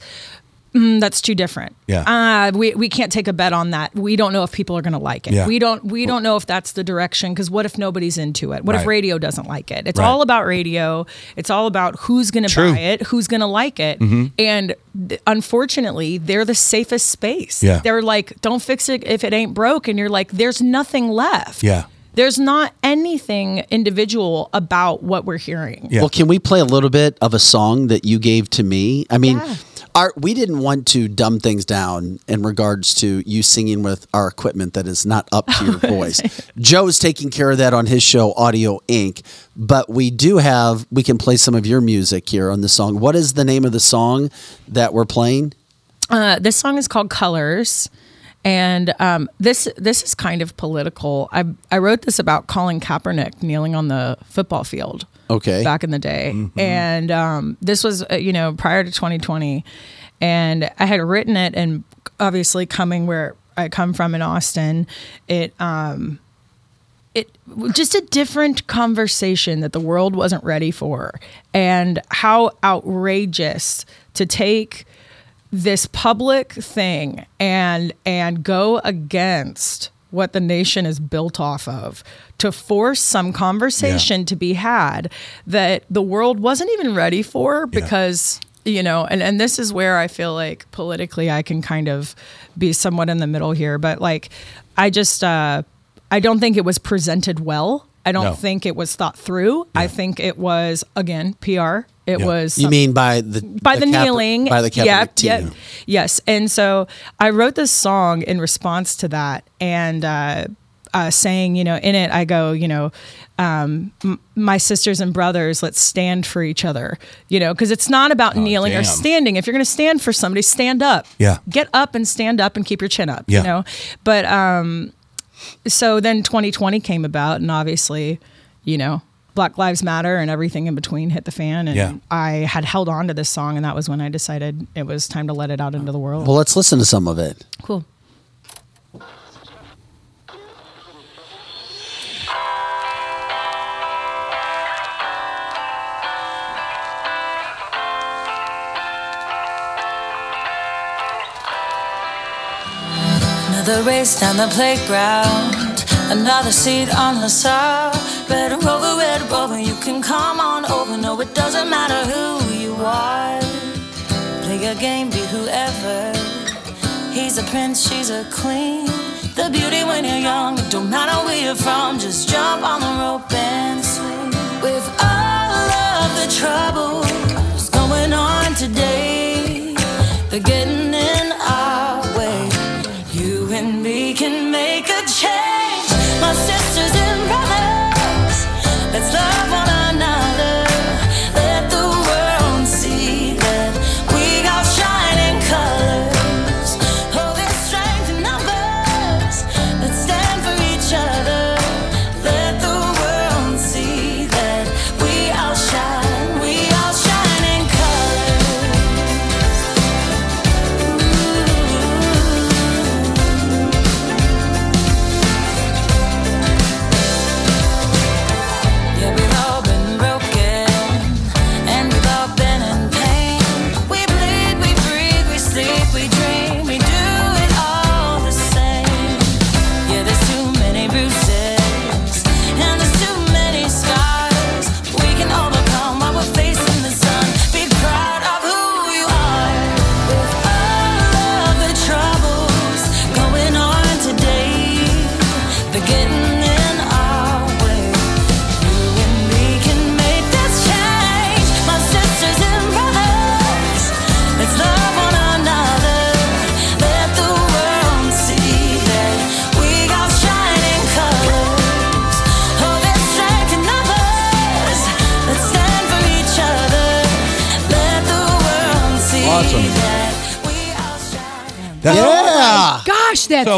mm, that's too different. Yeah. Uh, we, we can't take a bet on that. We don't know if people are going to like it. Yeah. We don't we don't know if that's the direction because what if nobody's into it? What if radio doesn't like it? It's Right. all about radio. It's all about who's going to buy it, who's going to like it. Mhm. And th- unfortunately, they're the safest space. Yeah. They're like, don't fix it if it ain't broke. And you're like, there's nothing left. yeah. There's not anything individual about what we're hearing. Yeah. Well, can we play a little bit of a song that you gave to me? I mean, Yeah. Our, we didn't want to dumb things down in regards to you singing with our equipment that is not up to your [LAUGHS] voice. Joe is taking care of that on his show, Audio Inc. But we do have, we can play some of your music here on the song. What is the name of the song that we're playing? Uh, this song is called Colors. And um, this this is kind of political. I I wrote this about Colin Kaepernick kneeling on the football field. Okay. back in the day. And um, this was, uh, you know, prior to 2020. And I had written it, and obviously, coming where I come from in Austin, it, um, it just a different conversation that the world wasn't ready for, and how outrageous to take this public thing and and go against what the nation is built off of to force some conversation to be had that the world wasn't even ready for because you know and, and this is where i feel like politically i can kind of be somewhat in the middle here but like i just uh i don't think it was presented well. I don't No. think it was thought through. I think it was again pr it was You mean by the by the, Kaeper- kneeling by the Kaepernick yep, team? yep. yes and so i wrote this song in response to that and uh, uh, saying you know in it i go you know um, m- my sisters and brothers let's stand for each other you know because it's not about kneeling or standing if you're going to stand for somebody stand up Yeah. get up and stand up and keep your chin up Yeah. you know but um so then 2020 came about and obviously you know Black Lives Matter and everything in between hit the fan. And yeah. I had held on to this song, and that was when I decided it was time to let it out into the world. Well, let's listen to some of it. Cool. Another race down the playground, another seat on the saw, red Rover, you can come on over. No, it doesn't matter who you are. Play a game, be whoever. He's a prince, she's a queen. The beauty when you're young, it don't matter where you're from. Just jump on the rope and swing. With all of the troubles going on today,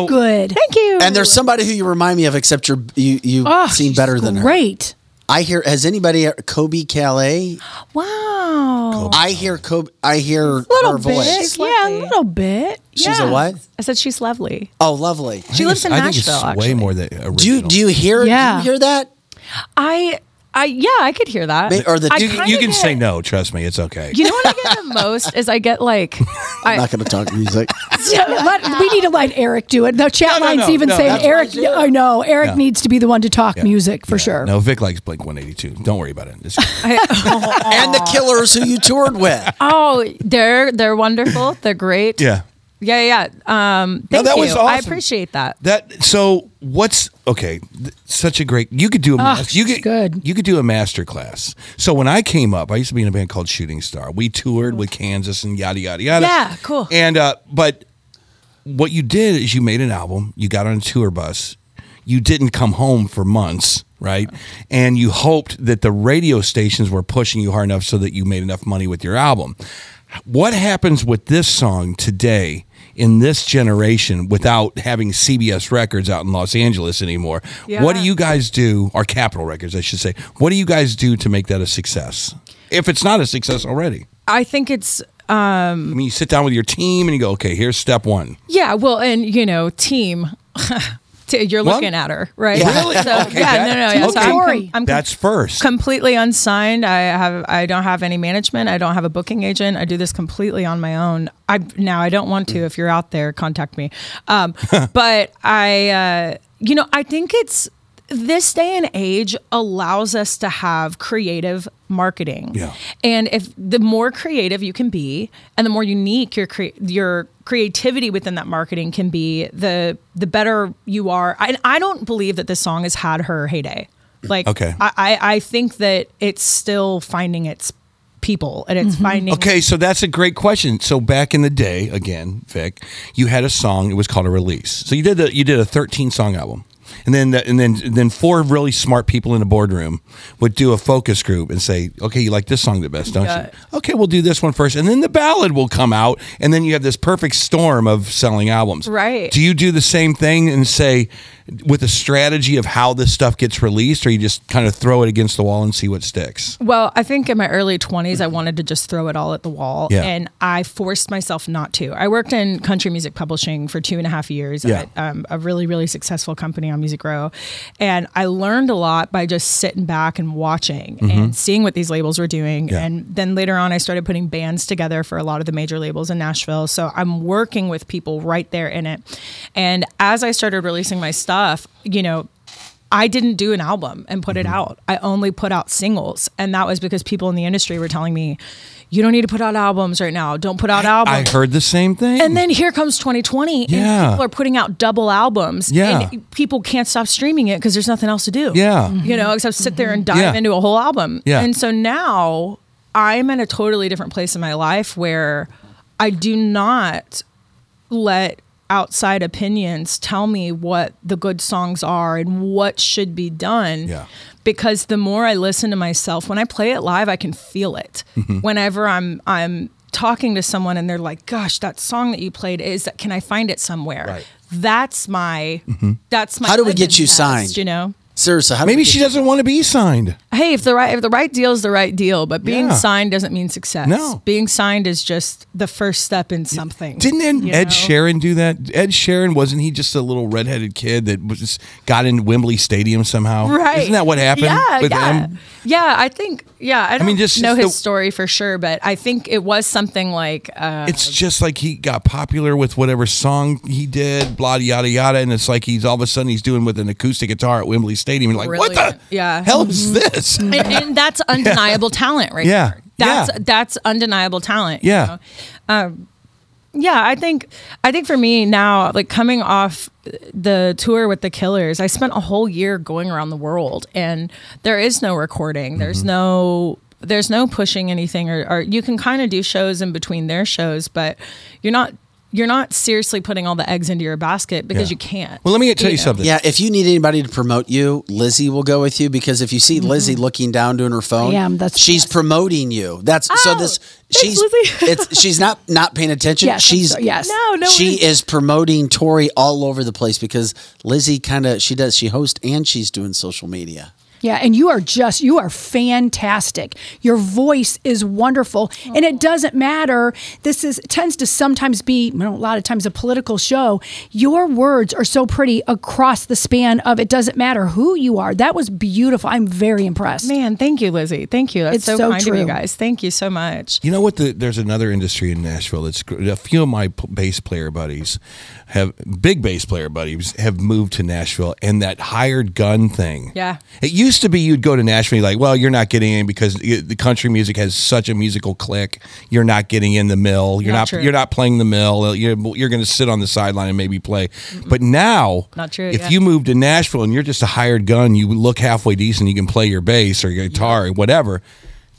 So- good. Thank you. And there's somebody who you remind me of, except you're, you you Oh, seem better than her. Great. I hear. Has anybody uh, Colbie Caillat? Wow. I hear Colbie. I hear A little her bit. voice. Yeah, a little bit. She's a what? I said she's lovely. Oh, lovely. She lives in I think Nashville. it's actually. way more than original. Do you do you hear? Yeah. Do you hear that? I, I, yeah, I could hear that. Or the I you, you can get- say no. Trust me, it's okay. You know what I get the most is I get like, [LAUGHS] I'm I, not going to talk music. [LAUGHS] Yeah, let- we need to let Eric do it. The chat No, no, line's no, even no, saying Eric. I know Eric Yeah. needs to be the one to talk Yeah. music for sure. No, Vic likes Blink 182. Don't worry about it. It's- [LAUGHS] and the Killers who you toured with. oh, they're they're wonderful. They're great. yeah. Yeah, yeah. Um, No, thank that you. was I awesome. appreciate that. That so what's okay? th- Such a great. You could do a Ah, mas- you could good. you could do a master class. So when I came up, I used to be in a band called Shooting Star. We toured with Kansas and yada yada yada. Yeah, cool. And uh, but what you did is you made an album. You got on a tour bus. You didn't come home for months, right? And you hoped that the radio stations were pushing you hard enough so that you made enough money with your album. What happens with this song today in this generation without having CBS Records out in Los Angeles anymore? What do you guys do, or Capitol Records, I should say? What do you guys do to make that a success? If it's not a success already, I think it's um, I mean, you sit down with your team and you go, okay, here's step one. yeah. Well, and you know, team. [LAUGHS] t- You're What? looking at her, right? Yeah. Really? So, Okay, yeah, that- no, no, yeah. So. I'm, com- I'm com- That's first. completely unsigned. I have I don't have any management. I don't have a booking agent. I do this completely on my own. I now I don't want to. If you're out there, contact me. Um, [LAUGHS] but I, uh, you know, I think it's this day and age allows us to have creative marketing. Yeah. And if the more creative you can be, and the more unique your cre- your creativity within that marketing can be, the the better you are. I, I don't believe that this song has had her heyday. Like, Okay. I, I I think that it's still finding its people and it's mm-hmm. finding. Okay, so that's a great question. So back in the day, again, Vic, you had a song. It was called a release. So you did the, you did a 13 song album, and then the, and then then four really smart people in a boardroom would do a focus group and say, okay, you like this song the best, don't you? Okay, we'll do this one first, and then the ballad will come out, and then you have this perfect storm of selling albums. Right. Do you do the same thing and say, with a strategy of how this stuff gets released, or you just kind of throw it against the wall and see what sticks? Well, I think in my early 20s, I wanted to just throw it all at the wall. Yeah. And I forced myself not to. I worked in country music publishing for two and a half years Yeah. at um, a really, really successful company on Music Row, and I learned a lot by just sitting back and watching Mhm. and seeing what these labels were doing. Yeah. And then later on, I started putting bands together for a lot of the major labels in Nashville. So I'm working with people right there in it. And as I started releasing my stuff, you know, I didn't do an album and put it Mm-hmm. out. I only put out singles. And that was because people in the industry were telling me, you don't need to put out albums right now. Don't put out albums. I heard the same thing. And then here comes 2020, Yeah. and people are putting out double albums. Yeah. And people can't stop streaming it because there's nothing else to do. Yeah. You know, except sit there and mm-hmm. dive Yeah. into a whole album. Yeah. And so now I'm in a totally different place in my life where I do not let outside opinions tell me what the good songs are and what should be done. Yeah. Because the more I listen to myself, when I play it live, I can feel it. Mhm. Whenever I'm I'm talking to someone and they're like, "Gosh, that song that you played is that can I find it somewhere?" Right. That's my that's my How do we get you test, signed? You know. Seriously, how Maybe she doesn't want to be signed. Hey, if the right if the right deal is the right deal, but being Yeah. signed doesn't mean success. No. being signed is just the first step in something. Didn't Ed, you Ed know? Sheeran do that? Ed Sheeran wasn't he just a little redheaded kid that was just got in Wembley Stadium somehow? Right. Isn't that what happened Yeah, with yeah. him? Yeah, I think. Yeah, I don't mean, just- know just his the- story for sure, but I think it was something like. Uh, It's just like he got popular with whatever song he did, blah yada yada, and it's like he's all of a sudden he's doing with an acoustic guitar at Wembley Stadium. You're like, what the brilliant. Yeah. hell is this? [LAUGHS] and, and that's [LAUGHS] undeniable talent, right? Yeah, there. That's yeah. that's undeniable talent. you Yeah. know? Um, yeah, I think I think for me now, like coming off the tour with the Killers, I spent a whole year going around the world, and there is no recording. There's Mm-hmm. no there's no pushing anything, or, or you can kind of do shows in between their shows, but you're not you're not seriously putting all the eggs into your basket because Yeah. you can't. Well, let me tell you know? something. Yeah, if you need anybody to promote you, Lizzie will go with you because if you see mm-hmm. Lizzie looking down doing her phone, I am, that's she's promoting you. That's so oh, this she's [LAUGHS] it's she's not not paying attention. Yes, she's sorry, yes. No, no, She it's- is promoting Tori all over the place because Lizzie kind of she does she hosts and she's doing social media. Yeah, and you are just you are fantastic. Your voice is wonderful, and it doesn't matter. This is tends to sometimes be you know, a lot of times a political show. Your words are so pretty across the span of it doesn't matter who you are. That was beautiful. I'm very impressed. Man, thank you, Lizzie. Thank you. That's It's so, so kind of you guys. Thank you so much. You know what? The, there's another industry in Nashville that's gr- a few of my p- bass player buddies have big bass player buddies have moved to Nashville, and that hired gun thing. Yeah. It used to be you'd go to Nashville, you're like, well, you're not getting in because the country music has such a musical click. You're not getting in the mill. You're Not not. true. you're not playing the mill. Uh, you're you're going to sit on the sideline and maybe play. But now, Not true, If yeah. you move to Nashville and you're just a hired gun, you look halfway decent. You can play your bass or your guitar or whatever.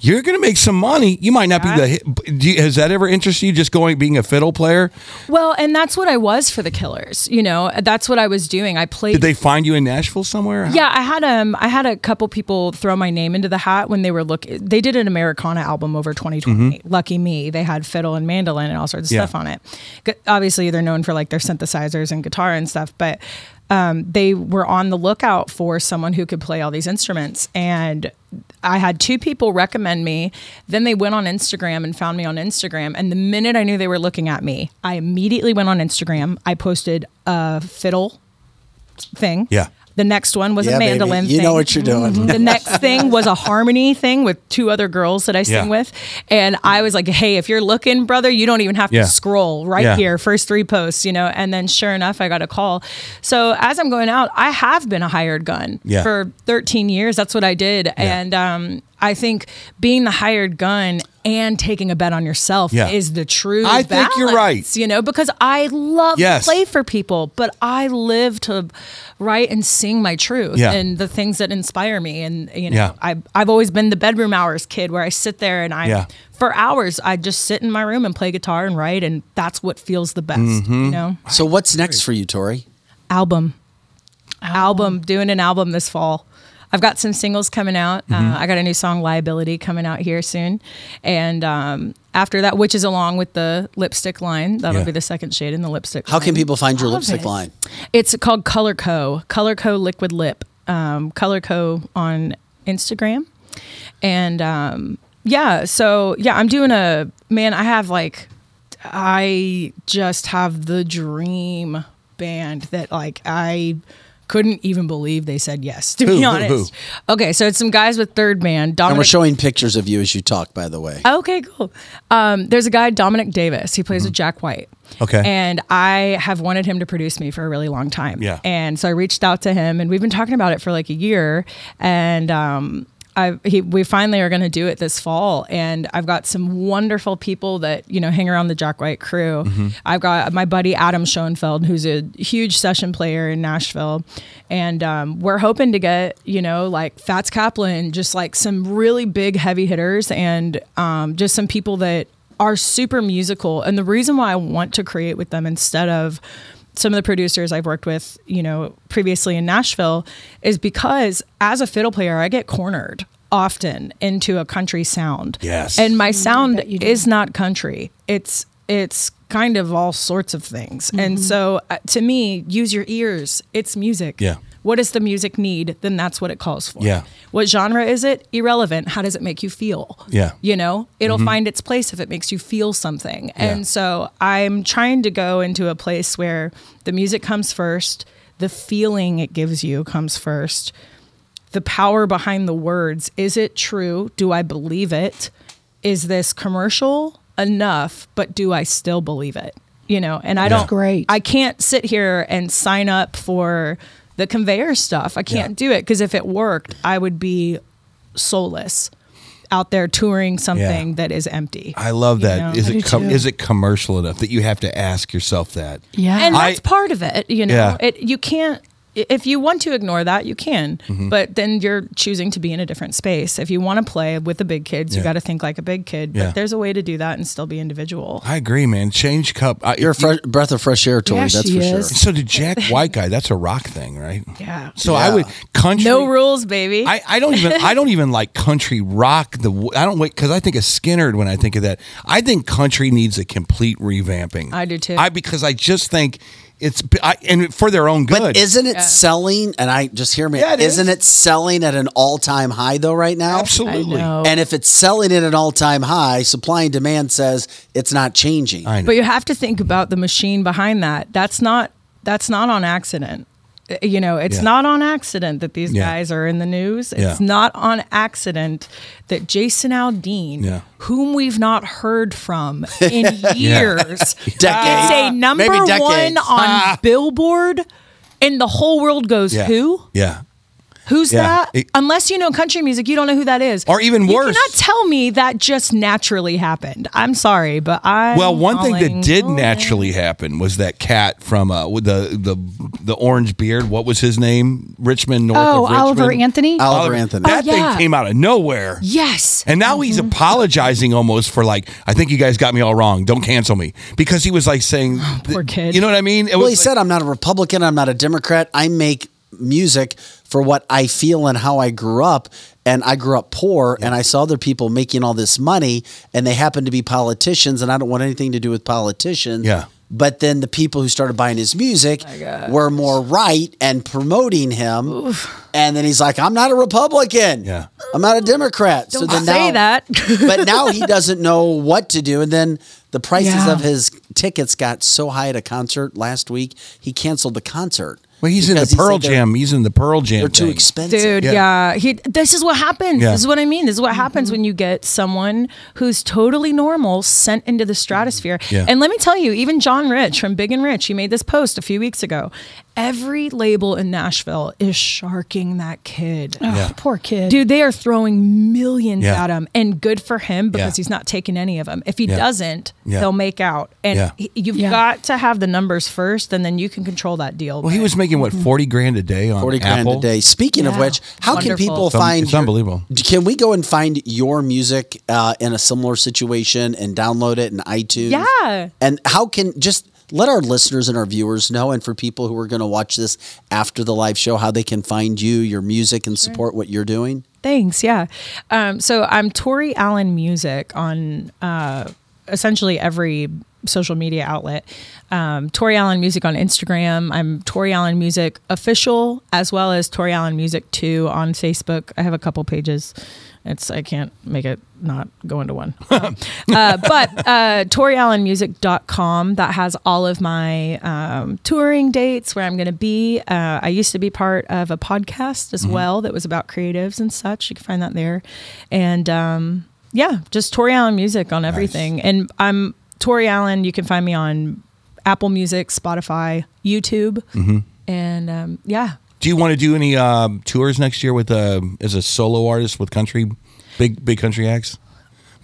You're going to make some money. You might not be the. Do you, has that ever interested you? Just going being a fiddle player? Well, and that's what I was for the Killers. You know, that's what I was doing. I played. Did they find you in Nashville somewhere? Yeah, I had um I had a couple people throw my name into the hat when they were look. They did an Americana album over 2020. Lucky me, they had fiddle and mandolin and all sorts of Yeah. stuff on it. Obviously, they're known for like their synthesizers and guitar and stuff, but um, they were on the lookout for someone who could play all these instruments. And I had two people recommend me. Then they went on Instagram and found me on Instagram. And the minute I knew they were looking at me, I immediately went on Instagram. I posted a fiddle thing. Yeah. The next one was Yeah, a baby. mandolin You thing. know what you're doing. Mhm. The next [LAUGHS] thing was a harmony thing with two other girls that I sing Yeah. with. And I was like, hey, if you're looking, brother, you don't even have Yeah. to scroll right Yeah. here, first three posts, you know. And then sure enough, I got a call. So as I'm going out, I have been a hired gun Yeah. for 13 years. That's what I did. And um, I think being the hired gun and taking a bet on yourself Yeah. is the true I think you're right. you know, because I love Yes. to play for people, but I live to write and sing my truth Yeah. and the things that inspire me. And you know, Yeah. I I've always been the bedroom hours kid where I sit there and I Yeah. for hours I just sit in my room and play guitar and write, and that's what feels the best. Mm-hmm. You know, So what's next for you, Tori? album, album, doing an album this fall. I've got some singles coming out. Mhm. Uh, I got a new song, "Liability," coming out here soon, and um, after that, which is along with the lipstick line. That'll Yeah. be the second shade in the lipstick. How can people find your Love lipstick it. line? It's called Color Co. Color Co. Liquid Lip. Um, Color Co. on Instagram, and um, yeah. So yeah, I'm doing a man. I have like, I just have the dream band that like I couldn't even believe they said yes. To Who, be who, honest. Okay, so it's some guys with Third Man. And we're showing pictures of you as you talk, by the way. Okay, cool. Um, there's a guy, Dominic Davis. He plays with Jack White. Mm-hmm. Okay. And I have wanted him to produce me for a really long time. Yeah. And so I reached out to him, and we've been talking about it for like a year. And um, I he, we finally are going to do it this fall. And I've got some wonderful people that you know hang around the Jack White crew. Mhm. I've got my buddy Adam Shoenfeld, who's a huge session player in Nashville, and um, we're hoping to get you know like Fats Kaplan, just like some really big heavy hitters, and um, just some people that are super musical. And the reason why I want to create with them instead of some of the producers I've worked with, you know, previously in Nashville, is because as a fiddle player, I get cornered often into a country sound. Yes. And my sound is not country. It's it's kind of all sorts of things. And Mm-hmm. Mhm. so uh, to me, use your ears. It's music. Yeah. What does the music need? Then that's what it calls for. Yeah. What genre is it? Irrelevant. How does it make you feel? Yeah. You know, it'll Mhm. find its place if it makes you feel something. Yeah. And so I'm trying to go into a place where the music comes first, the feeling it gives you comes first, the power behind the words. Is it true? Do I believe it? Is this commercial enough, but do I still believe it? You know, and I Yeah. don't Great. I can't sit here and sign up for the conveyor stuff. I can't do it because if it worked, I would be soulless out there touring something that is empty. I love You that. know? Is I it com- is it commercial enough that you have to ask yourself that? Yeah. And I- that's part of it, you know. Yeah. It you can't i- if you want to ignore that, you can. Mhm. But then you're choosing to be in a different space. If you want to play with the big kids, you got to think like a big kid. Yeah. But there's a way to do that and still be individual. I agree, man. Change cup. I, You're a fre- breath of fresh air, Tori. Yeah, that's for sure. So did Jack [LAUGHS] White guy? That's a rock thing, right? Yeah. So I would country. No rules, baby. I, I don't even I don't even like country rock. The I don't wait because I think of Skynyrd when I think of that. I think country needs a complete revamping. I do too. I because I just think it's I, and for their own good. But isn't it selling? And I just hear me. Yeah, it isn't is. it selling at an all-time high though right now? Absolutely. And if it's selling at an all-time high, supply and demand says it's not changing. But you have to think about the machine behind that. That's not that's not on accident. You know, it's Yeah. not on accident that these Yeah. guys are in the news. It's Yeah. not on accident that Jason Aldean, whom we've not heard from [LAUGHS] in years, [LAUGHS] Decades. is a number one on. [LAUGHS] Billboard, and the whole world goes. "Who? Yeah. Who's Yeah. that?" It- Unless you know country music, you don't know who that is. Or even worse, you worse. cannot tell me that just naturally happened. I'm sorry, but I Well, one thing that did naturally happen was that cat from uh, the the the orange beard. What was his name? Richmond, north Oh, of Richmond. Oliver Anthony? Oliver Anthony. That Oh, yeah. thing came out of nowhere. Yes. And now he's apologizing almost for like, I think you guys got me all wrong. Don't cancel me because he was like saying, poor kid. You know what I mean? It well, was he said, "I'm not a Republican. I'm not a Democrat. I make music for what I feel and how I grew up." And I grew up poor, and I saw other people making all this money, and they happen to be politicians, and I don't want anything to do with politicians. Yeah. But then the people who started buying his music oh were more right and promoting him. And then he's like, I'm not a Republican. Yeah. I'm not a Democrat. Don't then say now, that. [LAUGHS] but now he doesn't know what to do. And then the prices Yeah. of his tickets got so high at a concert last week, he canceled the concert. Well, he's in the Pearl said Jam. He's in the Pearl Jam. They're too thing. expensive. Dude, yeah. He, this is what happens. Yeah. This is what I mean. This is what happens when you get someone who's totally normal sent into the stratosphere. Yeah. And let me tell you, even John Rich from Big and Rich, he made this post a few weeks ago. Every label in Nashville is sharking that kid. Oh, Yeah. Poor kid. Dude, they are throwing millions Yeah. at him, and good for him because Yeah. he's not taking any of them. If he Yeah. doesn't, Yeah. he'll make out. And Yeah. he- you've Yeah. got to have the numbers first, and then you can control that deal. Well, he was making what forty grand a day on 40 grand Apple? a day. Speaking of which, how can people It's find it's your- unbelievable. Can we go and find your music uh, in a similar situation and download it in iTunes? Yeah. And how can just let our listeners and our viewers know, and for people who are going to watch this after the live show, how they can find you, your music, and support what you're doing? Thanks. Yeah. Um, so I'm Tori Allen Music on uh, essentially every social media outlet. Um, Tori Allen Music on Instagram. I'm Tori Allen Music official as well as Tori Allen Music 2 on Facebook. I have a couple pages. It's I can't make it not go into one. [LAUGHS] Uh, but uh, ToriAllenMusic.com that has all of my um, touring dates where I'm going to be. Uh, I used to be part of a podcast as Mhm. well that was about creatives and such. You can find that there, and um, yeah, just Tori Allen Music on everything. And I'm Tori Allen. You can find me on Apple Music, Spotify, YouTube, hmm and um, yeah, Do you want to do any um, tours next year with uh, as a solo artist with country, big big country acts?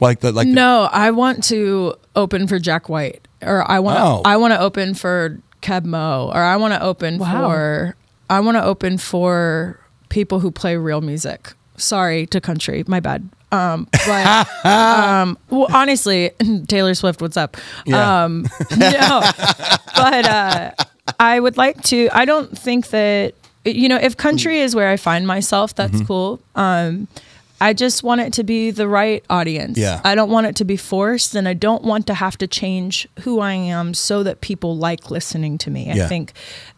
Like the like the- no, I want to open for Jack White, or I want Oh. I want to open for Keb Mo, or I want to open Wow. for I want to open for people who play real music. Sorry to country, my bad. Um, but [LAUGHS] um, well, honestly, [LAUGHS] Taylor Swift, what's up? Yeah. Um, [LAUGHS] no, but uh, I would like to. I don't think that you know if country is where I find myself, that's Mhm. cool. Um, I just want it to be the right audience. Yeah. I don't want it to be forced, and I don't want to have to change who I am so that people like listening to me. I Yeah. think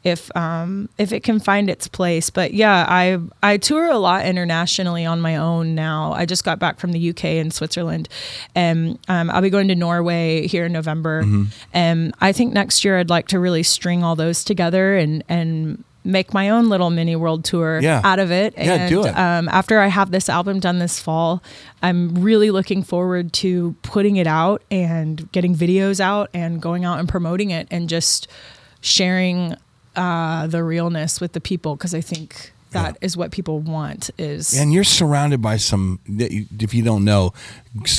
if um, if it can find its place, but yeah, I I tour a lot internationally on my own now. I just got back from the UK and Switzerland, and um, I'll be going to Norway here in November. Mhm. And I think next year I'd like to really string all those together and and make my own little mini world tour Yeah. out of it. Yeah, and, do it. Um, after I have this album done this fall, I'm really looking forward to putting it out and getting videos out and going out and promoting it and just sharing uh, the realness with the people because I think that is what people want is And you're surrounded by some, if you don't know,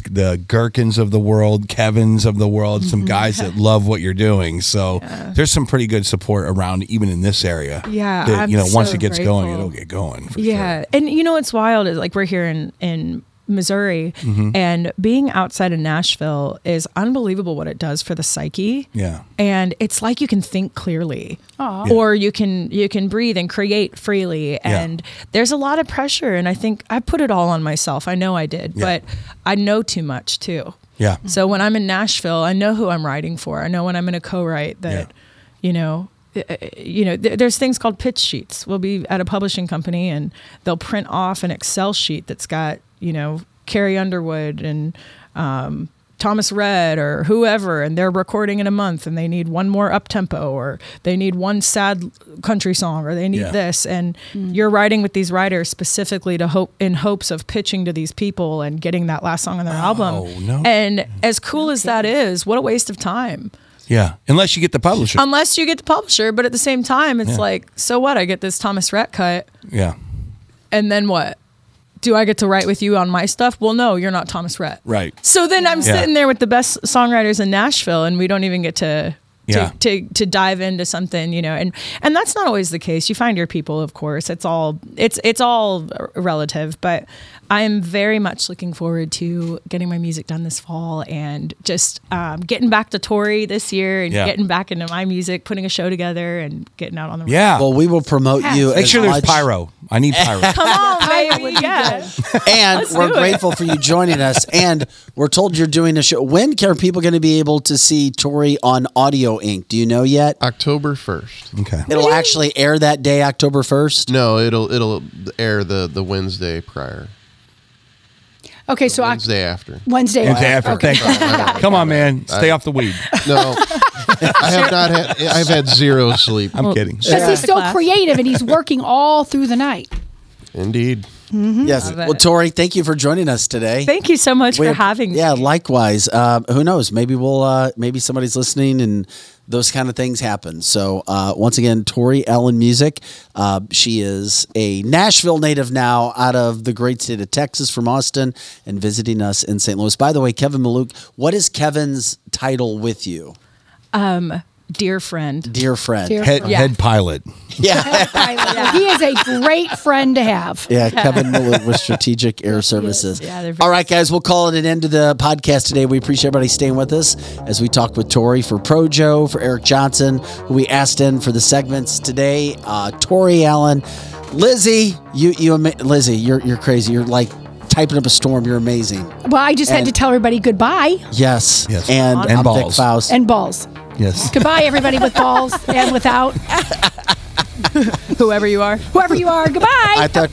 the Gherkins of the world, Kevins of the world, some Mhm. guys that [LAUGHS] love what you're doing. So there's some pretty good support around, even in this area. Yeah, that, you know, once it gets going, it'll get going. For yeah and you know what's wild is like we're here in in missouri. Mhm. and being outside of nashville is unbelievable what it does for the psyche. Yeah. and it's like you can think clearly. Aw. or you can you can breathe and create freely. And there's a lot of pressure. And i think i put it all on myself. I know i did. Yeah. but i know too much too. Yeah. so when i'm in nashville i know who i'm writing for. I know when i'm going to co-write that you know uh, uh, you know there's things called pitch sheets. We'll be at a publishing company and they'll print off an excel sheet that's got you know carrie underwood and um, thomas rhett or whoever and they're recording in a month and they need one more up tempo or they need one sad country song or they need Yeah. this and you're writing with these writers specifically to hope in hopes of pitching to these people and getting that last song on their album Oh, no. and as cool as that is what a waste of time Yeah. Unless you get the publisher. unless you get the publisher. But at the same time, it's Yeah. like, so what? I get this Thomas Rhett cut, yeah. and then what? Do I get to write with you on my stuff? Well, no, you're not Thomas Rhett. Right. So then I'm Yeah. sitting there with the best songwriters in Nashville, and we don't even get to. To, Yeah. to, to dive into something you know and and that's not always the case you find your people of course it's all it's it's all relative but i am very much looking forward to getting my music done this fall and just um, getting back to tori this year and Yeah. getting back into my music putting a show together and getting out on the road Yeah. Well, we will promote you. Make sure there's much- pyro. I need [LAUGHS] pyro. Come on, baby. Yeah. [LAUGHS] and Let's we're do it. grateful for you joining us. And we're told you're doing a show. When are people going to be able to see Tori on Audio Inc? Do you know yet? October first. Okay. It'll actually air that day, October first. No, it'll it'll air the the Wednesday prior. Okay, so I, Wednesday after. Wednesday. Wednesday after. Okay. Thank you. [LAUGHS] Come on, man. Stay I- off the weed. No, I have not had. I've had zero sleep. I'm kidding. Because he's so creative and he's working all through the night. Indeed. Yes. Love it. Well, Tori, thank you for joining us today. Thank you so much We- for having me. Yeah, likewise. Uh, who knows? Maybe we'll. Uh, maybe somebody's listening, and those kind of things happen. So uh, once again, Tori Allen Music. Uh, she is a Nashville native now, out of the great state of Texas, from Austin, and visiting us in St. Louis. By the way, Kevin Maluk, what is Kevin's title with you? Um, dear friend. Dear friend. Dear Head, friend. head pilot. Yeah. He is a great friend to have. Yeah, Kevin Maluk with Strategic Air Services. Yeah, they're All right, guys, we'll call it an end to the podcast today. We appreciate everybody staying with us as we talk with Tori for Projo, for Eric Johnson, who we asked in for the segments today. Uh, Tori Allen, Lizzie, you, you, Lizzie, you're, you're crazy. You're like typing up a storm. You're amazing. Well, I just had to tell everybody goodbye Yes, Yes. and, And I'm Vic balls. Faust. and balls. Yes. Goodbye, everybody with balls and without. [LAUGHS] Whoever you are. Whoever you are, goodbye. I thought